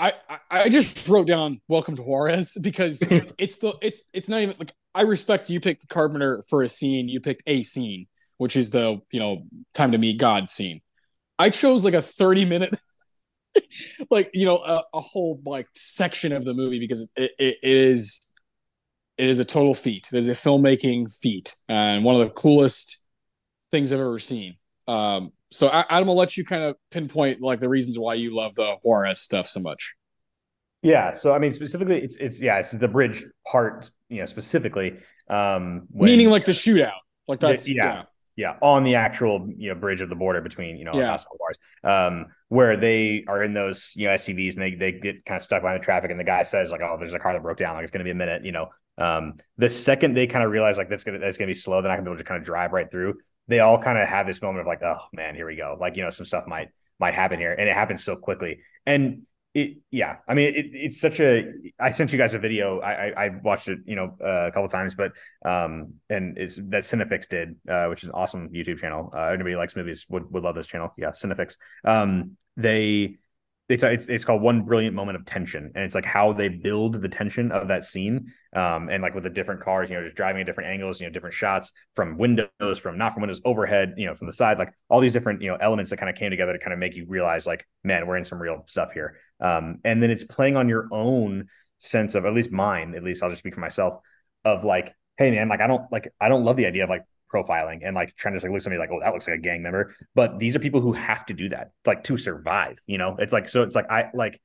I, I just wrote down "Welcome to Juarez" because it's the it's it's not even like I respect you picked Carpenter for a scene, you picked a scene, which is the you know time to meet God scene. I chose like a thirty minute, like you know a, a, whole like section of the movie because it, it, it is it is a total feat. It is a filmmaking feat and one of the coolest things I've ever seen. Um, so Adam, I'll let you kind of pinpoint like the reasons why you love the Juarez stuff so much. Yeah. So I mean, specifically, it's it's yeah, it's the bridge part, you know, specifically. Um, when, Meaning like the shootout, like that's yeah, yeah, yeah, on the actual you know bridge of the border between you know yeah. bars, um, where they are in those you know SUVs and they they get kind of stuck behind the traffic, and the guy says like, oh, there's a car that broke down, like it's going to be a minute, you know. Um, the second they kind of realize like that's gonna that's gonna be slow, then I can be able to kind of drive right through they all kind of have this moment of like, oh man, here we go. Like, you know, some stuff might might happen here. And it happens so quickly. And it yeah, I mean it, it's such a I sent you guys a video. I I, I watched it, you know, uh, a couple times, but um and it's that Cinefix did, uh, which is an awesome YouTube channel. Uh anybody likes movies would would love this channel. Yeah, Cinefix. Um they it's, it's, it's called one brilliant moment of tension. And it's like how they build the tension of that scene um, and like with the different cars you know just driving at different angles you know different shots from windows from not from windows overhead you know from the side like all these different you know elements that kind of came together to kind of make you realize like man we're in some real stuff here. Um, and then it's playing on your own sense of at least mine at least i'll just speak for myself of like hey man like i don't like i don't love the idea of like profiling and like trying to like look somebody like, oh, that looks like a gang member. But these are people who have to do that, like to survive. You know, it's like so. It's like I like,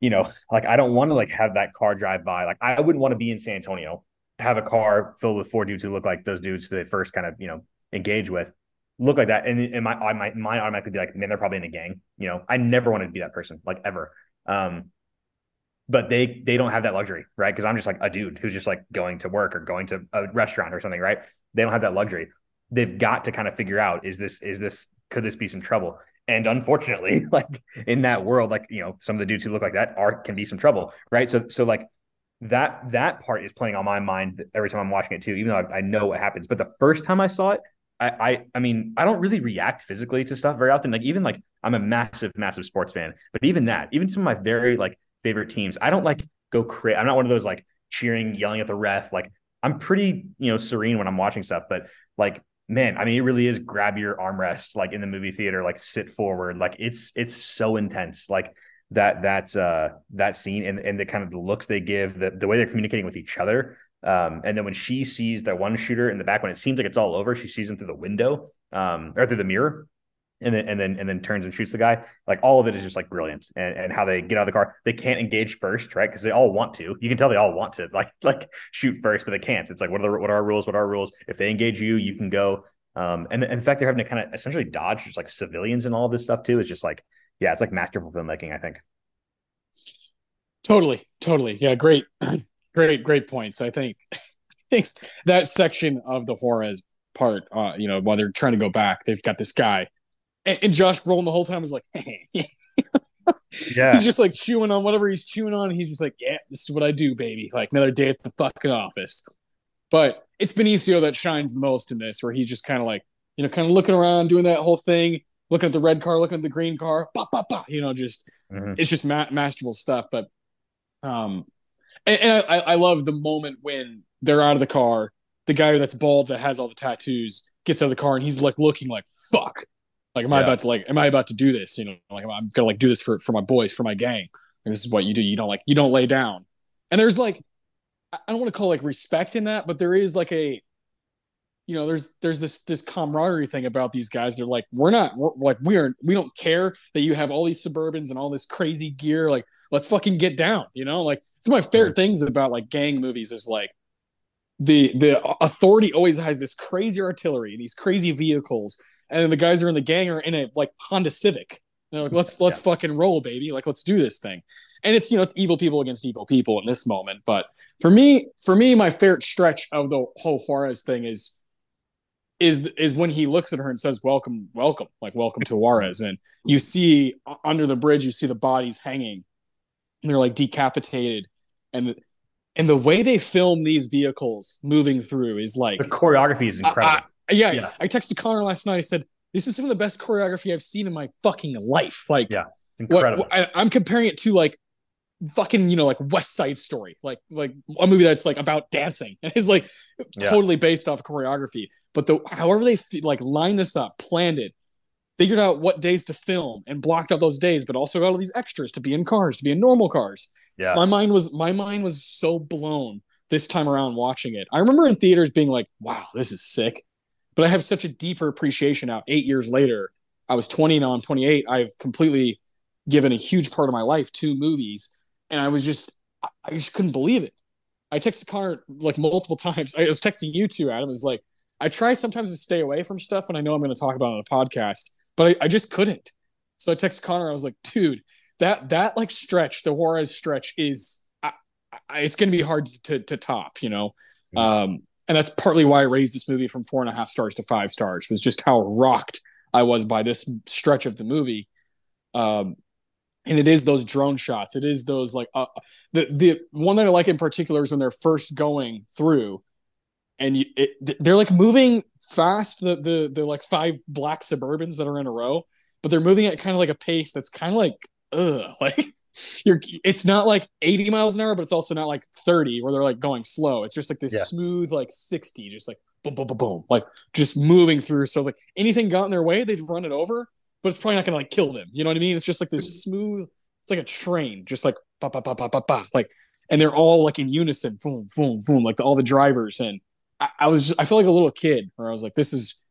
you know, like I don't want to like have that car drive by. Like I wouldn't want to be in San Antonio, have a car filled with four dudes who look like those dudes they first kind of you know engage with, look like that, and, and my I might mine automatically be like, man, they're probably in a gang. You know, I never wanted to be that person, like ever. Um, but they they don't have that luxury, right? Because I'm just like a dude who's just like going to work or going to a restaurant or something, right? They don't have that luxury. They've got to kind of figure out is this is this could this be some trouble? And unfortunately, like in that world, like you know, some of the dudes who look like that are can be some trouble, right? So so like that that part is playing on my mind every time I'm watching it too, even though I, I know what happens. But the first time I saw it, I, I I mean, I don't really react physically to stuff very often. Like even like I'm a massive, massive sports fan, but even that, even some of my very like favorite teams, I don't like go crazy. I'm not one of those like cheering, yelling at the ref. Like I'm pretty, you know, serene when I'm watching stuff, but like, man, I mean, it really is grab your armrest like in the movie theater, like sit forward. Like it's it's so intense. Like that that's uh that scene and, and the kind of the looks they give, the the way they're communicating with each other. Um, and then when she sees that one shooter in the back, when it seems like it's all over, she sees him through the window, um, or through the mirror and then and then and then turns and shoots the guy. Like all of it is just like brilliant, and, and how they get out of the car. They can't engage first, right? Because they all want to. You can tell they all want to like like shoot first, but they can't. It's like what are the, what are our rules? What are our rules? If they engage you, you can go. Um, and, and in fact, they're having to kind of essentially dodge just like civilians and all this stuff too. It's just like yeah, it's like masterful filmmaking. I think. Totally, totally. Yeah, great, great, great points. I think, I think that section of the Juarez part, uh, you know, while they're trying to go back, they've got this guy and, and Josh Brolin the whole time was like, yeah, he's just like chewing on whatever he's chewing on. he's just like, yeah, this is what I do, baby. Like another day at the fucking office. But it's Benicio that shines the most in this, where he's just kind of like, you know, kind of looking around, doing that whole thing, looking at the red car, looking at the green car, bah, bah, bah, you know, just mm-hmm. it's just ma- masterful stuff. But um, and, and I, I love the moment when they're out of the car. The guy that's bald that has all the tattoos gets out of the car and he's like looking like fuck like, am yeah. I about to like, am I about to do this? You know, like I'm gonna like do this for for my boys, for my gang. And this is what you do. You don't like, you don't lay down. And there's like, I don't want to call like respect in that, but there is like a, you know, there's there's this this camaraderie thing about these guys. They're like, we're not we're, like we aren't we don't care that you have all these Suburbans and all this crazy gear. Like, let's fucking get down. You know, like it's my favorite things about like gang movies is like the the authority always has this crazy artillery, these crazy vehicles, and then the guys are in the gang are in a like Honda Civic. They're like, let's let's yeah. fucking roll, baby. Like, let's do this thing. And it's you know it's evil people against evil people in this moment. But for me, for me, my favorite stretch of the whole Juarez thing is is is when he looks at her and says, "Welcome, welcome, like welcome to Juarez." And you see under the bridge, you see the bodies hanging. And they're like decapitated, and and the way they film these vehicles moving through is like the choreography is incredible. Yeah, yeah, I texted Connor last night. I said, "This is some of the best choreography I've seen in my fucking life." Like, yeah, incredible. What, I, I'm comparing it to like fucking you know like West Side Story, like like a movie that's like about dancing and is like yeah. totally based off choreography. But the however they like line this up, planned it, figured out what days to film and blocked out those days, but also got all these extras to be in cars, to be in normal cars. Yeah. My mind was my mind was so blown this time around watching it. I remember in theaters being like, wow, this is sick. But I have such a deeper appreciation now, eight years later. I was 20, now I'm 28. I've completely given a huge part of my life to movies. And I was just I just couldn't believe it. I texted Connor like multiple times. I was texting you too, Adam. Is like I try sometimes to stay away from stuff when I know I'm going to talk about on a podcast but I, I just couldn't. So I texted Connor. I was like, dude, that that like stretch, the Juarez stretch is, I, I, it's going to be hard to to top, you know. Mm-hmm. Um, and that's partly why I raised this movie from four and a half stars to five stars was just how rocked I was by this stretch of the movie. Um, and it is those drone shots. It is those like uh, the the one that I like in particular is when they're first going through, and you, it, they're like moving fast the the the like five black suburbans that are in a row but they're moving at kind of like a pace that's kind of like ugh like you're it's not like 80 miles an hour but it's also not like 30 where they're like going slow. It's just like this yeah. smooth like 60 just like boom boom boom boom like just moving through. So like anything got in their way they'd run it over but it's probably not gonna like kill them. You know what i mean? It's just like this mm-hmm. smooth it's like a train just like ba ba ba ba ba ba like and they're all like in unison boom boom boom like the, all the drivers. And I, I was just, I feel like a little kid where I was like, this is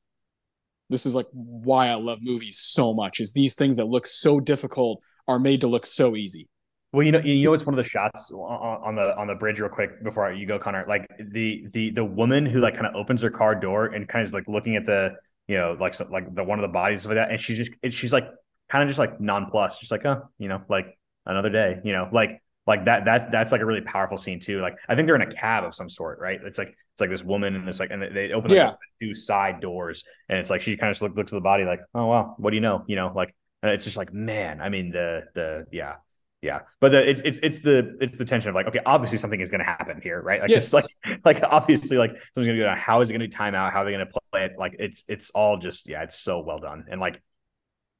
this is like why I love movies so much. Is these things that look so difficult are made to look so easy. Well, you know, you know, it's one of the shots on the on the bridge, real quick before you go, Connor. Like the the the woman who like kind of opens her car door and kind of is like looking at the you know like so, like the one of the bodies of that, and she just she's like kind of just like nonplussed, just like oh, you know, like another day, you know, like like that that's that's like a really powerful scene too like i think they're in a cab of some sort right it's like it's like this woman and this like and they open like yeah. two side doors and it's like she kind of just look, looks at the body like oh wow what do you know you know like and it's just like man i mean the the yeah yeah. But the it's it's it's the it's the tension of like okay obviously something is going to happen here right? Like yes. it's like like obviously like something's going to go down. how is it going to be time out? How are they going to play it? Like it's it's all just yeah it's so well done. And like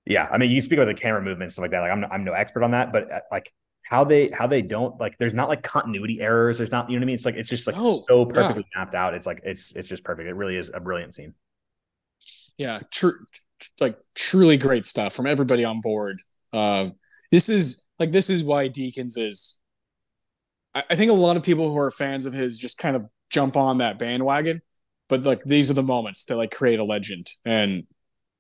yeah i mean you speak about the camera movement and stuff like that. Like i'm i'm no expert on that but uh, like how they how they don't like there's not like continuity errors. There's not you know what i mean? It's like it's just like oh, so perfectly yeah. mapped out. It's like it's it's just perfect. It really is a brilliant scene. Yeah true like truly great stuff from everybody on board uh, this is like this is why deakins is I, I think a lot of people who are fans of his just kind of jump on that bandwagon but like these are the moments that like create a legend and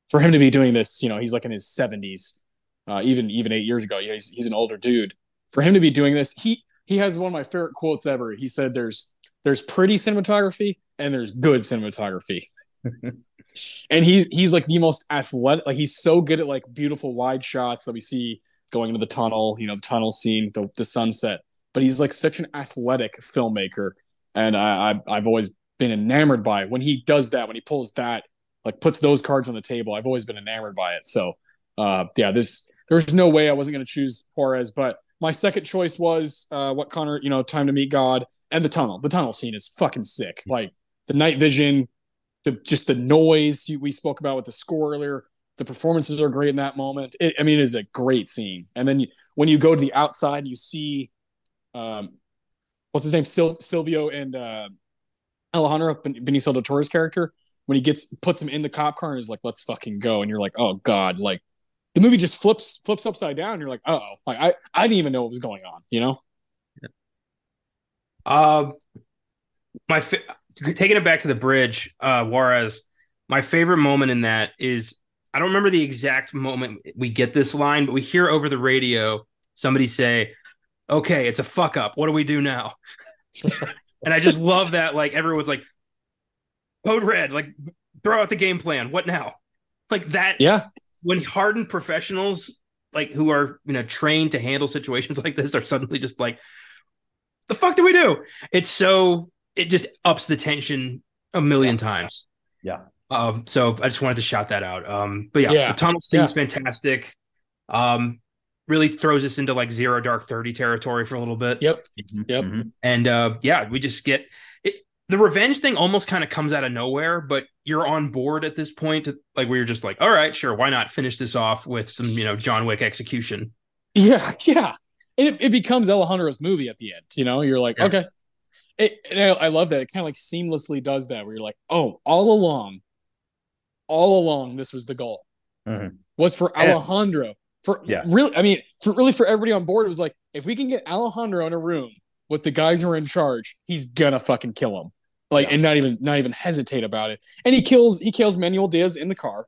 for him to be doing this you know he's like in his 70s uh, even even eight years ago know, he's, he's an older dude for him to be doing this, he he has one of my favorite quotes ever. He said, "There's there's pretty cinematography and there's good cinematography." and he he's like the most athletic. Like he's so good at like beautiful wide shots that we see going into the tunnel. You know, the tunnel scene, the the sunset. But he's like such an athletic filmmaker, and I, I I've always been enamored by it. when he does that. When he pulls that, like puts those cards on the table, I've always been enamored by it. So, uh, yeah, this there's no way I wasn't going to choose Juarez, but my second choice was uh, what Connor, you know, Time to Meet God and the tunnel. The tunnel scene is fucking sick. Mm-hmm. Like the night vision, the just the noise we spoke about with the score earlier. The performances are great in that moment. It, I mean, it is a great scene. And then you, when you go to the outside, you see, um, what's his name, Sil- Silvio and uh, Alejandro Benicio del Toro's character. When he gets puts him in the cop car and is like, "Let's fucking go," and you're like, "Oh God!" Like the movie just flips flips upside down. You're like, oh, like I I didn't even know what was going on. You know. Uh, my taking it back to the bridge, uh, Juarez. My favorite moment in that is I don't remember the exact moment we get this line, but we hear over the radio somebody say, "Okay, it's a fuck up. What do we do now?" and I just love that. Like everyone's like, "Code red." Like throw out the game plan. What now? Like that. Yeah when hardened professionals like who are you know trained to handle situations like this are suddenly just like the fuck do we do it's so it just ups the tension a million yeah. times yeah um so i just wanted to shout that out um but yeah, yeah. the tunnel scene's yeah. fantastic um really throws us into like zero dark 30 territory for a little bit. Yep. Mm-hmm. Yep. Mhm. And uh yeah, we just get it the revenge thing almost kind of comes out of nowhere, but you're on board at this point. Like we are just like, all right, sure, why not finish this off with some, you know, John Wick execution. Yeah, yeah. It, it becomes Alejandro's movie at the end. You know, you're like, Yeah. okay. It, and I, I love that. It kind of like seamlessly does that where you're like, oh, all along, all along, this was the goal. Mhm. Was for. Alejandro. For Yeah. really, I mean, for really for everybody on board, it was like, if we can get Alejandro in a room with the guys who are in charge, he's gonna fucking kill him. Like, Yeah. and not even not even hesitate about it. And he kills he kills Manuel Diaz in the car.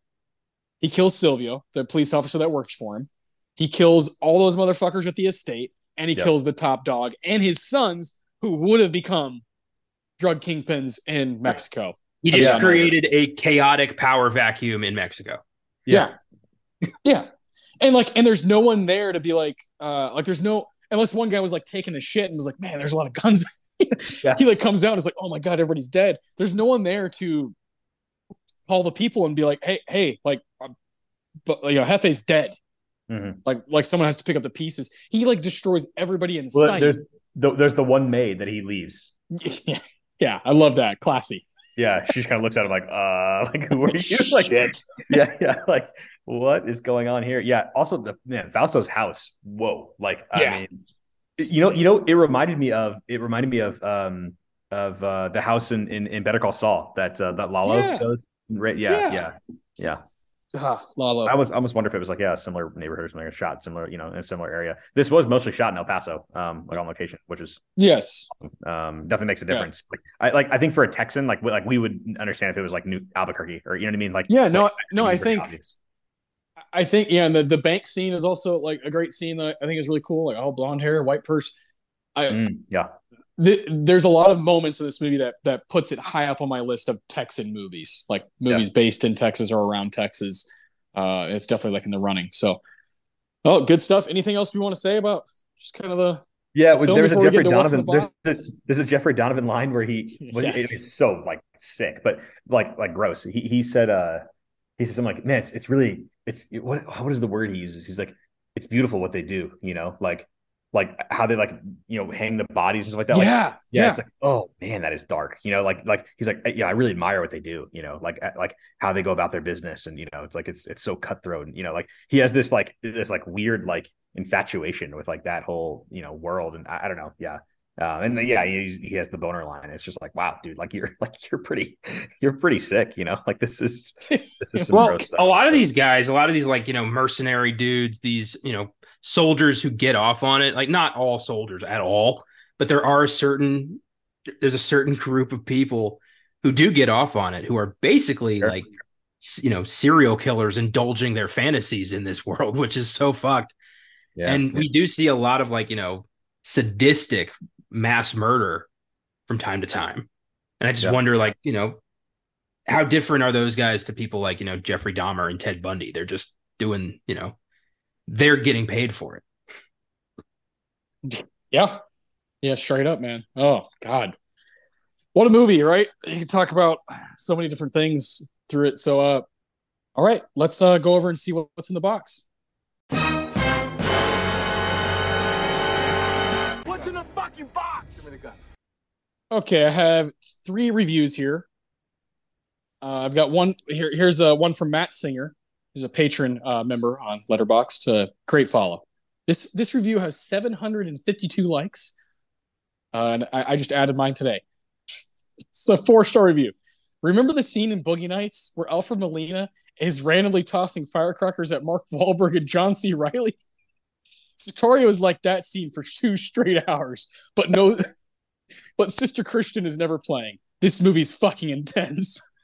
He kills Silvio, the police officer that works for him. He kills all those motherfuckers at the estate, and he kills the top dog and his sons, who would have become drug kingpins in Mexico. He just Yeah. created a chaotic power vacuum in Mexico. Yeah. yeah. And like, and there's no one there to be like, uh, like there's no unless one guy was like taking a shit and was like, man, there's a lot of guns. Yeah. He like comes out and is like, oh my god, everybody's dead. There's no one there to call the people and be like, hey, hey, like, um, but you know, Hefe's dead. Mhm. Like, like someone has to pick up the pieces. He like destroys everybody in Well, sight. there's the, there's the one maid that he leaves. Yeah, yeah, I love that. Classy. Yeah, she just kind of looks at him like, uh, like who are you? Like, yeah, yeah, like what is going on here? Yeah. Also, the man, Fausto's house. Whoa, like Yeah. I mean, you know, you know, it reminded me of it reminded me of um of uh the house in in, in Better Call Saul that uh, that Lalo Yeah. Yeah, Yeah. yeah, yeah. Ah, Lalo. I was I almost wonder if it was like yeah, a similar neighborhood or something, or shot similar, you know, in a similar area. This was mostly shot in El Paso, um, like on location, which is yes. um definitely makes a Yeah. difference. Like I like I think for a Texan, like we- like we would understand if it was like New Albuquerque or you know what I mean, like Yeah. No. like, No. I think. obvious. I think yeah, and the, the bank scene is also like a great scene that I think is really cool. Like all blonde hair, white purse. I Mm, yeah, th- there's a lot of moments in this movie that that puts it high up on my list of Texan movies, like movies based in Texas or around Texas. Uh, it's definitely like in the running. So, oh, good stuff. Anything else you want to say about just kind of the Yeah, the was, film there a before we get Jeffrey to what's in Donovan. the There's, there's, there's a Jeffrey Donovan line where he was Yes. it's so like sick, but like like gross. He he said uh he said something like, man, it's it's really it's it- what what is the word he uses? He's like, it's beautiful what they do, you know, like like how they like you know hang the bodies and stuff like that. Like, yeah, yeah, yeah, it's like, oh man, that is dark. You know, like like he's like, yeah, I really admire what they do. You know, like uh, like how they go about their business, and you know, it's like it's it's so cutthroat. And, you know, like he has this like this like weird like infatuation with like that whole you know world, and I, I don't know, yeah. Uh, and then, yeah, he, he has the boner line. It's just like, wow, dude, like you're like you're pretty, you're pretty sick, you know. Like this is this is some Well, gross stuff. a lot of these guys, a lot of these like, you know, mercenary dudes, these, you know, soldiers who get off on it, like not all soldiers at all, but there are certain there's a certain group of people who do get off on it who are basically Sure. like you know, serial killers indulging their fantasies in this world, which is so fucked. yeah, and we do see a lot of like, you know, sadistic mass murder from time to time. And I just Yeah. wonder, like, you know, how different are those guys to people like, you know, Jeffrey Dahmer and Ted Bundy? They're just doing, you know, they're getting paid for it. yeah, yeah. Straight up, man. Oh God, what a movie, right? You can talk about so many different things through it. So, uh, all right, let's uh, go over and see what, what's in the box. What's in the fucking box? Give me the gun. Okay, I have three reviews here. Uh, I've got one here. Here's a one from Matt Singer. He's a patron uh, member on Letterboxd. To great follow. This this review has 752 likes, uh, and I, I just added mine today. It's a four star review. Remember the scene in Boogie Nights where Alfred Molina is randomly tossing firecrackers at Mark Wahlberg and John C. Reilly? Sicario is like that scene for two straight hours, but no, but Sister Christian is never playing. This movie's fucking intense.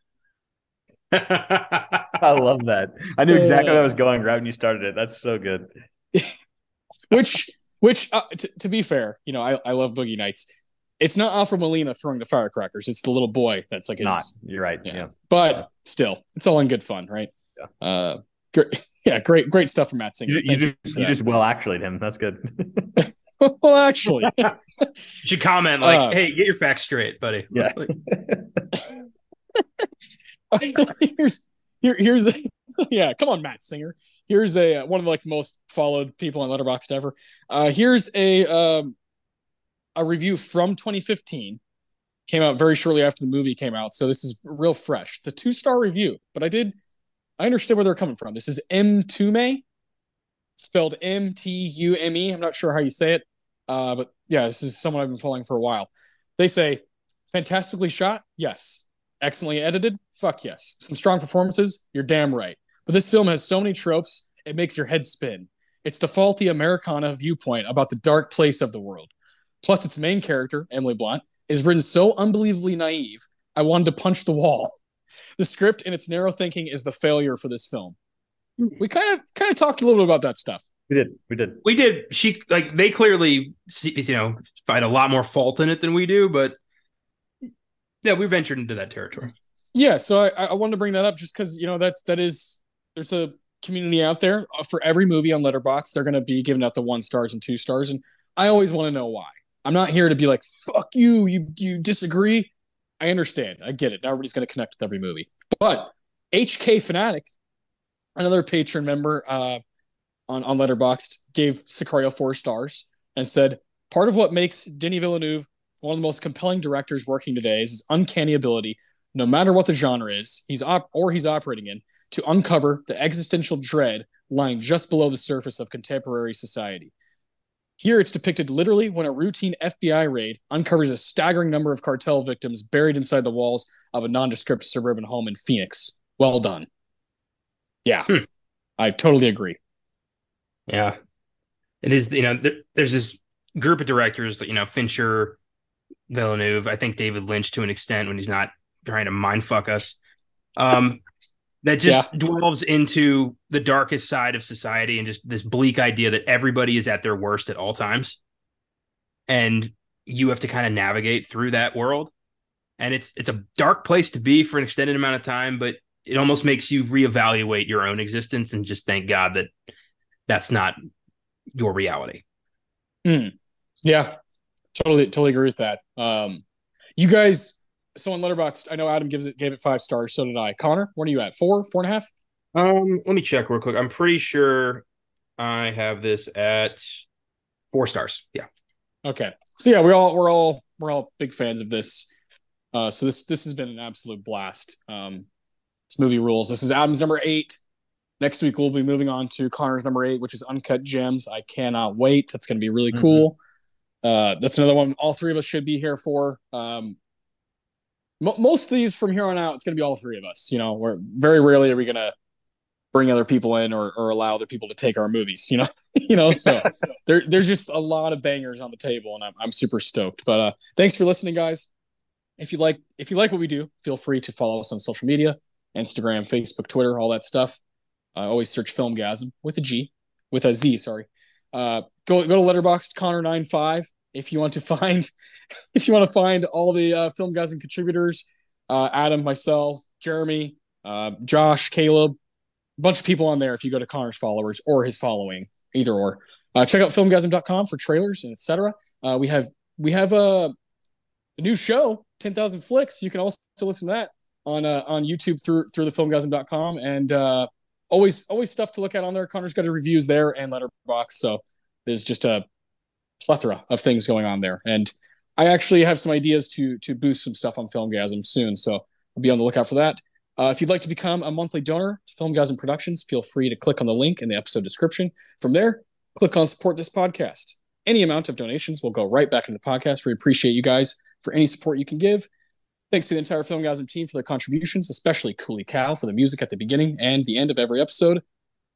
I love that. I knew exactly where I was going right when you started it. That's so good. which, which, uh, t- to be fair, you know, I, I love Boogie Nights. It's not Alfred Molina throwing the firecrackers. It's the little boy that's like his. Not. You're right. Yeah. Yeah. But still, it's all in good fun, right? Yeah. Uh, great, yeah, great, great stuff from Matt Singer. You, you Thank you just you just well actually him. That's good. well, actually, You should comment like, Uh, hey, get your facts straight, buddy. Yeah. here's here, here's a, yeah. Come on, Matt Singer. here's a uh, one of the like most followed people on Letterboxd ever. Uh, here's a um, a review from 2015. Came out very shortly after the movie came out, so this is real fresh. It's a two star review, but I did I understood where they're coming from. This is M Tume, spelled M T U M E. I'm not sure how you say it, uh, but yeah, this is someone I've been following for a while. They say fantastically shot, yes. Excellently edited, fuck yes. Some strong performances, you're damn right. But this film has so many tropes, it makes your head spin. It's the faulty Americana viewpoint about the dark place of the world. Plus, its main character, Emily Blunt, is written so unbelievably naive, I wanted to punch the wall. The script and its narrow thinking is the failure for this film. We kind of kind of talked a little bit about that stuff. We did. We did. We did. She like they clearly you know find a lot more fault in it than we do, but yeah, we ventured into that territory. Yeah, so I, I wanted to bring that up just because you know that's that is there's a community out there uh, for every movie on Letterboxd. They're going to be giving out the one stars and two stars, and I always want to know why. I'm not here to be like fuck you, you you disagree. I understand, I get it. Everybody's going to connect with every movie, but HK Fanatic, another patron member uh, on on Letterboxd, gave Sicario four stars and said part of what makes Denis Villeneuve one of the most compelling directors working today is his uncanny ability, no matter what the genre is, he's op- or he's operating in, to uncover the existential dread lying just below the surface of contemporary society. Here it's depicted literally when a routine FBI raid uncovers a staggering number of cartel victims buried inside the walls of a nondescript suburban home in Phoenix. Well done. Yeah, hmm. I totally agree. Yeah. It is, you know, there, there's this group of directors, you know, Fincher, Villeneuve. I think David Lynch to an extent when he's not trying to mind fuck us. Um, that just yeah. delves into the darkest side of society and just this bleak idea that everybody is at their worst at all times. And you have to kind of navigate through that world. And it's it's a dark place to be for an extended amount of time, but it almost makes you reevaluate your own existence and just thank God that that's not your reality. Mm. Yeah, totally, totally agree with that. Um, you guys, so on Letterboxd, I know Adam gives it gave it five stars. So did I. Connor, what are you at? Four, four and a half? Um, let me check real quick. I'm pretty sure I have this at four stars. Yeah. Okay. So yeah, we all we're all we're all big fans of this. Uh, so this this has been an absolute blast. Um, this movie rules. This is Adam's number eight. Next week we'll be moving on to Connor's number eight, which is Uncut Gems. I cannot wait. That's going to be really mm-hmm. cool. Uh, that's another one all three of us should be here for. Um, most of these from here on out, it's going to be all three of us. You know, we're very rarely are we going to bring other people in or, or allow other people to take our movies. You know, you know. So there, there's just a lot of bangers on the table, and I'm, I'm super stoked. But uh, thanks for listening, guys. If you like, if you like what we do, feel free to follow us on social media, Instagram, Facebook, Twitter, all that stuff. Uh, always search Filmgazm with a G, with a Z. Sorry. Uh, go go to Letterboxd Connor 95 if you want to find if you want to find all the uh, and contributors. Uh, Adam, myself, Jeremy, uh, Josh, Caleb, a bunch of people on there. If you go to Connor's followers or his following, either or. Uh, check out filmgazm.com for trailers and etc. Uh, we have we have a, a new show, Ten Thousand Flicks. You can also listen to that on uh, on YouTube through through the filmgazm.com and uh, always always stuff to look at on there. Connor's got his reviews there and Letterboxd, so there's just a plethora of things going on there. And I actually have some ideas to to boost some stuff on Filmgazm soon, so I'll be on the lookout for that. Uh, if you'd like to become a monthly donor to Filmgazm Productions, feel free to click on the link in the episode description. From there, click on support this podcast. Any amount of donations will go right back into the podcast. We appreciate you guys for any support you can give. Thanks to the entire Filmgazm team for their contributions, especially Cooley Cal for the music at the beginning and the end of every episode.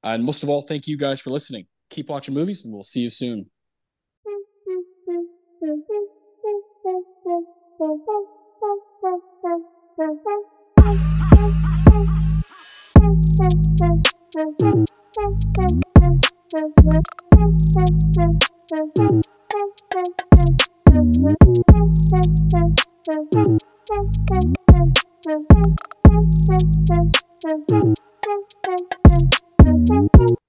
And most of all, thank you guys for listening. Keep watching movies, and we'll see you soon. Thank you.